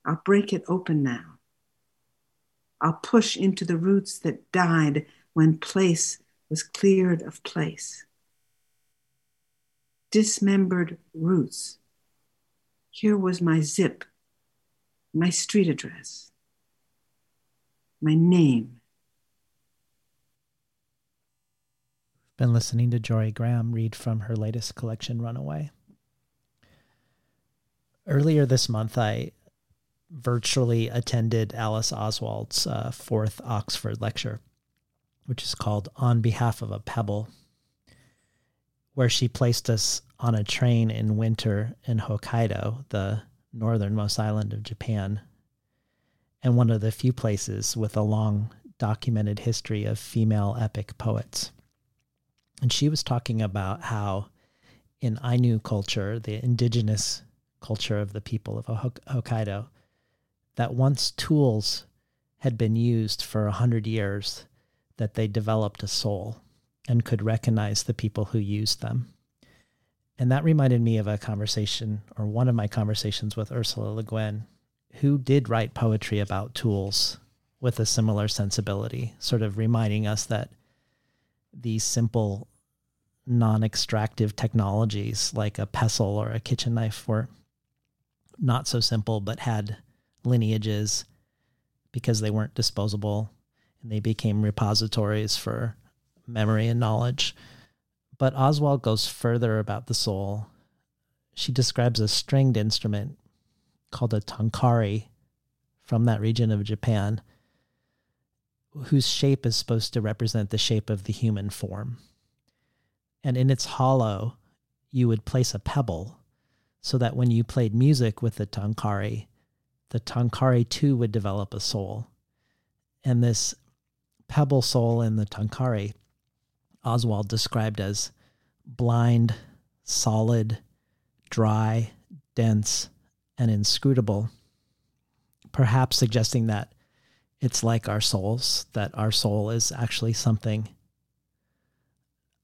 I'll break it open now. I'll push into the roots that died when place was cleared of place. Dismembered roots. Here was my zip, my street address, my name. Been listening to Jorie Graham read from her latest collection, Runaway. Earlier this month, I virtually attended Alice Oswald's uh, fourth Oxford lecture, which is called On Behalf of a Pebble, where she placed us on a train in winter in Hokkaido, the northernmost island of Japan, and one of the few places with a long documented history of female epic poets. And she was talking about how in Ainu culture, the indigenous culture of the people of Hokkaido, that once tools had been used for a hundred years, that they developed a soul and could recognize the people who used them. And that reminded me of a conversation, or one of my conversations with Ursula Le Guin, who did write poetry about tools with a similar sensibility, sort of reminding us that these simple, non extractive technologies like a pestle or a kitchen knife were not so simple, but had lineages because they weren't disposable and they became repositories for memory and knowledge. But Oswald goes further about the soul. She describes a stringed instrument called a tonkori from that region of Japan, whose shape is supposed to represent the shape of the human form. And in its hollow, you would place a pebble so that when you played music with the Tonkori, the Tonkori too would develop a soul. And this pebble soul in the Tonkori, Oswald described as blind, solid, dry, dense, and inscrutable, perhaps suggesting that it's like our souls, that our soul is actually something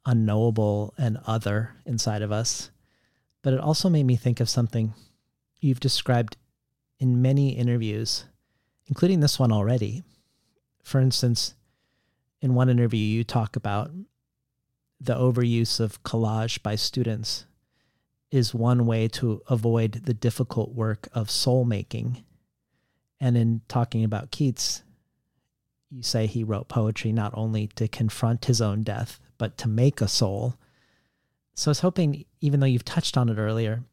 unknowable and other inside of us. But it also made me think of something you've described in many interviews, including this one already. For instance, in one interview, you talk about the overuse of collage by students is one way to avoid the difficult work of soul making. And in talking about Keats, you say he wrote poetry not only to confront his own death, but to make a soul. So I was hoping, even though you've touched on it earlier,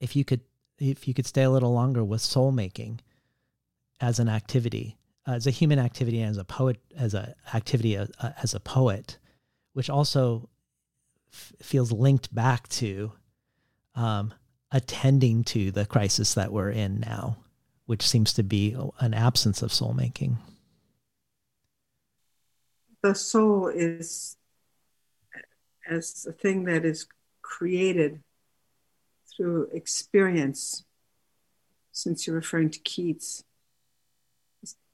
if you could if you could stay a little longer with soul making as an activity, as a human activity, and as a poet, as an activity uh, uh, as a poet, which also f- feels linked back to um, attending to the crisis that we're in now, which seems to be an absence of soul making. The soul is as a thing that is created through experience, since you're referring to Keats,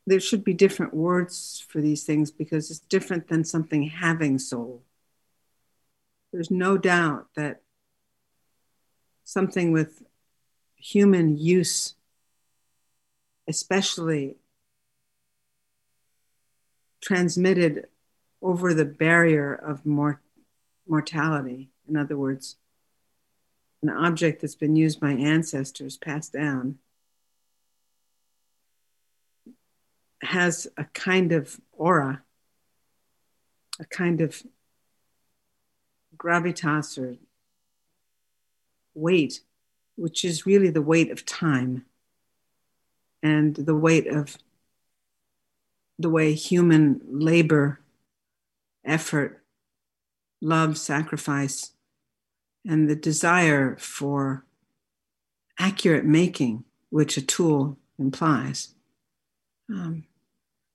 there should be different words for these things because it's different than something having soul. There's no doubt that something with human use, especially transmitted over the barrier of mor- mortality, in other words, an object that's been used by ancestors, passed down, has a kind of aura, a kind of gravitas or weight, which is really the weight of time and the weight of the way human labor, effort, love, sacrifice and the desire for accurate making, which a tool implies. Um,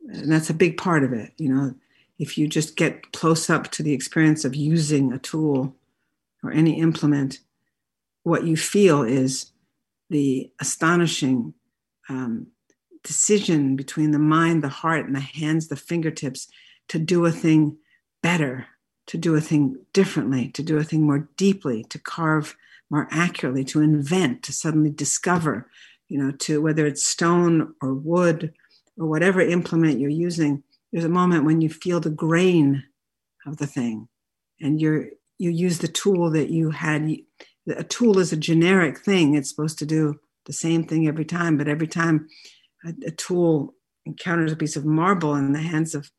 And that's a big part of it. You know, if you just get close up to the experience of using a tool or any implement, what you feel is the astonishing um, decision between the mind, the heart, and the hands, the fingertips to do a thing better, to do a thing differently, to do a thing more deeply, to carve more accurately, to invent, to suddenly discover, you know, to whether it's stone or wood or whatever implement you're using, there's a moment when you feel the grain of the thing and you're you use the tool that you had. A tool is a generic thing. It's supposed to do the same thing every time but every time a, a tool encounters a piece of marble in the hands of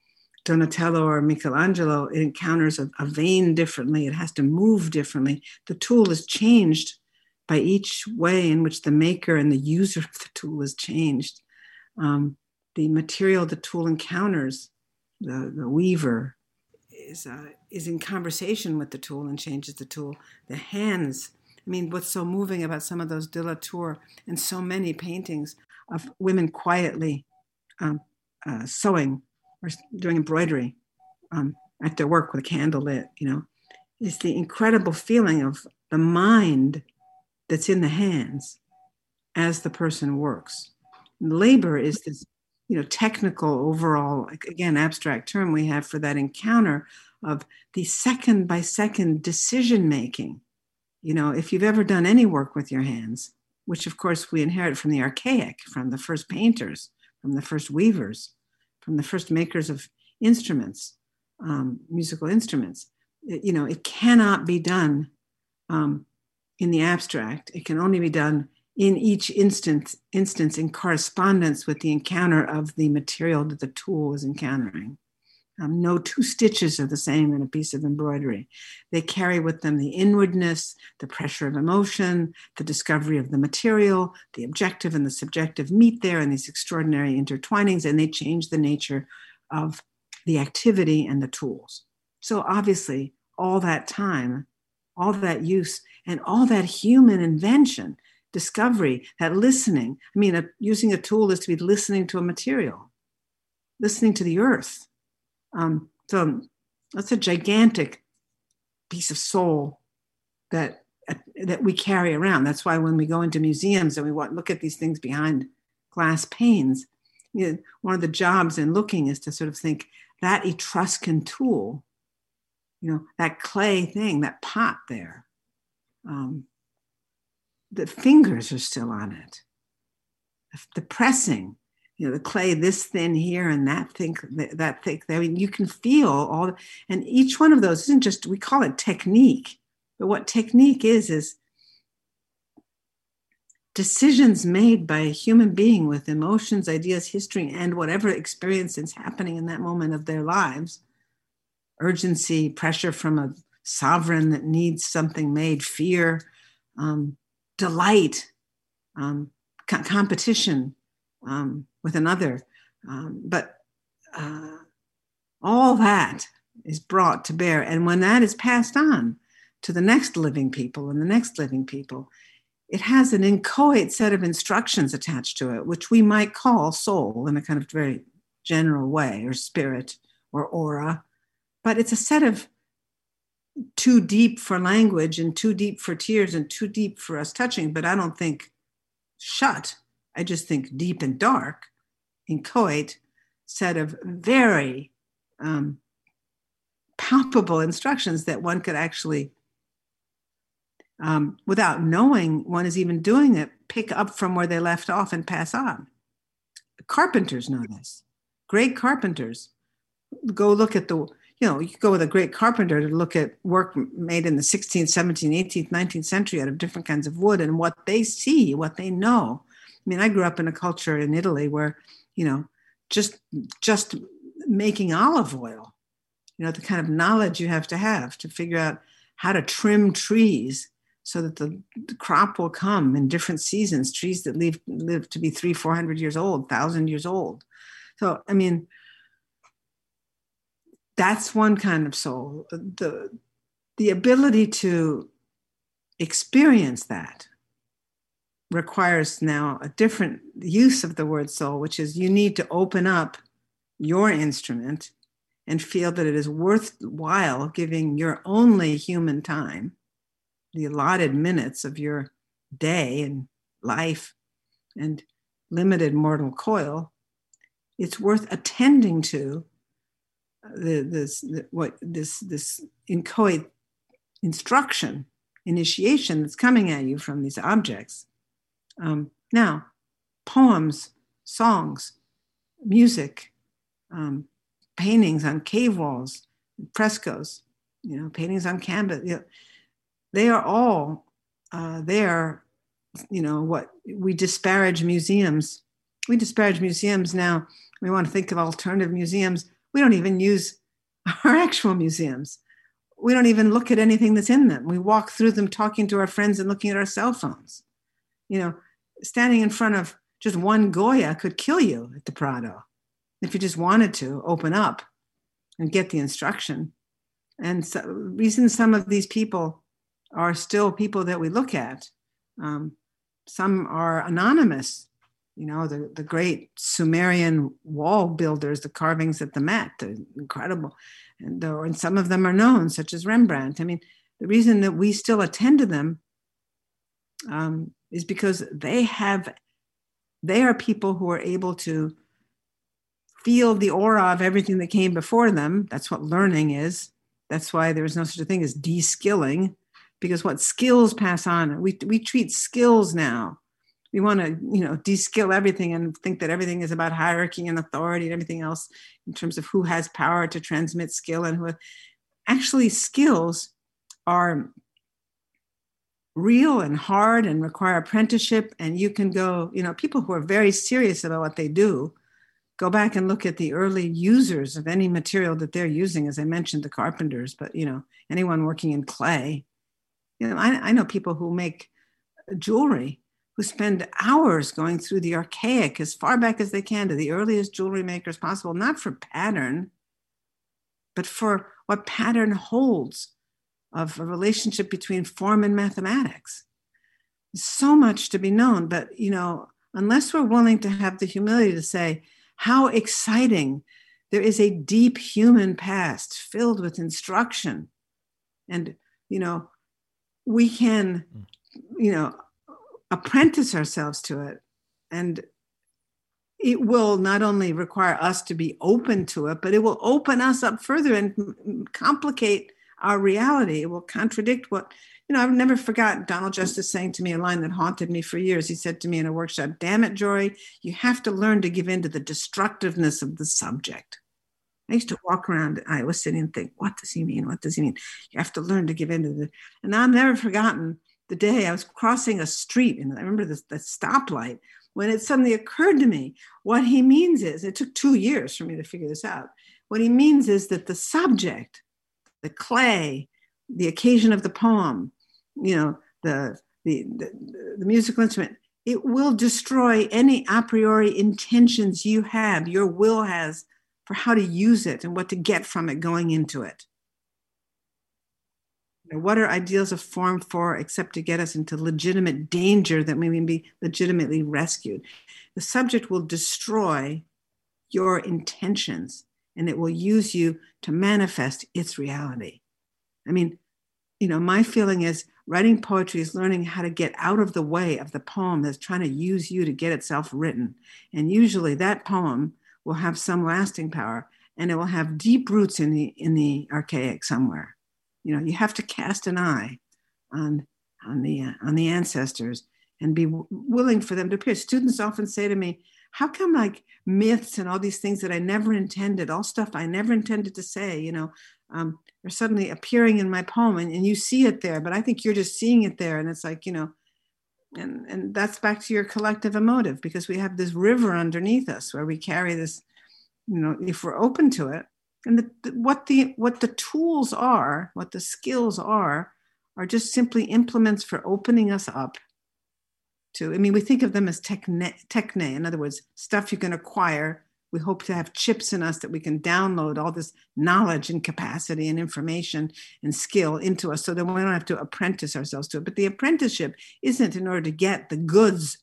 Donatello or Michelangelo, it encounters a, a, vein differently. It has to move differently. The tool is changed by each way in which the maker and the user of the tool is changed. Um, the material the tool encounters, the, the weaver, is, uh, is in conversation with the tool and changes the tool. The hands, I mean, what's so moving about some of those de la Tour and so many paintings of women quietly um, uh, sewing or doing embroidery um, at their work with a candle lit, you know, is the incredible feeling of the mind that's in the hands as the person works. labor is this, you know, technical overall, again, abstract term we have for that encounter of the second by second decision making. You know, if you've ever done any work with your hands, which of course we inherit from the archaic, from the first painters, from the first weavers, from the first makers of instruments, um, musical instruments. It, you know, it cannot be done um, in the abstract. It can only be done in each instance, instance in correspondence with the encounter of the material that the tool is encountering. Um, no two stitches are the same in a piece of embroidery. They carry with them the inwardness, the pressure of emotion, the discovery of the material, the objective and the subjective meet there in these extraordinary intertwinings, and they change the nature of the activity and the tools. So, obviously, all that time, all that use, and all that human invention, discovery, that listening. I mean, a, using a tool is to be listening to a material, listening to the earth um, so that's a gigantic piece of soul that that we carry around. That's why when we go into museums and we want look at these things behind glass panes, you know, one of the jobs in looking is to sort of think that Etruscan tool, you know, that clay thing, that pot there, um, the fingers are still on it. The pressing, you know the clay this thin here and that thick that thick i mean you can feel all and each one of those isn't just we call it technique but what technique is is decisions made by a human being with emotions ideas history and whatever experience is happening in that moment of their lives. Urgency pressure from a sovereign that needs something made fear um, delight um, co- competition um, with another. Um, but uh, all that is brought to bear. And when that is passed on to the next living people and the next living people, it has an inchoate set of instructions attached to it, which we might call soul in a kind of very general way, or spirit, or aura. But it's a set of too deep for language and too deep for tears and too deep for us touching, but I don't think shut. I just think deep and dark inchoate set of very um, palpable instructions that one could actually, um, without knowing one is even doing it, pick up from where they left off and pass on. Carpenters know this. Great carpenters go look at the, you know, you go with a great carpenter to look at work made in the 16th, 17th, 18th, 19th century out of different kinds of wood and what they see, what they know. I mean, I grew up in a culture in Italy where you know, just just making olive oil, you know, the kind of knowledge you have to have to figure out how to trim trees so that the, the crop will come in different seasons, trees that live, live to be three, 400 years old, thousand years old. So, I mean, that's one kind of soul. The, the ability to experience that requires now a different use of the word soul, which is you need to open up your instrument and feel that it is worthwhile giving your only human time, the allotted minutes of your day and life and limited mortal coil, it's worth attending to the, this the, what this this inchoate instruction initiation that's coming at you from these objects. Um, now, poems, songs, music, um, paintings on cave walls, frescoes, you know, paintings on canvas. You know, they are all uh, there. You know what we disparage museums. We disparage museums now. We want to think of alternative museums. We don't even use our actual museums. We don't even look at anything that's in them. We walk through them talking to our friends and looking at our cell phones. You know, standing in front of just one Goya could kill you at the Prado if you just wanted to open up and get the instruction. And so, reason some of these people are still people that we look at. Um, some are anonymous. You know, the, the great Sumerian wall builders, the carvings at the Met, they're incredible. And, uh, and some of them are known, such as Rembrandt. I mean, the reason that we still attend to them um, is because they have, they are people who are able to feel the aura of everything that came before them. That's what learning is. That's why there is no such a thing as de-skilling, because what skills pass on. We we treat skills now. We want to, you know, de-skill everything and think that everything is about hierarchy and authority and everything else in terms of who has power to transmit skill and who. Actually, skills are real and hard and require apprenticeship. And you can go, you know, people who are very serious about what they do go back and look at the early users of any material that they're using as i mentioned the carpenters but you know anyone working in clay you know i, I know people who make jewelry who spend hours going through the archaic as far back as they can to the earliest jewelry makers possible not for pattern but for what pattern holds of a relationship between form and mathematics so much to be known but you know unless we're willing to have the humility to say how exciting! There is a deep human past filled with instruction. And, you know, we can, mm. you know, apprentice ourselves to it. And it will not only require us to be open to it, but it will open us up further and complicate our reality. It will contradict what you know, I've never forgotten Donald Justice saying to me a line that haunted me for years. He said to me in a workshop, Damn it, Jorie, you have to learn to give in to the destructiveness of the subject. I used to walk around Iowa City and think, What does he mean? What does he mean? You have to learn to give in to the. And I've never forgotten the day I was crossing a street, and I remember the, the stoplight when it suddenly occurred to me what he means is it took two years for me to figure this out. What he means is that the subject, the clay, the occasion of the poem, you know the, the the, the musical instrument. It will destroy any a priori intentions you have your will has for how to use it and what to get from it going into it. What are ideals of form for except to get us into legitimate danger that we may be legitimately rescued? The subject will destroy your intentions and it will use you to manifest its reality i mean you know my feeling is Writing poetry is learning how to get out of the way of the poem that's trying to use you to get itself written. And usually that poem will have some lasting power and it will have deep roots in the in the archaic somewhere. You know, you have to cast an eye on on the uh, on the ancestors and be w- willing for them to appear. Students often say to me, "How come like myths and all these things that I never intended, all stuff I never intended to say, you know, um, are suddenly appearing in my poem and, and you see it there but i think you're just seeing it there and it's like you know and and that's back to your collective emotive because we have this river underneath us where we carry this you know if we're open to it and the, the, what the what the tools are what the skills are are just simply implements for opening us up to i mean we think of them as techne, techne in other words stuff you can acquire we hope to have chips in us that we can download all this knowledge and capacity and information and skill into us so that we don't have to apprentice ourselves to it. But the apprenticeship isn't in order to get the goods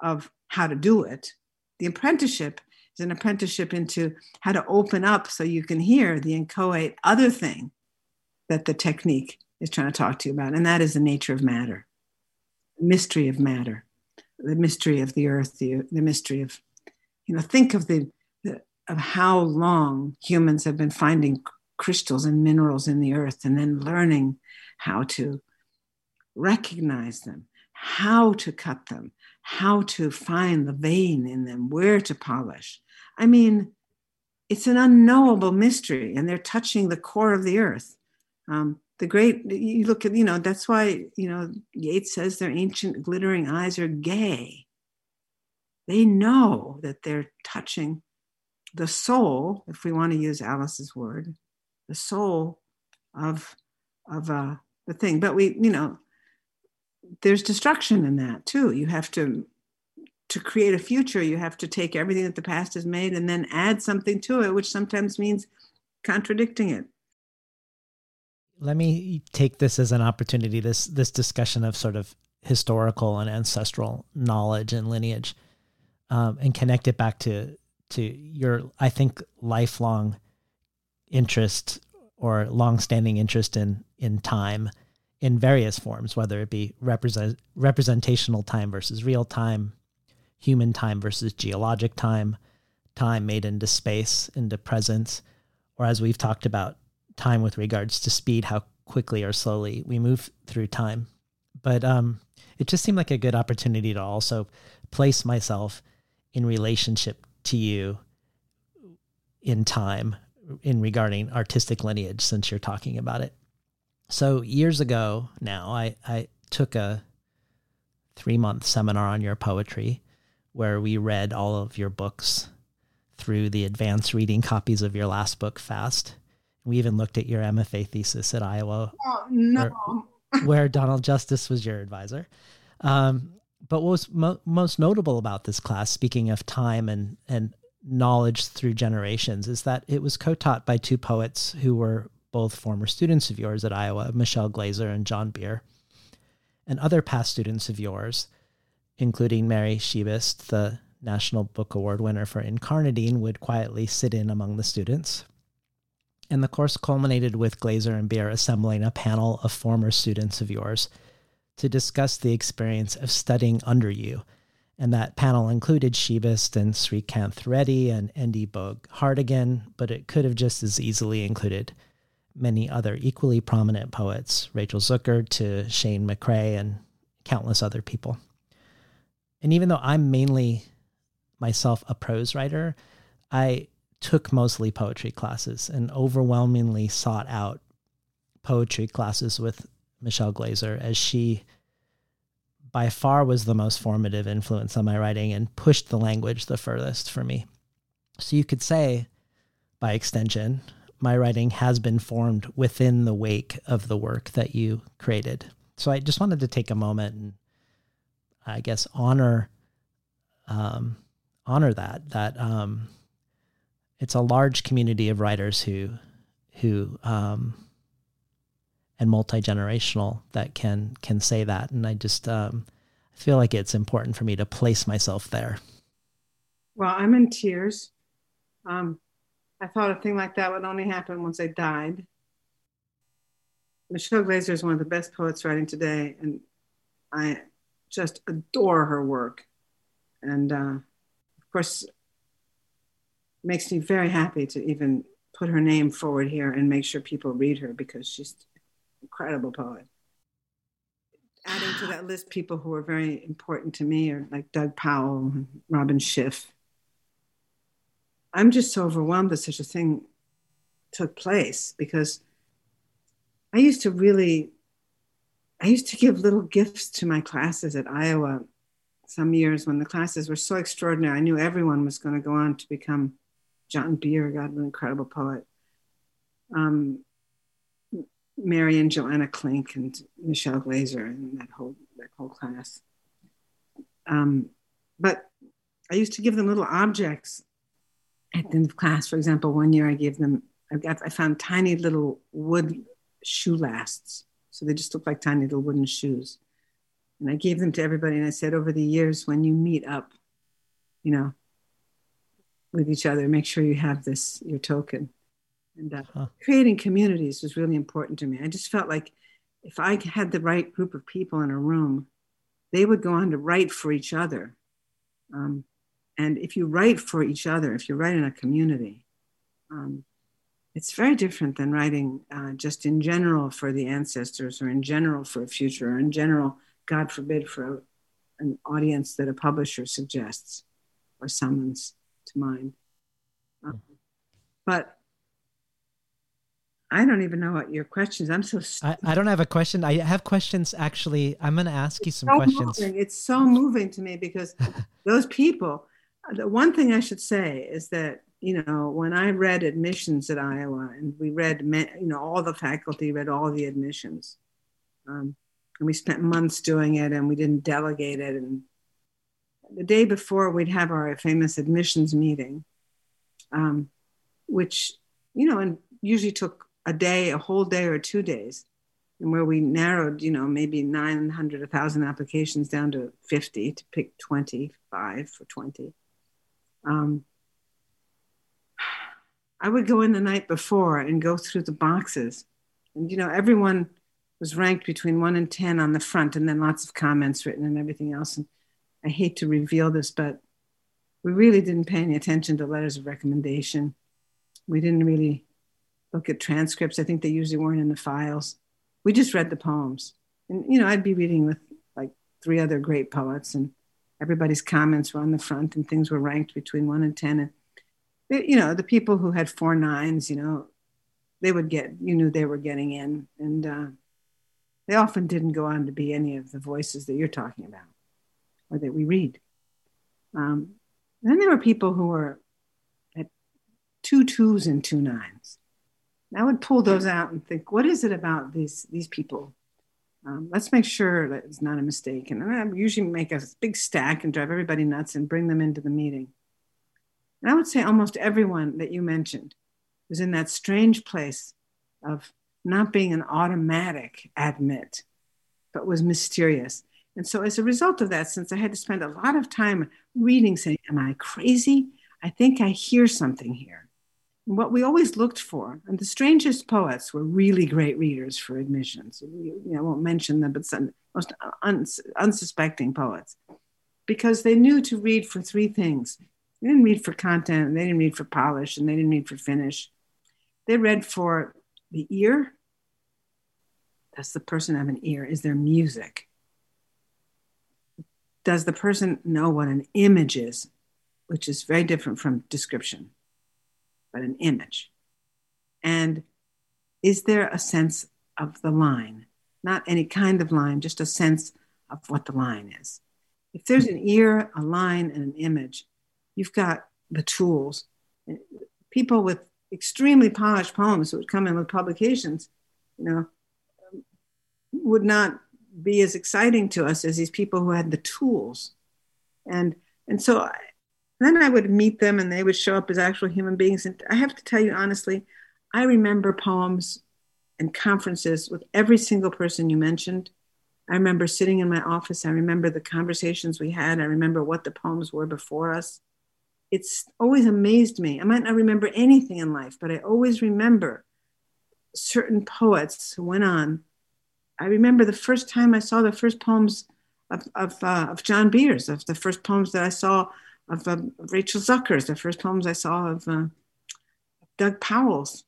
of how to do it. The apprenticeship is an apprenticeship into how to open up so you can hear the inchoate other thing that the technique is trying to talk to you about, and that is the nature of matter, mystery of matter, the mystery of the earth, the, the mystery of, you know, think of the, the of how long humans have been finding crystals and minerals in the earth and then learning how to recognize them, how to cut them, how to find the vein in them, where to polish. I mean, it's an unknowable mystery, and they're touching the core of the earth. Um, the great, you look at, you know, that's why, you know, Yeats says their ancient glittering eyes are gay. They know that they're touching the soul, if we want to use Alice's word, the soul of of uh, the thing. But we, you know, there's destruction in that too. You have to to create a future. You have to take everything that the past has made and then add something to it, which sometimes means contradicting it. Let me take this as an opportunity. This this discussion of sort of historical and ancestral knowledge and lineage, um, and connect it back to to your, I think, lifelong interest or long-standing interest in in time in various forms, whether it be represent, representational time versus real time, human time versus geologic time, time made into space, into presence, or as we've talked about, time with regards to speed, how quickly or slowly we move through time. But um, it just seemed like a good opportunity to also place myself in relationship to you in time in regarding artistic lineage since you're talking about it. So years ago now, I, I took a three month seminar on your poetry where we read all of your books through the advanced reading copies of your last book fast. We even looked at your MFA thesis at Iowa. Oh, no. Where, where Donald Justice was your advisor. Um, but what was mo- most notable about this class, speaking of time and, and knowledge through generations is that it was co-taught by two poets who were both former students of yours at Iowa, Michele Glazer and John Beer, and other past students of yours, including Mary Szybist, the National Book Award winner for Incarnadine, would quietly sit in among the students. And the course culminated with Glazer and Beer assembling a panel of former students of yours to discuss the experience of studying under you and that panel included Szybist and Srikanth Reddy and Endi Bogue Hartigan, but it could have just as easily included many other equally prominent poets, Rachel Zucker to Shane McCrae and countless other people. And even though I'm mainly myself a prose writer, I took mostly poetry classes and overwhelmingly sought out poetry classes with Michele Glazer as she by far was the most formative influence on my writing and pushed the language the furthest for me. So you could say, by extension, my writing has been formed within the wake of the work that you created. So I just wanted to take a moment and I guess honor um, honor that that um, it's a large community of writers who who um, and multi generational that can can say that. And I just um, feel like it's important for me to place myself there. Well, I'm in tears. Um, I thought a thing like that would only happen once I died. Michele Glazer is one of the best poets writing today, and I just adore her work. And uh, of course, makes me very happy to even put her name forward here and make sure people read her because she's incredible poet. Adding to that list, people who are very important to me are like Doug Powell, Robyn Schiff. I'm just so overwhelmed that such a thing took place because I used to really, I used to give little gifts to my classes at Iowa some years when the classes were so extraordinary. I knew everyone was going to go on to become John Beer, God, an incredible poet. Um, Mary and Joanna Klink and Michelle Glazer and that whole that whole class. Um, but I used to give them little objects at the end of class. For example, one year I gave them I got I found tiny little wood shoe lasts, so they just looked like tiny little wooden shoes, and I gave them to everybody. And I said, over the years, when you meet up, you know, with each other. Make sure you have this your token. And uh, huh. creating communities was really important to me. I just felt like if I had the right group of people in a room, they would go on to write for each other. Um, and if you write for each other, if you write in a community, um, it's very different than writing uh, just in general for the ancestors or in general for a future or in general, God forbid, for a, an audience that a publisher suggests or summons to mind. Um, but I don't even know what your questions. I'm so. I, I, don't have a question. I have questions. Actually, I'm going to ask you some so questions. Moving. It's so moving to me because those people. The one thing I should say is that you know when I read admissions at Iowa, and we read, you know, all the faculty read all the admissions, um, and we spent months doing it, and we didn't delegate it. And the day before, we'd have our famous admissions meeting, um, which you know, and usually took a day, a whole day or two days, and where we narrowed, you know, maybe 900, 1,000 applications down to 50 to pick 25 for 20. Um, I would go in the night before and go through the boxes. And, you know, everyone was ranked between one and 10 on the front, and then lots of comments written and everything else. And I hate to reveal this, but we really didn't pay any attention to letters of recommendation. We didn't really look at transcripts. I think they usually weren't in the files. We just read the poems. And, you know, I'd be reading with like three other great poets, and everybody's comments were on the front, and things were ranked between one and 10. And, you know, the people who had four nines, you know, they would get, you knew they were getting in. And uh, they often didn't go on to be any of the voices that you're talking about or that we read. Um, then there were people who were at two twos and two nines. I would pull those out and think, what is it about these these people? Um, let's make sure that it's not a mistake. And I usually make a big stack and drive everybody nuts and bring them into the meeting. And I would say almost everyone that you mentioned was in that strange place of not being an automatic admit, but was mysterious. And so, as a result of that, since I had to spend a lot of time reading, saying, Am I crazy? I think I hear something here what we always looked for, and the strangest poets were really great readers for admissions. You know, I won't mention them, but some most uns, unsuspecting poets, because they knew to read for three things. They didn't read for content, they didn't read for polish, and they didn't read for finish. They read for the ear. Does the person have an ear? Is there music? Does the person know what an image is, which is very different from description? but an image. And is there a sense of the line? Not any kind of line, just a sense of what the line is. If there's an ear, a line, and an image, you've got the tools. People with extremely polished poems who would come in with publications, you know, would not be as exciting to us as these people who had the tools. And and so I, then I would meet them and they would show up as actual human beings. And I have to tell you honestly, I remember poems and conferences with every single person you mentioned. I remember sitting in my office. I remember the conversations we had. I remember what the poems were before us. It's always amazed me. I might not remember anything in life, but I always remember certain poets who went on. I remember the first time I saw the first poems of, of, uh, of John Beers, of the first poems that I saw of uh, Rachel Zucker's, the first poems I saw of uh, Doug Powell's.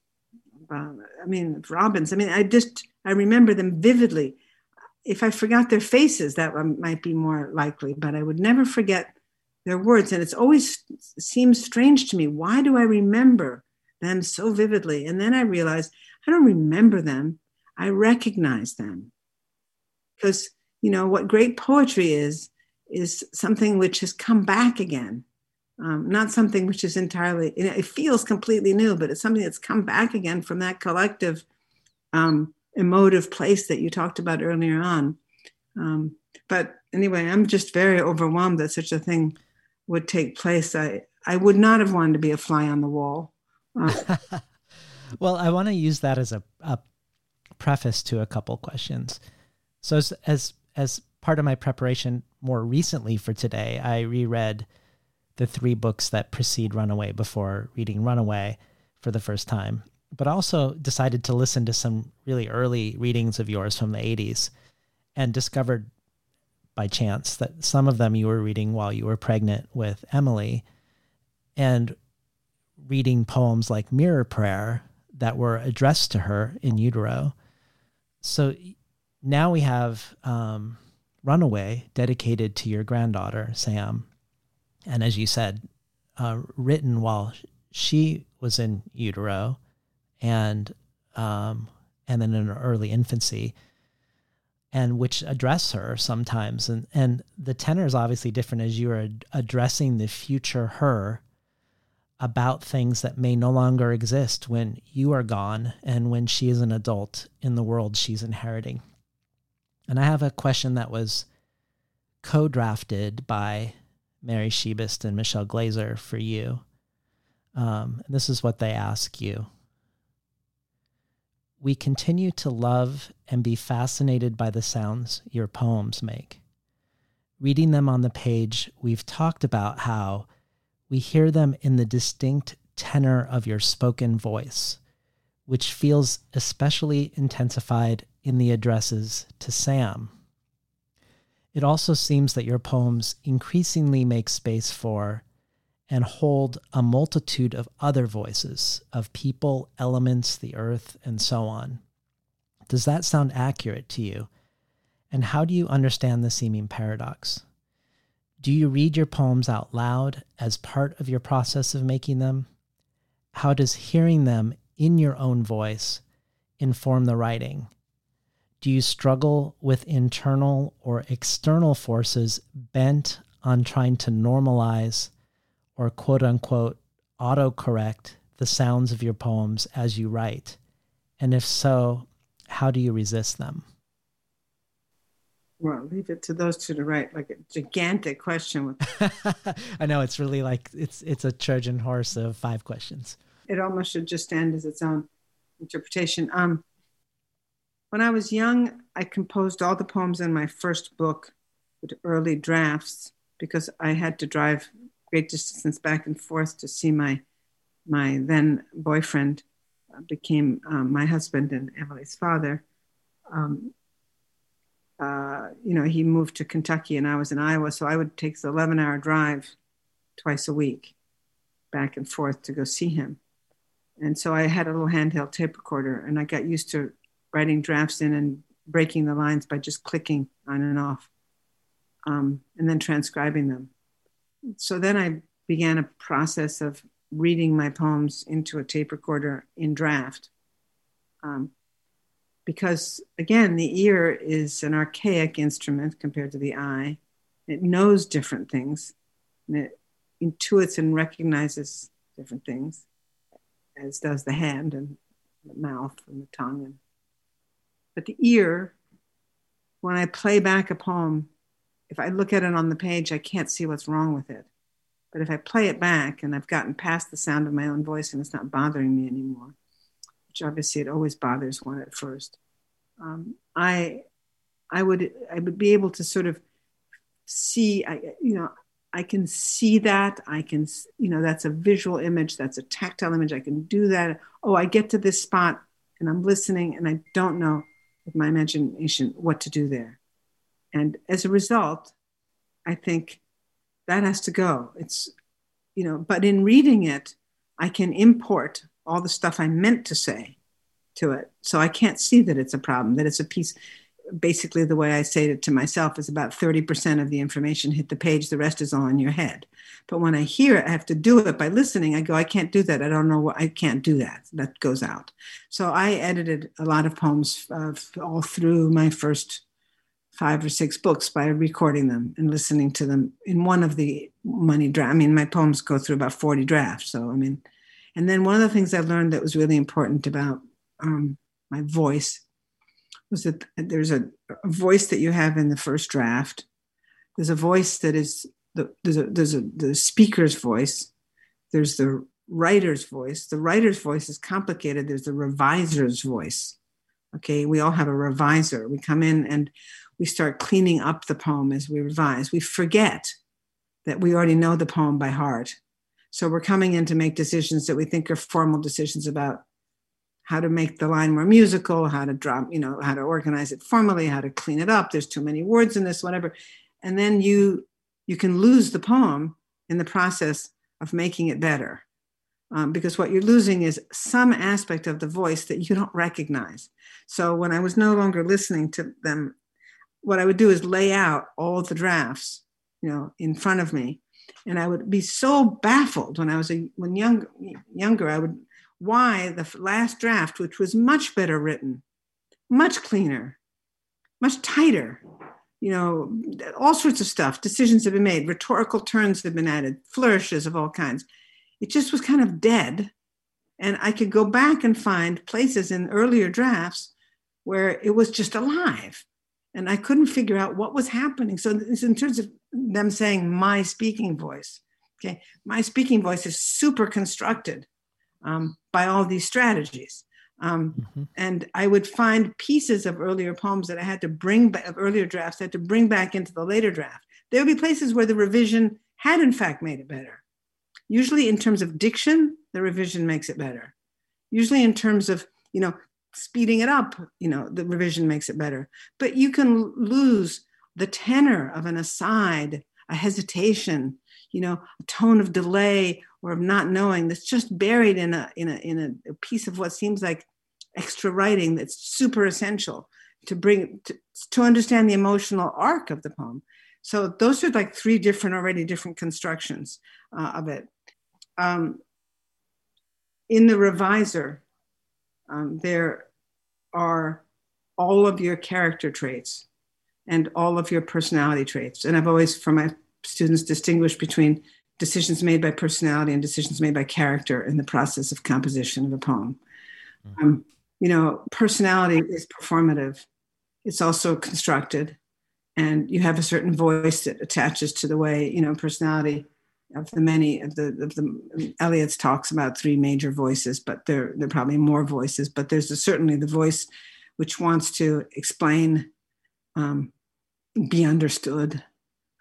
Uh, I mean, Robyn's. I mean, I just I remember them vividly. If I forgot their faces, that might be more likely, but I would never forget their words. And it's always seems strange to me. Why do I remember them so vividly? And then I realized I don't remember them. I recognize them because you know what great poetry is is something which has come back again. Um, not something which is entirely, it feels completely new, but it's something that's come back again from that collective um, emotive place that you talked about earlier on. Um, but anyway, I'm just very overwhelmed that such a thing would take place. I, I would not have wanted to be a fly on the wall. Uh, well, I want to use that as a, a preface to a couple questions. So as, as as part of my preparation more recently for today, I reread the three books that precede Runaway before reading Runaway for the first time, but also decided to listen to some really early readings of yours from the 80s and discovered by chance that some of them you were reading while you were pregnant with Emily and reading poems like Mirror Prayer that were addressed to her in utero. So now we have um, Runaway dedicated to your granddaughter, Sam. And as you said, uh, written while she was in utero and um, and then in her early infancy and which address her sometimes and and the tenor is obviously different as you are addressing the future her about things that may no longer exist when you are gone and when she is an adult in the world she's inheriting. And i have a question that was co-drafted by mary Szybist and michele glazer for you. Um, and this is what they ask you. We continue to love and be fascinated by the sounds your poems make. Reading them on the page, we've talked about how we hear them in the distinct tenor of your spoken voice, which feels especially intensified in the addresses to Sam. It also seems that your poems increasingly make space for and hold a multitude of other voices of people, elements, the earth, and so on. Does that sound accurate to you? And how do you understand the seeming paradox? Do you read your poems out loud as part of your process of making them? How does hearing them in your own voice inform the writing? Do you struggle with internal or external forces bent on trying to normalize or quote unquote autocorrect the sounds of your poems as you write? And if so, how do you resist them? Well, leave it to those two to write like a gigantic question. With I know it's really like it's it's a Trojan horse of five questions. It almost should just stand as its own interpretation. Um, when I was young, I composed all the poems in my first book with early drafts because I had to drive great distance back and forth to see my my then boyfriend uh, became um, my husband and Emily's father. Um, uh, you know, he moved to Kentucky and I was in Iowa, so I would take the 11 hour drive twice a week back and forth to go see him. And so I had a little handheld tape recorder and I got used to writing drafts in and breaking the lines by just clicking on and off um, and then transcribing them so then I began a process of reading my poems into a tape recorder in draft. Um, because again, the ear is an archaic instrument compared to the eye. It knows different things and it intuits and recognizes different things, as does the hand and the mouth and the tongue. And, but the ear, when I play back a poem, if I look at it on the page, I can't see what's wrong with it. But if I play it back and I've gotten past the sound of my own voice and it's not bothering me anymore, which obviously it always bothers one at first, um, I, I would, I would be able to sort of see, I, you know, I can see that. I can, you know, that's a visual image. That's a tactile image. I can do that. Oh, I get to this spot and I'm listening and I don't know with my imagination what to do there. And as a result, I think that has to go. It's, you know, but in reading it, I can import all the stuff I meant to say to it. So I can't see that it's a problem, that it's a piece. Basically, the way I say it to myself is about 30% of the information hit the page, the rest is all in your head. But when I hear it, I have to do it by listening. I go, I can't do that. I don't know what, I can't do that. That goes out. So I edited a lot of poems uh, all through my first five or six books by recording them and listening to them in one of the money draft. I mean, my poems go through about 40 drafts. So, I mean, and then one of the things I learned that was really important about um, my voice was that there's a, a, voice that you have in the first draft. There's a voice that is the, there's a, there's a, the speaker's voice. There's the writer's voice. The writer's voice is complicated. There's the reviser's voice. Okay, we all have a reviser. We come in and we start cleaning up the poem as we revise. We forget that we already know the poem by heart. So we're coming in to make decisions that we think are formal decisions about how to make the line more musical, how to drop, you know, how to organize it formally, how to clean it up. There's too many words in this, whatever. And then you you can lose the poem in the process of making it better. Um, because what you're losing is some aspect of the voice that you don't recognize. So when I was no longer listening to them, what I would do is lay out all the drafts, you know, in front of me, and I would be so baffled when I was a, when young younger. I would why the last draft, which was much better written, much cleaner, much tighter, you know, all sorts of stuff. Decisions have been made, rhetorical turns have been added, flourishes of all kinds. It just was kind of dead. And I could go back and find places in earlier drafts where it was just alive. And I couldn't figure out what was happening. So, in terms of them saying my speaking voice, okay, my speaking voice is super constructed um, by all these strategies. Um, mm-hmm. And I would find pieces of earlier poems that I had to bring back, of earlier drafts, I had to bring back into the later draft. There would be places where the revision had, in fact, made it better. Usually, in terms of diction, the revision makes it better. Usually, in terms of, you know, speeding it up, you know, the revision makes it better. But you can lose the tenor of an aside, a hesitation, you know, a tone of delay or of not knowing that's just buried in a in a in a, piece of what seems like extra writing that's super essential to bring to, to understand the emotional arc of the poem so those are like three different already different constructions uh, of it um, in the reviser um, there are all of your character traits and all of your personality traits and i've always for my students distinguished between decisions made by personality and decisions made by character in the process of composition of a poem. Mm-hmm. Um, you know, personality is performative, it's also constructed, and you have a certain voice that attaches to the way, you know, personality of the many of the of the Eliot's talks about three major voices, but there there are probably more voices, but there's a, certainly the voice which wants to explain, um, be understood,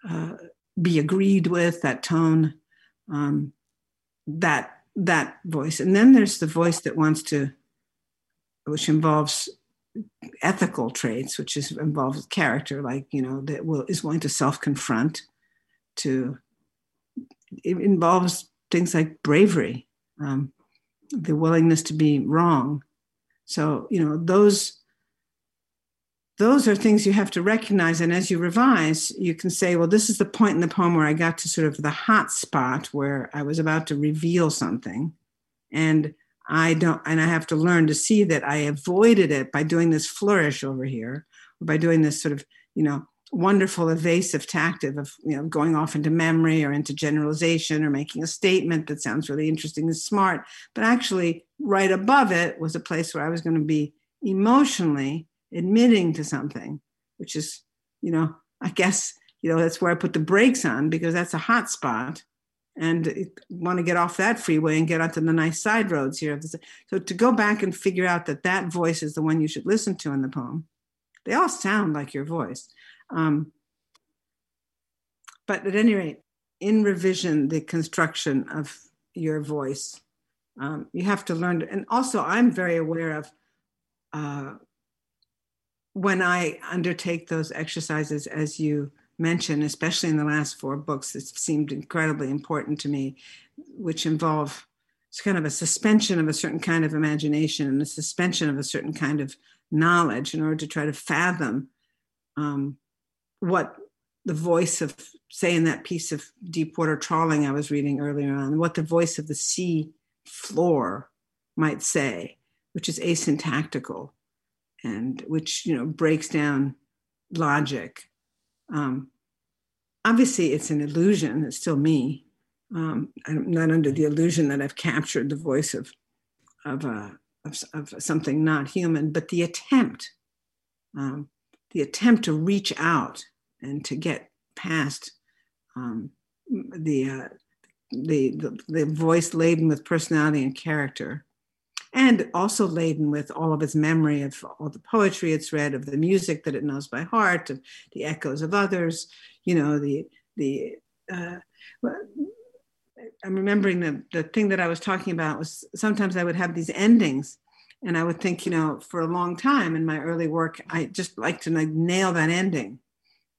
uh, be agreed with, that tone, um, that that voice. And then there's the voice that wants to, which involves ethical traits, which is involves character, like you know that will is willing to self-confront. To it involves things like bravery, um, the willingness to be wrong. So you know those those are things you have to recognize. And as you revise, you can say, well, this is the point in the poem where I got to sort of the hot spot where I was about to reveal something. And I don't, and I have to learn to see that I avoided it by doing this flourish over here, or by doing this sort of, you know, wonderful evasive tactic of, you know, going off into memory or into generalization or making a statement that sounds really interesting and smart. But actually, right above it was a place where I was going to be emotionally admitting to something, which is, you know, I guess, you know, that's where I put the brakes on because that's a hot spot and want to get off that freeway and get onto the nice side roads here. So to go back and figure out that that voice is the one you should listen to in the poem, they all sound like your voice. Um, but at any rate, in revision, the construction of your voice, um, you have to learn. And also, I'm very aware of uh, when I undertake those exercises, as you mentioned, especially in the last four books, it seemed incredibly important to me, which involve it's kind of a suspension of a certain kind of imagination and a suspension of a certain kind of knowledge in order to try to fathom um, what the voice of, say, in that piece of deep water trawling I was reading earlier on, what the voice of the sea floor might say, which is asyntactical and which you know breaks down logic. Um, obviously, it's an illusion. It's still me. Um, I'm not under the illusion that I've captured the voice of of, uh, of, of something not human, but the attempt, um, the attempt to reach out and to get past um, the, uh, the, the the voice laden with personality and character and also laden with all of its memory of all the poetry it's read, of the music that it knows by heart, of the echoes of others, you know, the the uh, I'm remembering the, the thing that I was talking about was sometimes I would have these endings and I would think, you know, for a long time in my early work, I just like to like nail that ending.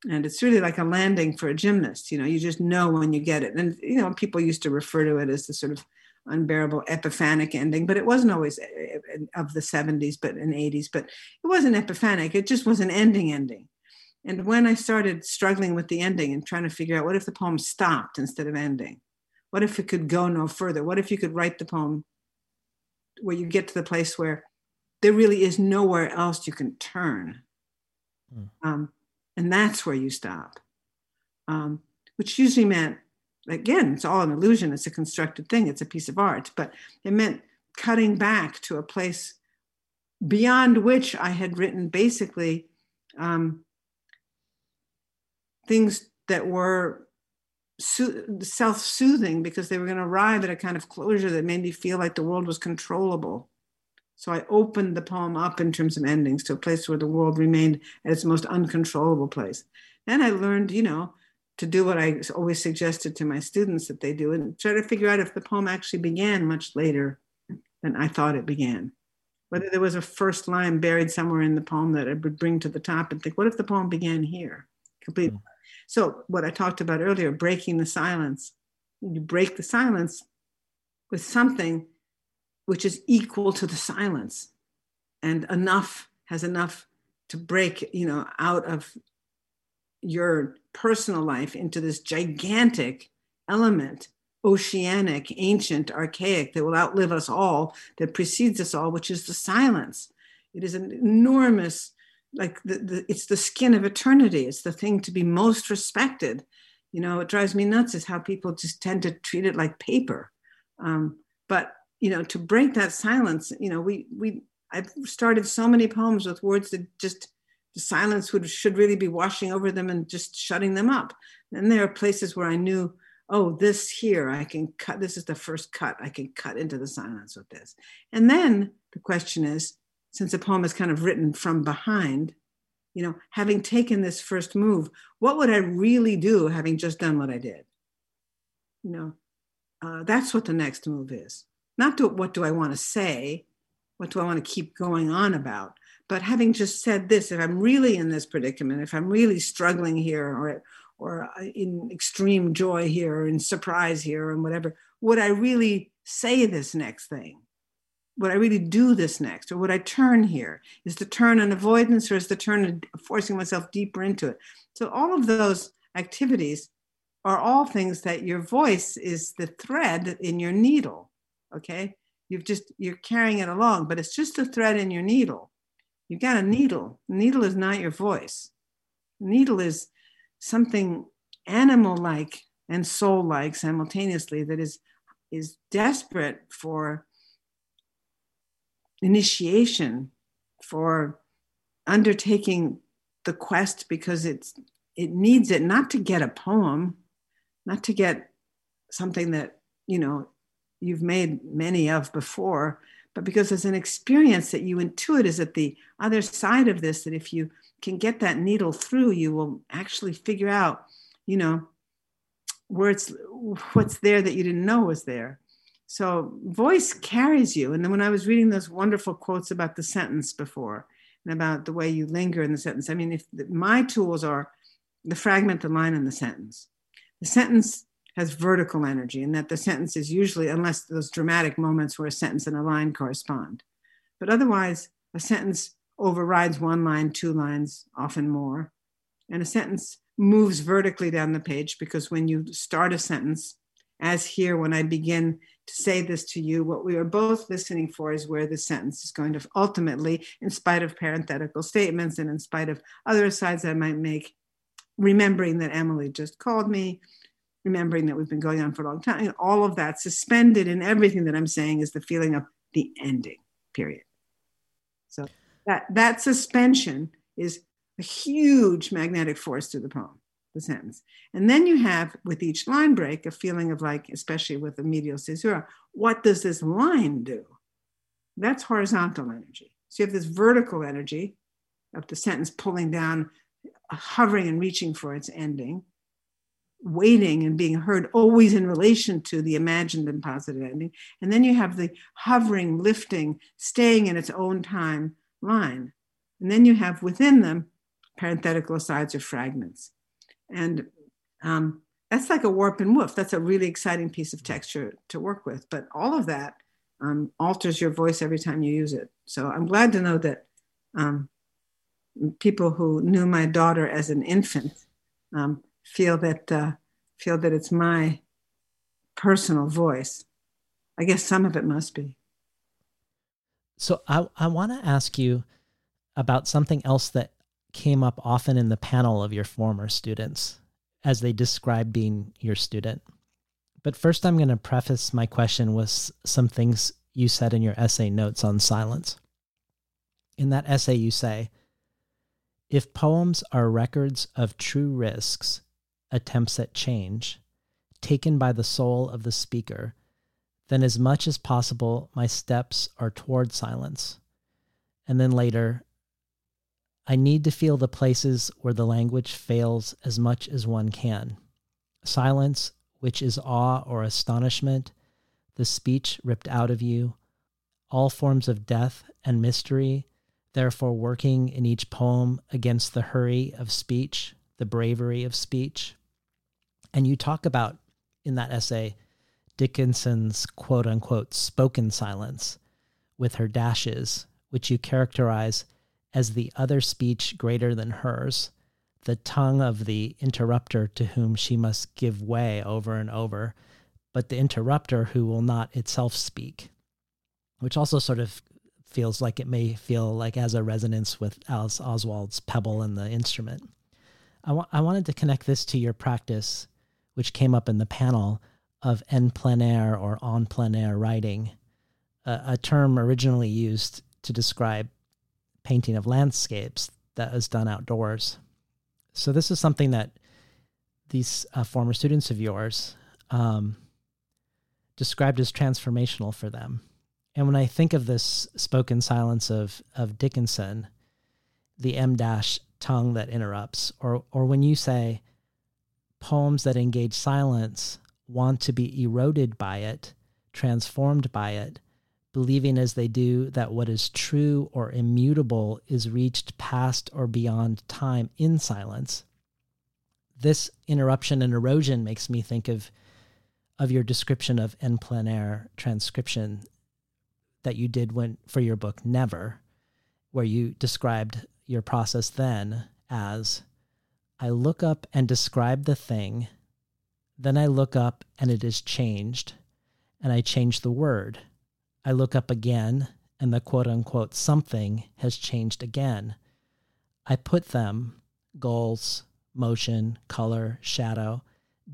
And it's really like a landing for a gymnast. You know, you just know when you get it. And, you know, people used to refer to it as the sort of unbearable epiphanic ending, but it wasn't always eh, eh, of the 70s, but in 80s, but it wasn't epiphanic. It just was an ending ending. And when I started struggling with the ending and trying to figure out what if the poem stopped instead of ending? What if it could go no further? What if you could write the poem where you get to the place where there really is nowhere else you can turn? Mm. Um, and that's where you stop, um, which usually meant, again, it's all an illusion, it's a constructed thing, it's a piece of art, but it meant cutting back to a place beyond which I had written basically um, things that were self-soothing because they were going to arrive at a kind of closure that made me feel like the world was controllable so i opened the poem up in terms of endings to a place where the world remained at its most uncontrollable place. Then i learned you know to do what i always suggested to my students that they do and try to figure out if the poem actually began much later than i thought it began. Whether there was a first line buried somewhere in the poem that i would bring to the top and think what if the poem began here? Complete mm. So, what I talked about earlier, breaking the silence, you break the silence with something which is equal to the silence. And enough has enough to break, you know, out of your personal life into this gigantic element, oceanic, ancient, archaic, that will outlive us all, that precedes us all, which is the silence. It is an enormous like the, the, it's the skin of eternity. It's the thing to be most respected. You know it drives me nuts is how people just tend to treat it like paper. Um, but you know to break that silence you know we we i've started so many poems with words that just the silence would should really be washing over them and just shutting them up and there are places where i knew oh this here i can cut this is the first cut i can cut into the silence with this and then the question is since a poem is kind of written from behind, you know, having taken this first move, what would I really do having just done what I did? You know, uh, that's what the next move is. Not what do I want to say, what do I want to keep going on about, but having just said this, if I'm really in this predicament, if I'm really struggling here, or or uh, in extreme joy here, or in surprise here, and whatever, would I really say this next thing? would I really do this next? Or would I turn here? Is the turn an avoidance or is the turn forcing myself deeper into it? So, all of those activities are all things that your voice is the thread in your needle. Okay. You've just, you're carrying it along, but it's just a thread in your needle. You've got a needle. Needle is not your voice. Needle is something animal like and soul like simultaneously that is, is desperate for initiation for undertaking the quest because it's it needs it not to get a poem not to get something that you know you've made many of before but because there's an experience that you intuit is at the other side of this that if you can get that needle through you will actually figure out you know where it's what's there that you didn't know was there so voice carries you. And then when I was reading those wonderful quotes about the sentence before and about the way you linger in the sentence, I mean, if my tools are the fragment, the line, and the sentence. The sentence has vertical energy, and that the sentence is usually, unless those dramatic moments where a sentence and a line correspond. But otherwise, a sentence overrides one line, two lines, often more. And a sentence moves vertically down the page because when you start a sentence, as here, when I begin to say this to you. What we are both listening for is where the sentence is going to ultimately, in spite of parenthetical statements and in spite of other asides I might make, remembering that Emily just called me, remembering that we've been going on for a long time, all of that suspended in everything that I'm saying is the feeling of the ending, period. So that that suspension is a huge magnetic force to the poem the sentence. And then you have, with each line break, a feeling of like, especially with the medial caesura, what does this line do? That's horizontal energy. So you have this vertical energy of the sentence pulling down, hovering and reaching for its ending. Waiting and being heard always in relation to the imagined and positive ending. And then you have the hovering, lifting, staying in its own time line. And then you have within them parenthetical asides or fragments. And um, that's like a warp and woof. That's a really exciting piece of texture to work with. But all of that um, alters your voice every time you use it. So I'm glad to know that um, people who knew my daughter as an infant um, feel that uh, feel that it's my personal voice. I guess some of it must be. So I I want to ask you about something else that came up often in the panel of your former students as they describe being your student. But first, I'm going to preface my question with some things you said in your essay notes on silence. In that essay, you say, if poems are records of true risks, attempts at change, taken by the soul of the speaker, then as much as possible, my steps are toward silence. And then later, I need to feel the places where the language fails as much as one can. Silence, which is awe or astonishment, the speech ripped out of you, all forms of death and mystery, therefore working in each poem against the hurry of speech, the bravery of speech. And you talk about in that essay Dickinson's quote unquote spoken silence with her dashes, which you characterize as the other speech greater than hers, the tongue of the interrupter to whom she must give way over and over, but the interrupter who will not itself speak, which also sort of feels like it may feel like as a resonance with Alice Oswald's pebble and the instrument. I, wa- I wanted to connect this to your practice, which came up in the panel of en plein air or en plein air writing, a, a term originally used to describe painting of landscapes that is done outdoors. So this is something that these uh, former students of yours um, described as transformational for them. And when I think of this spoken silence of of Dickinson, the em dash tongue that interrupts, or or when you say poems that engage silence want to be eroded by it, transformed by it, believing as they do that what is true or immutable is reached past or beyond time in silence. This interruption and erosion makes me think of of your description of en plein air transcription that you did when for your book Never, where you described your process then as I look up and describe the thing, then I look up and it is changed, and I change the word. I look up again and the quote unquote something has changed again. I put them, goals, motion, color, shadow,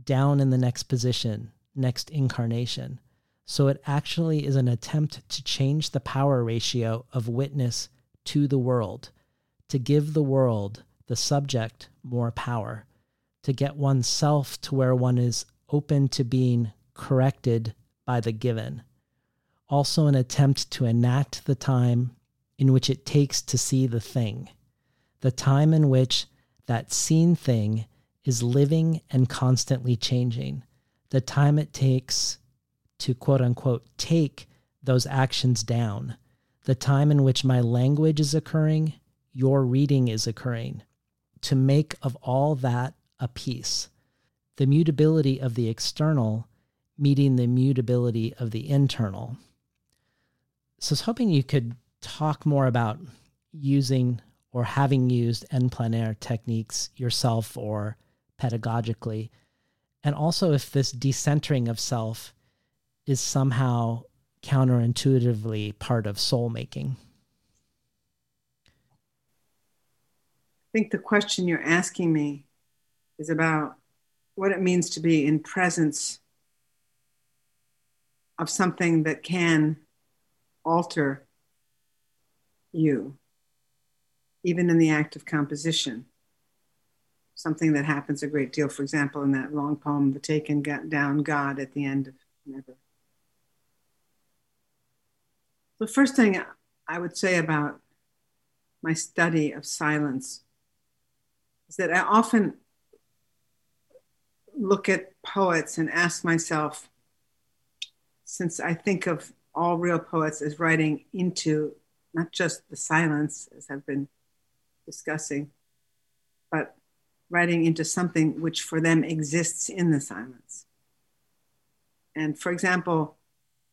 down in the next position, next incarnation. So it actually is an attempt to change the power ratio of witness to the world, to give the world, the subject, more power, to get oneself to where one is open to being corrected by the given. Also, an attempt to enact the time in which it takes to see the thing, the time in which that seen thing is living and constantly changing, the time it takes to quote unquote take those actions down. The time in which my language is occurring, your reading is occurring, to make of all that a piece. The mutability of the external meeting the mutability of the internal. So I was hoping you could talk more about using or having used en plein air techniques yourself or pedagogically, and also if this decentering of self is somehow counterintuitively part of soul making? Think the question you're asking me is about what it means to be in presence of something that can alter you, even in the act of composition. Something that happens a great deal, for example, in that long poem, The Taken Down God at the end of Never. The first thing I would say about my study of silence is that I often look at poets and ask myself, since I think of all real poets as writing into not just the silence, as I've been discussing, but writing into something which for them exists in the silence. And for example,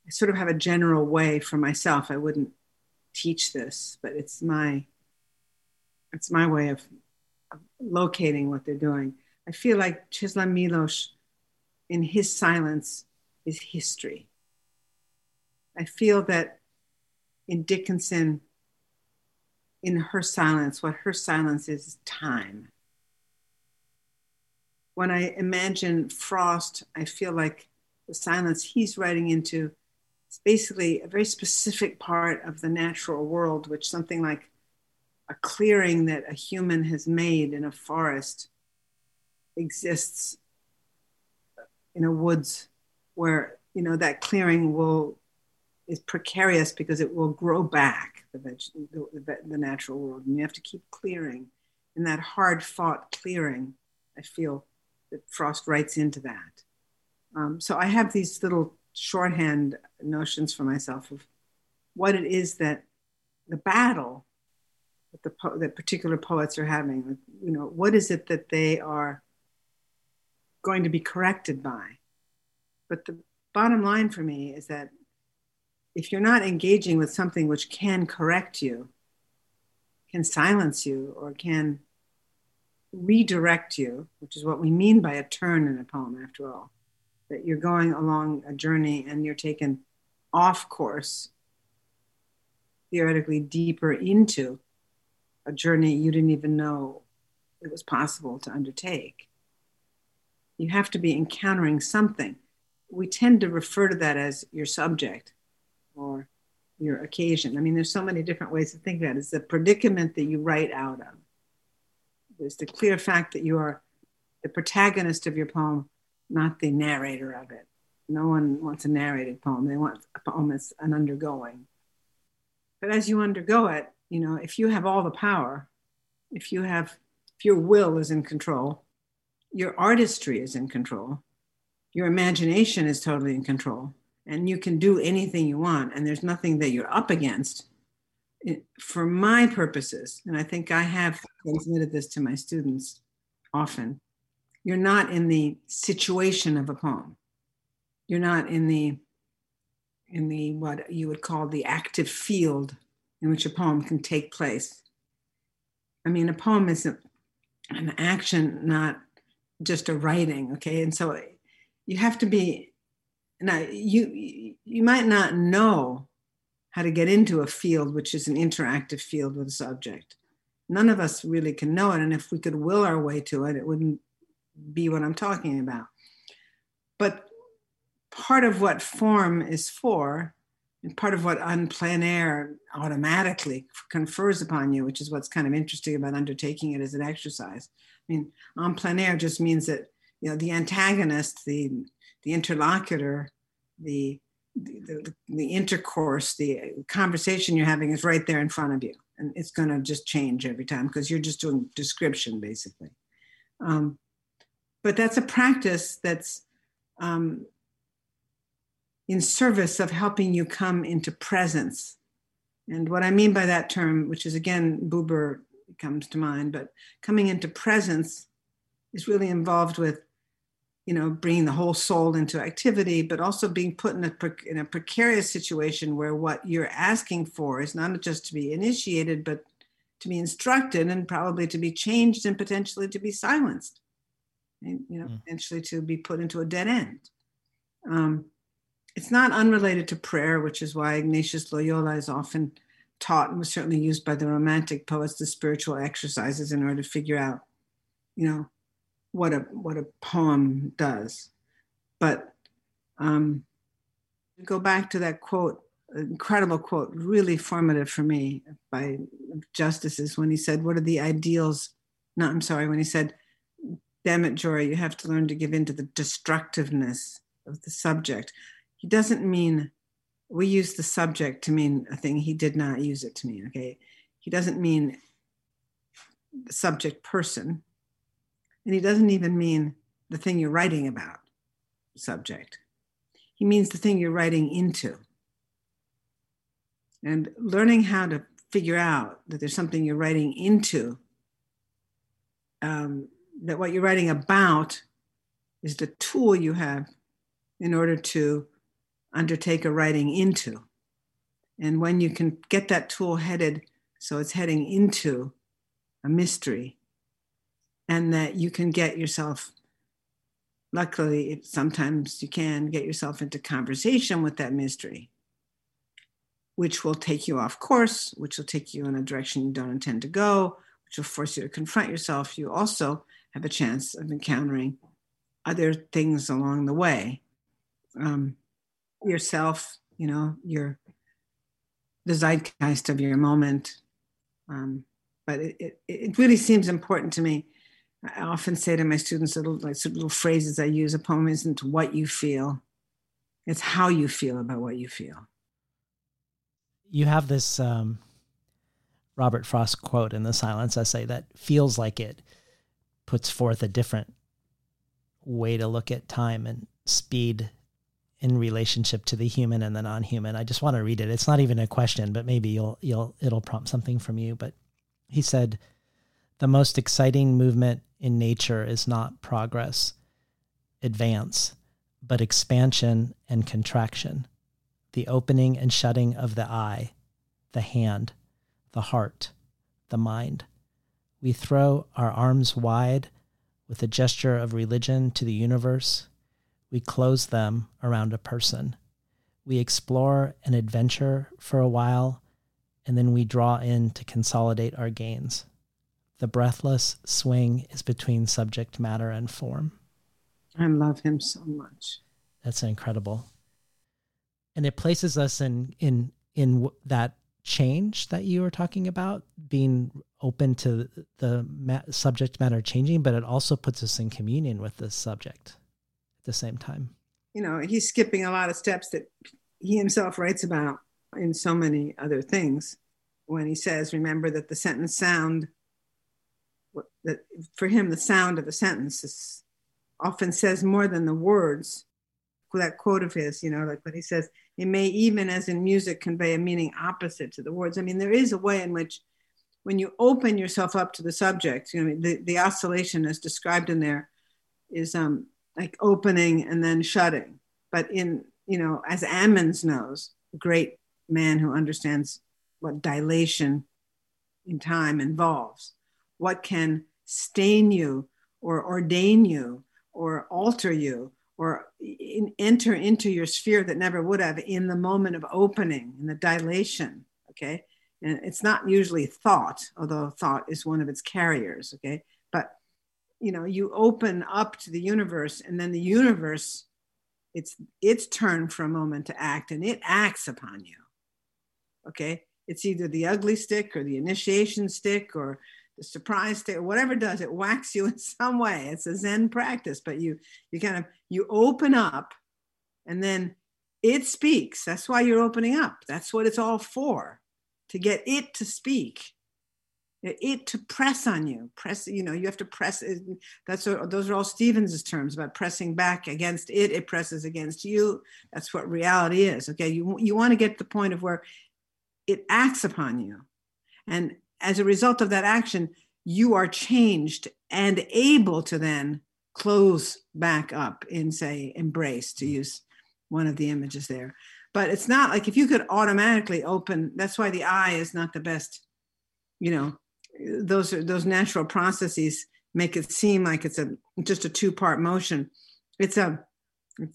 I sort of have a general way for myself. I wouldn't teach this, but it's my it's my way of, locating what they're doing. I feel like Czeslaw Milosz, in his silence, is history. I feel that in Dickinson, in her silence, what her silence is, is time. When I imagine Frost, I feel like the silence he's writing into is basically a very specific part of the natural world, which something like a clearing that a human has made in a forest exists in a woods where you know that clearing will is precarious because it will grow back the, veg, the, the natural world. And you have to keep clearing. And that hard fought clearing i feel that frost writes into that. Um, so i have these little shorthand notions for myself of what it is that the battle that the po- that particular poets are having you know what is it that they are going to be corrected by. But the bottom line for me is that if you're not engaging with something which can correct you, can silence you, or can redirect you, which is what we mean by a turn in a poem, after all, that you're going along a journey and you're taken off course, theoretically deeper into a journey you didn't even know it was possible to undertake you have to be encountering something. We tend to refer to that as your subject or your occasion. I mean, there's so many different ways to think about it. It's the predicament that you write out of. There's the clear fact that you are the protagonist of your poem, not the narrator of it. No one wants a narrated poem. They want a poem as an undergoing. But as you undergo it, you know, if you have all the power, if you have, if your will is in control, your artistry is in control, your imagination is totally in control, and you can do anything you want, and there's nothing that you're up against. It, for my purposes, and I think I have transmitted this to my students often, you're not in the situation of a poem. You're not in the in the what you would call the active field in which a poem can take place. I mean, a poem is a, an action, not just a writing okay? And so you have to be now you you might not know how to get into a field which is an interactive field with a subject. None of us really can know it and if we could will our way to it it wouldn't be what i'm talking about. But part of what form is for and part of what en plein air automatically confers upon you which is what's kind of interesting about undertaking it as an exercise I mean, en plein air just means that you know the antagonist, the the interlocutor, the the, the intercourse, the conversation you're having is right there in front of you, and it's going to just change every time because you're just doing description basically. Um, but that's a practice that's um, in service of helping you come into presence. And what I mean by that term, which is again Buber comes to mind, but coming into presence is really involved with, you know, bringing the whole soul into activity, but also being put in a, in a precarious situation where what you're asking for is not just to be initiated, but to be instructed and probably to be changed and potentially to be silenced, and, you know, mm. potentially to be put into a dead end. Um, it's not unrelated to prayer, which is why Ignatius Loyola is often taught and was certainly used by the romantic poets the spiritual exercises in order to figure out you know what a what a poem does. But um go back to that quote incredible quote really formative for me by Justice's when he said what are the ideals? No i'm sorry when he said damn it Jorie you have to learn to give in to the destructiveness of the subject he doesn't mean we use the subject to mean a thing. He did not use it to mean, okay? He doesn't mean the subject person. And he doesn't even mean the thing you're writing about subject. He means the thing you're writing into. And learning how to figure out that there's something you're writing into, um, that what you're writing about is the tool you have in order to undertake a writing into. And when you can get that tool headed so it's heading into a mystery, and that you can get yourself, luckily, sometimes you can get yourself into conversation with that mystery, which will take you off course, which will take you in a direction you don't intend to go, which will force you to confront yourself. You also have a chance of encountering other things along the way. Um, yourself, you know, your the zeitgeist of your moment. Um, but it, it, it, really seems important to me. I often say to my students little like little phrases I use. A poem isn't what you feel; it's how you feel about what you feel. You have this um, Robert Frost quote in the Silence essay that feels like it puts forth a different way to look at time and speed in relationship to the human and the non-human. I just want to read it. It's not even a question, but maybe you'll you'll it'll prompt something from you. But he said, "The most exciting movement in nature is not progress, advance, but expansion and contraction, the opening and shutting of the eye, the hand, the heart, the mind. We throw our arms wide with a gesture of religion to the universe." We close them around a person. We explore an adventure for a while, and then we draw in to consolidate our gains. The breathless swing is between subject matter and form. I love him so much. That's incredible. And it places us in in in that change that you were talking about, being open to the ma- subject matter changing, but it also puts us in communion with the subject the same time. You know, he's skipping a lot of steps that he himself writes about in so many other things when he says, remember that the sentence sound, that for him, the sound of a sentence is, often says more than the words. That quote of his, you know, like when he says, it may even as in music convey a meaning opposite to the words. I mean, there is a way in which when you open yourself up to the subject, you know, the, the oscillation as described in there is um, like opening and then shutting. But in, you know, as Ammons knows, great man who understands what dilation in time involves, what can stain you or ordain you or alter you or in, enter into your sphere that never would have in the moment of opening in the dilation okay and it's not usually thought although thought is one of its carriers okay you know you open up to the universe and then the universe it's its turn for a moment to act and it acts upon you. Okay? It's either the ugly stick or the initiation stick or the surprise stick or whatever does it whacks you in some way. It's a zen practice but you you kind of you open up and then it speaks. That's why you're opening up. That's what it's all for to get it to speak it to press on you press you know you have to press that's those are all stevens's terms about pressing back against it it presses against you. That's what reality is okay? You, you want to get to the point of where it acts upon you. And as a result of that action you are changed and able to then close back up in say embrace to use one of the images there. But it's not like if you could automatically open that's why the eye is not the best you know those those natural processes make it seem like it's a just a two part motion. It's a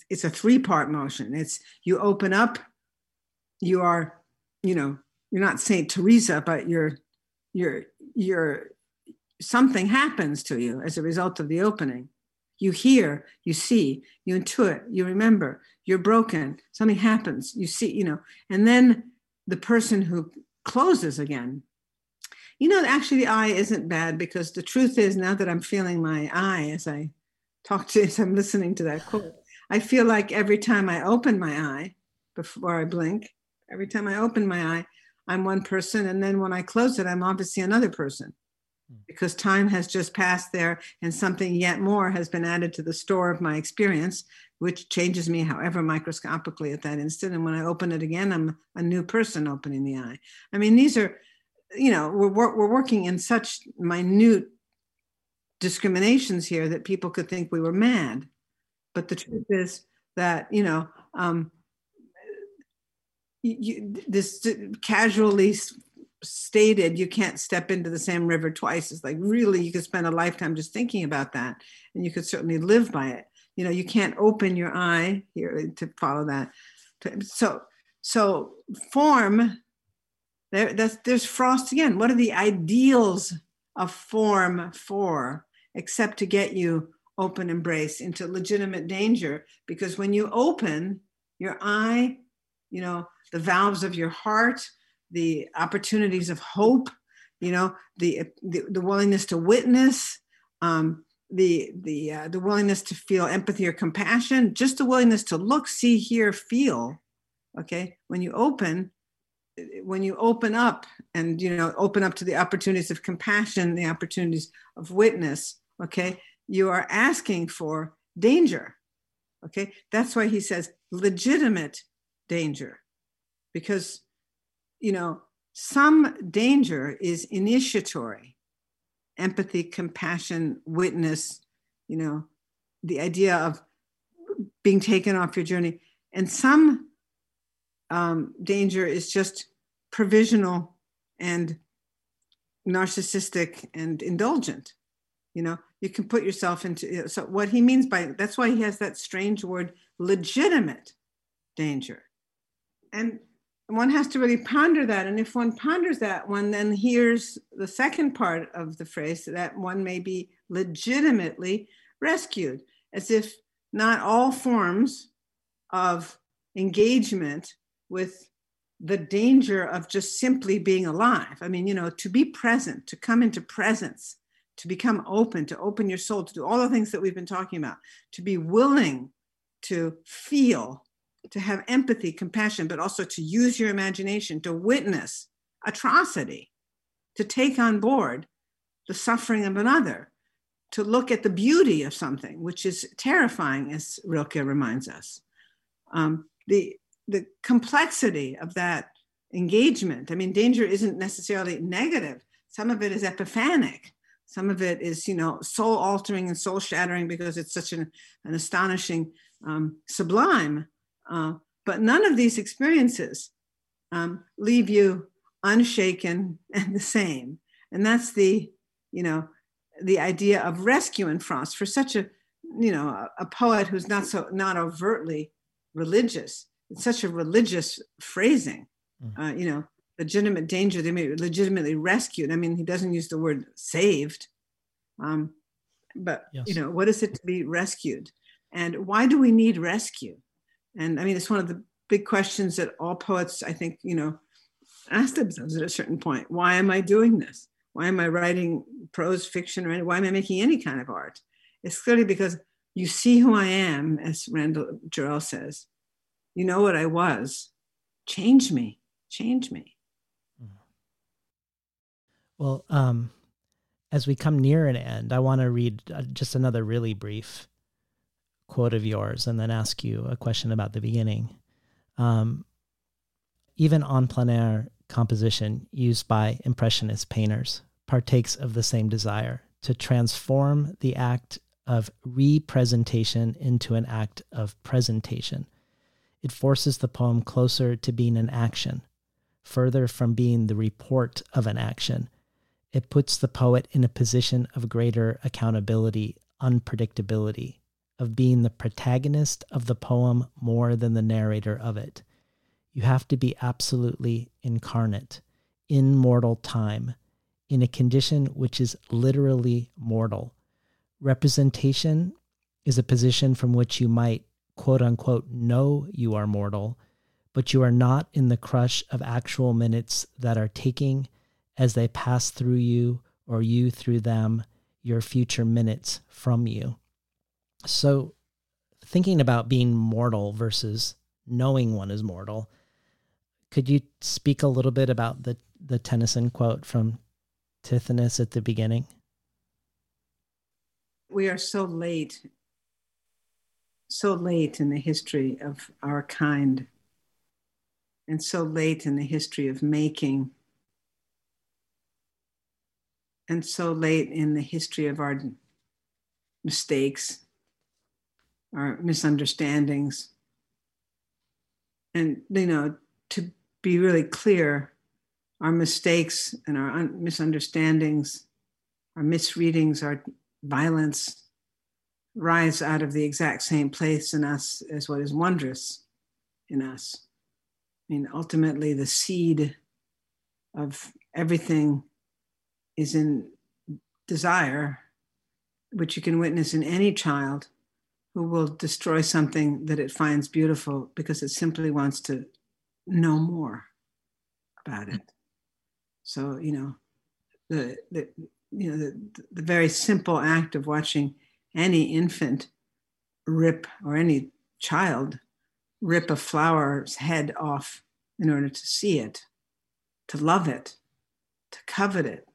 it's a three part motion. It's you open up you are you know you're not saint teresa but you're you're you're something happens to you as a result of the opening. You hear you see you intuit you remember you're broken something happens you see you know and then the person who closes again you know, actually, the eye isn't bad because the truth is, now that I'm feeling my eye as I talk to, as I'm listening to that quote, I feel like every time I open my eye before I blink, every time I open my eye, I'm one person. And then when I close it, I'm obviously another person. Hmm. because time has just passed there and something yet more has been added to the store of my experience, which changes me, however microscopically at that instant. And when I open it again, I'm a new person opening the eye. I mean, these are, you know, we're, we're working in such minute discriminations here that people could think we were mad. But the truth is that, you know, um, you, this casually stated you can't step into the same river twice it's like really you could spend a lifetime just thinking about that and you could certainly live by it you know you can't open your eye here to follow that so so form there that's there's frost again what are the ideals of form for except to get you open embrace into legitimate danger because when you open your eye you know the valves of your heart the opportunities of hope, you know, the the, the willingness to witness, um, the the uh, the willingness to feel empathy or compassion, just the willingness to look, see, hear, feel. Okay, when you open, when you open up and you know open up to the opportunities of compassion, the opportunities of witness. Okay, you are asking for danger. Okay, that's why he says legitimate danger, because you know, some danger is initiatory empathy, compassion, witness, you know, the idea of being taken off your journey. And some um, danger is just provisional and narcissistic and indulgent. You know, you can put yourself into. So, what he means by that's why he has that strange word, legitimate danger. And one has to really ponder that. And if one ponders that, one then hears the second part of the phrase that one may be legitimately rescued, as if not all forms of engagement with the danger of just simply being alive. I mean, you know, to be present, to come into presence, to become open, to open your soul, to do all the things that we've been talking about, to be willing to feel to have empathy, compassion, but also to use your imagination to witness atrocity, to take on board the suffering of another, to look at the beauty of something, which is terrifying, as Rilke reminds us. Um, the, the complexity of that engagement. I mean, danger isn't necessarily negative. Some of it is epiphanic. Some of it is, you know, soul altering and soul shattering because it's such an, an astonishing um, sublime uh, but none of these experiences um, leave you unshaken and the same. And that's the, you know, the idea of rescue in Frost for such a, you know, a, a poet who's not so not overtly religious. It's such a religious phrasing. Mm. Uh, you know, legitimate danger. They may be legitimately rescued. I mean, he doesn't use the word saved. Um, but yes. you know, what is it to be rescued? And why do we need rescue? And I mean, it's one of the big questions that all poets, I think, you know, ask themselves at a certain point. Why am I doing this? Why am I writing prose fiction or any, why am I making any kind of art? It's clearly because you see who I am, as Randall Jarrell says. You know what I was. Change me. Change me. Well, um, as we come near an end, I want to read uh, just another really brief quote of yours and then ask you a question about the beginning. Um, even en plein air composition used by Impressionist painters partakes of the same desire to transform the act of representation into an act of presentation. It forces the poem closer to being an action, further from being the report of an action. It puts the poet in a position of greater accountability, unpredictability, of being the protagonist of the poem more than the narrator of it. You have to be absolutely incarnate, in mortal time, in a condition which is literally mortal. Representation is a position from which you might, quote unquote, know you are mortal, but you are not in the crush of actual minutes that are taking as they pass through you or you through them your future minutes from you. So, thinking about being mortal versus knowing one is mortal, could you speak a little bit about the the Tennyson quote from Tithonus at the beginning? We are so late, so late in the history of our kind, and so late in the history of making, and so late in the history of our mistakes, our misunderstandings. And, you know, to be really clear, our mistakes and our un- misunderstandings, our misreadings, our violence rise out of the exact same place in us as what is wondrous in us. I mean, ultimately, the seed of everything is in desire, which you can witness in any child who will destroy something that it finds beautiful because it simply wants to know more about it. So, you know, the, the you know, the, the very simple act of watching any infant rip or any child rip a flower's head off in order to see it, to love it, to covet it,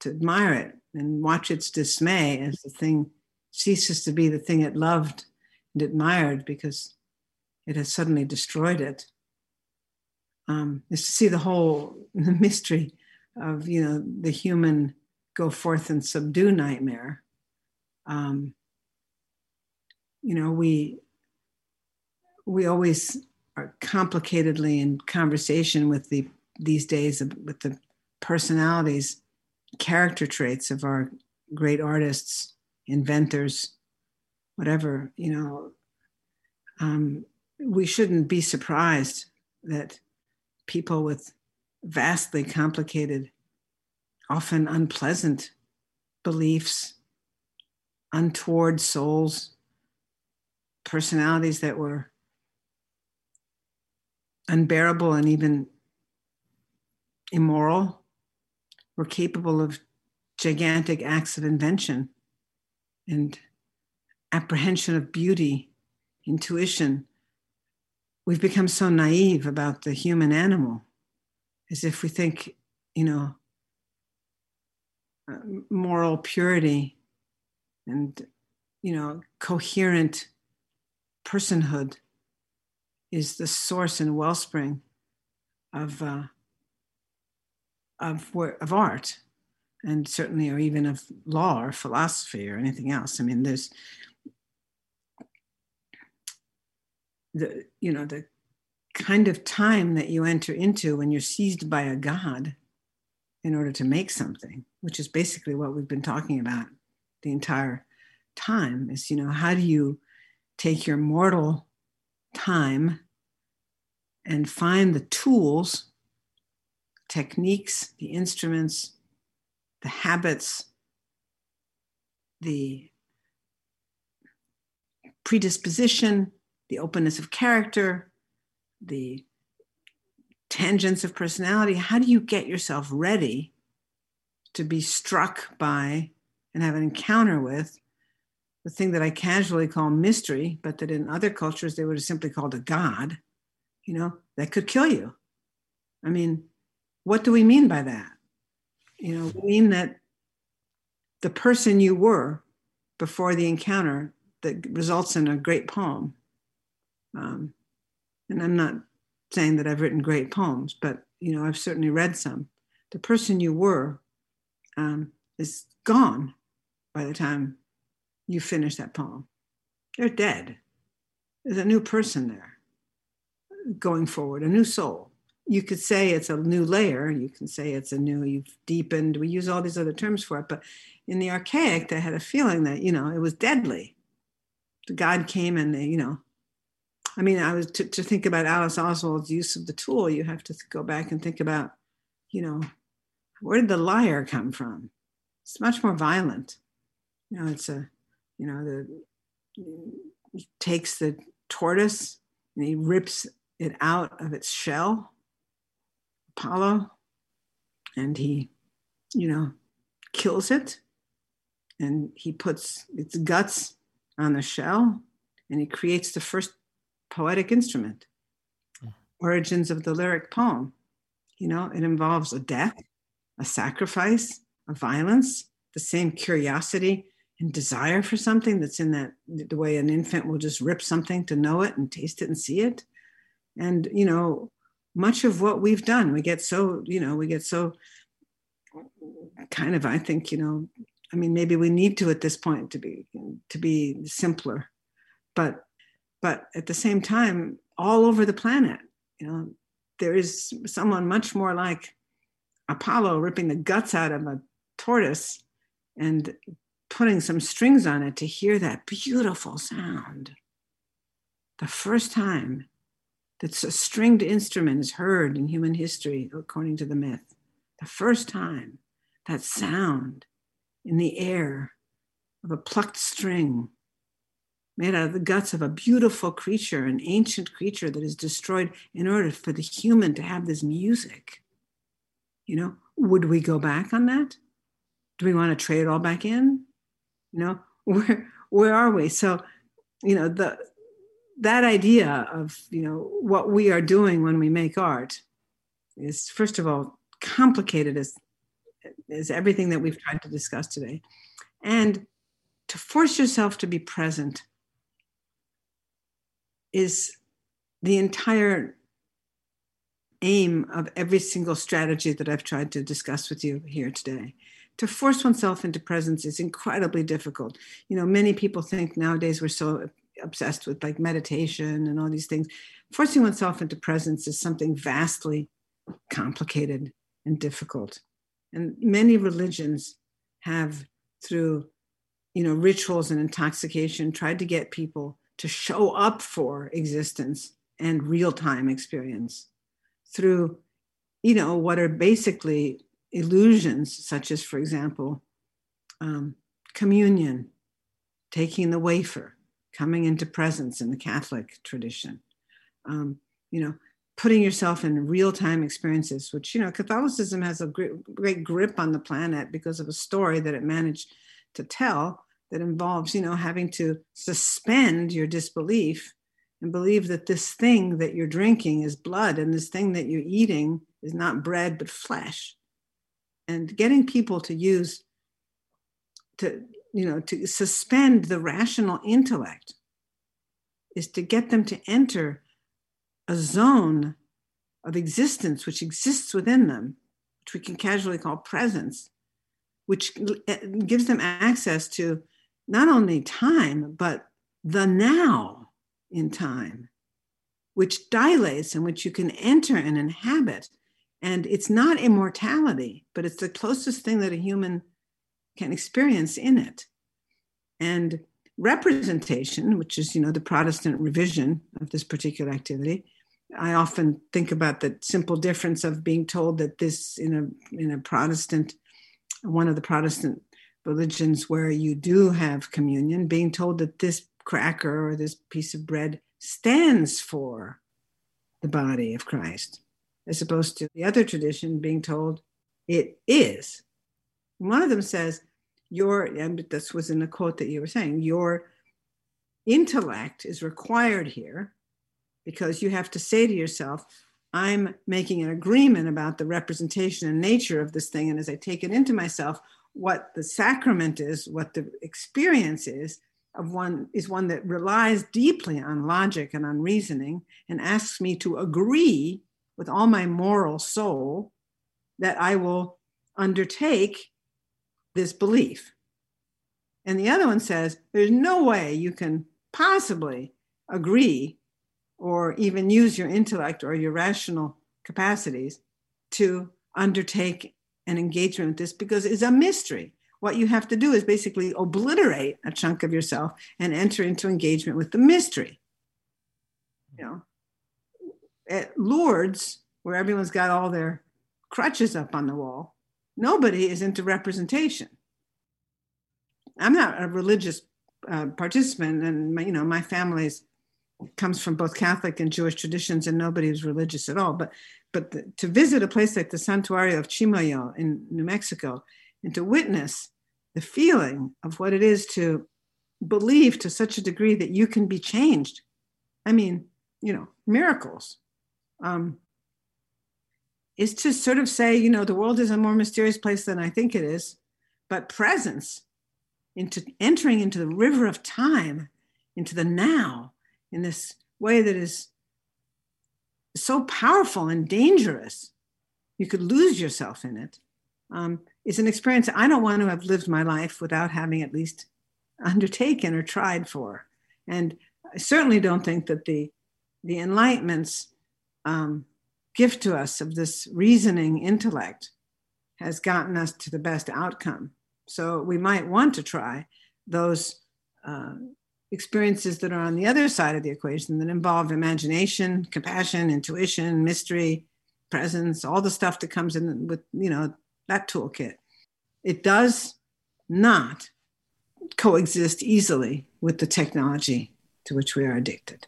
to admire it, and watch its dismay as the thing ceases to be the thing it loved and admired because it has suddenly destroyed it. Um, is to see the whole the mystery of you know the human go forth and subdue nightmare. Um, you know, we we always are complicatedly in conversation with the these days with the personalities, character traits of our great artists, inventors, whatever. You know, um, we shouldn't be surprised that people with vastly complicated, often unpleasant beliefs, untoward souls, personalities that were unbearable and even immoral, were capable of gigantic acts of invention and apprehension of beauty, intuition. We've become so naive about the human animal as if we think, you know, uh, moral purity and, you know, coherent personhood is the source and wellspring of uh, of of art, and certainly, or even of law or philosophy or anything else. I mean, there's the you know the kind of time that you enter into when you're seized by a god in order to make something, which is basically what we've been talking about the entire time. Is you know how do you take your mortal time and find the tools, techniques, the instruments, the habits, the predisposition, the openness of character, the tangents of personality. How do you get yourself ready to be struck by and have an encounter with the thing that I casually call mystery, but that in other cultures they would have simply called a god, you know, that could kill you. I mean, what do we mean by that? You know, we mean that the person you were before the encounter that results in a great poem. Um, and I'm not saying that I've written great poems, but you know, I've certainly read some. The person you were um, is gone by the time you finish that poem. They're dead. There's a new person there going forward, a new soul. You could say it's a new layer. You can say it's a new, you've deepened. We use all these other terms for it. But in the archaic, they had a feeling that, you know, it was deadly. The God came and, they, you know, I mean, I was to, to think about Alice Oswald's use of the tool, you have to go back and think about, you know, where did the lyre come from? It's much more violent. You know, it's a you know, the he takes the tortoise and he rips it out of its shell, Apollo, and he, you know, kills it and he puts its guts on the shell and he creates the first poetic instrument, hmm. origins of the lyric poem. You know, it involves a death, a sacrifice, a violence, the same curiosity and desire for something that's in that the way an infant will just rip something to know it and taste it and see it. And, you know, much of what we've done, we get so, you know, we get so kind of, I think, you know, I mean, maybe we need to at this point to be to be simpler, but but at the same time, all over the planet, you know, there is someone much more like Apollo ripping the guts out of a tortoise and putting some strings on it to hear that beautiful sound. The first time that a stringed instrument is heard in human history, according to the myth, the first time that sound in the air of a plucked string made out of the guts of a beautiful creature, an ancient creature that is destroyed in order for the human to have this music. You know, would we go back on that? Do we want to trade it all back in? You know, where where are we? So, you know, the that idea of you know what we are doing when we make art is first of all complicated as as everything that we've tried to discuss today, and to force yourself to be present is the entire aim of every single strategy that I've tried to discuss with you here today. To force oneself into presence is incredibly difficult. You know, many people think nowadays we're so obsessed with like meditation and all these things. Forcing oneself into presence is something vastly complicated and difficult. And many religions have, through you know, rituals and intoxication, tried to get people to show up for existence and real time experience through, you know, what are basically illusions, such as, for example, um, communion, taking the wafer, coming into presence in the Catholic tradition, um, you know, putting yourself in real time experiences, which, you know, Catholicism has a great, great grip on the planet because of a story that it managed to tell that involves, you know, having to suspend your disbelief and believe that this thing that you're drinking is blood and this thing that you're eating is not bread but flesh. And getting people to use, to, you know, to suspend the rational intellect is to get them to enter a zone of existence which exists within them, which we can casually call presence, which eh, gives them access to not only time, but the now in time, which dilates and which you can enter and inhabit. And it's not immortality, but it's the closest thing that a human can experience in it. And representation, which is, you know, the Protestant revision of this particular activity, I often think about the simple difference of being told that this in a in a Protestant, one of the Protestant religions where you do have communion, being told that this cracker or this piece of bread stands for the body of Christ, as opposed to the other tradition being told it is. One of them says, Your, and this was in the quote that you were saying, your intellect is required here because you have to say to yourself, I'm making an agreement about the representation and nature of this thing. And as I take it into myself, what the sacrament is, what the experience is of one is one that relies deeply on logic and on reasoning and asks me to agree with all my moral soul that I will undertake this belief. And the other one says, there's no way you can possibly agree or even use your intellect or your rational capacities to undertake an engagement with this because it's a mystery. What you have to do is basically obliterate a chunk of yourself and enter into engagement with the mystery. You know, at Lourdes, where everyone's got all their crutches up on the wall, nobody is into representation. I'm not a religious uh, participant, and my, you know my family's comes from both Catholic and Jewish traditions, and nobody is religious at all. But but the, to visit a place like the Santuario of Chimayo in New Mexico and to witness the feeling of what it is to believe to such a degree that you can be changed. I mean, you know, miracles. Um, is to sort of say, you know, the world is a more mysterious place than I think it is, but presence into entering into the river of time, into the now, in this way that is so powerful and dangerous. You could lose yourself in it. Um, it's an experience I don't want to have lived my life without having at least undertaken or tried for. And I certainly don't think that the the enlightenment's um, gift to us of this reasoning intellect has gotten us to the best outcome. So we might want to try those uh, experiences that are on the other side of the equation that involve imagination, compassion, intuition, mystery, presence, all the stuff that comes in with, you know, that toolkit. It does not coexist easily with the technology to which we are addicted.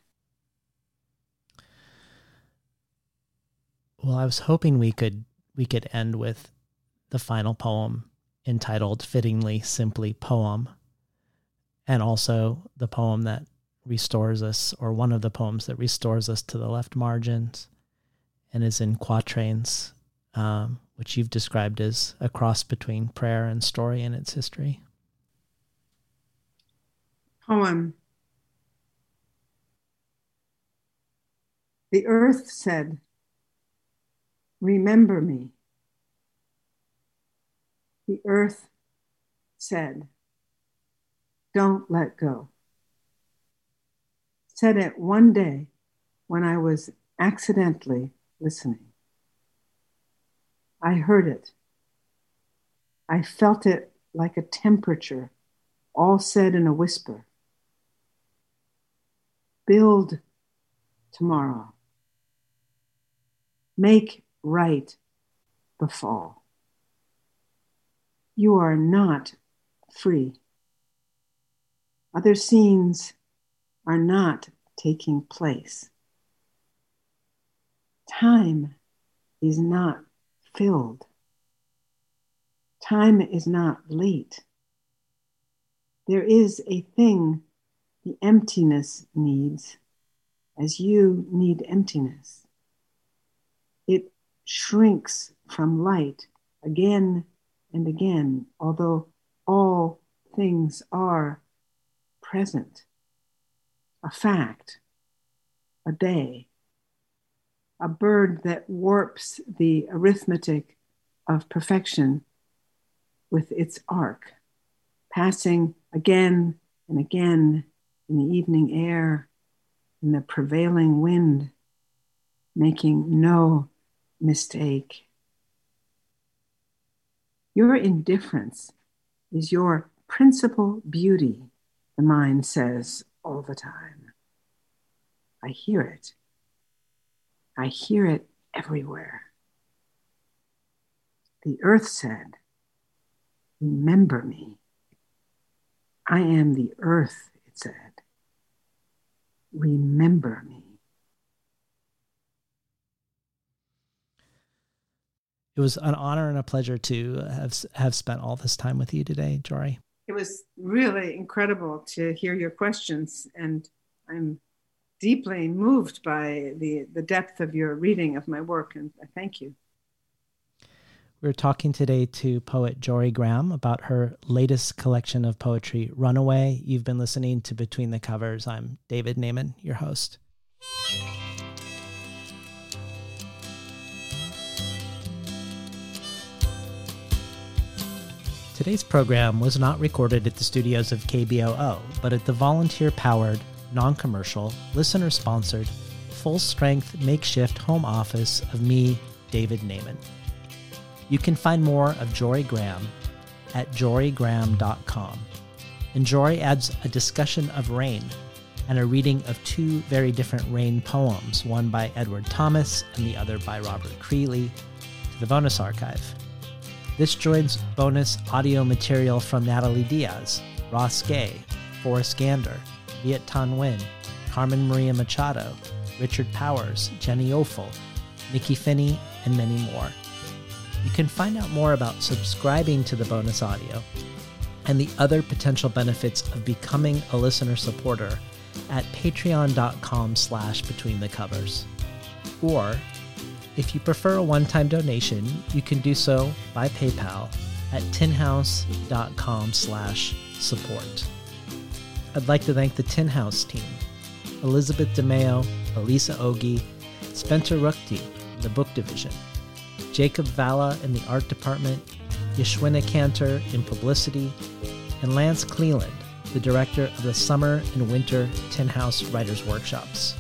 Well, I was hoping we could we could end with the final poem entitled fittingly simply poem and also the poem that restores us or one of the poems that restores us to the left margins and is in quatrains um, which you've described as a cross between prayer and story in its history. Poem. The earth said remember me the earth said, Don't let go. Said it one day when I was accidentally listening. I heard it. I felt it like a temperature, all said in a whisper. Build tomorrow. Make right befall you are not free. Other scenes are not taking place. Time is not filled. Time is not late. There is a thing the emptiness needs as you need emptiness. Shrinks from light again and again, although all things are present, a fact, a day, a bird that warps the arithmetic of perfection with its arc, passing again and again in the evening air, in the prevailing wind, making no mistake. Your indifference is your principal beauty, the mind says all the time. I hear it. I hear it everywhere. The earth said, Remember me. I am the earth, it said. Remember me. It was an honor and a pleasure to have have spent all this time with you today, Jorie. It was really incredible to hear your questions, and I'm deeply moved by the the depth of your reading of my work, and I thank you. We're talking today to poet Jorie Graham about her latest collection of poetry, Runaway. You've been listening to Between the Covers. I'm David Naimon, your host. Today's program was not recorded at the studios of KBOO, but at the volunteer powered, non commercial, listener sponsored, full strength makeshift home office of me, David Naimon. You can find more of Jorie Graham at joriegraham.com. And Jorie adds a discussion of rain and a reading of two very different rain poems, one by Edward Thomas and the other by Robert Creeley, to the bonus archive. This joins bonus audio material from Natalie Diaz, Ross Gay, Forrest Gander, Viet Thanh Nguyen, Carmen Maria Machado, Richard Powers, Jenny Offill, Nikky Finney, and many more. You can find out more about subscribing to the bonus audio and the other potential benefits of becoming a listener supporter at patreon.com slash between the covers. Or If you prefer a one time donation, you can do so by PayPal at tinhouse.com slash support. I'd like to thank the Tin House team Elizabeth DeMeo, Alyssa Ogi, Spencer Ruchti, the book division, Jakob Vala in the art department, Yashwina Canter in publicity, and Lance Cleland, the director of the Summer and Winter Tin House Writers Workshops.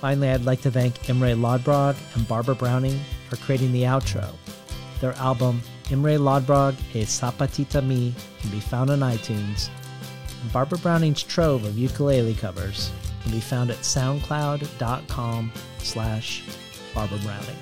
Finally, I'd like to thank Imre Lodbrog and Barbara Browning for creating the outro. Their album, Imre Lodbrog A Sapatita Mi, can be found on iTunes, and Barbara Browning's trove of ukulele covers can be found at soundcloud.com slash Barbara Browning.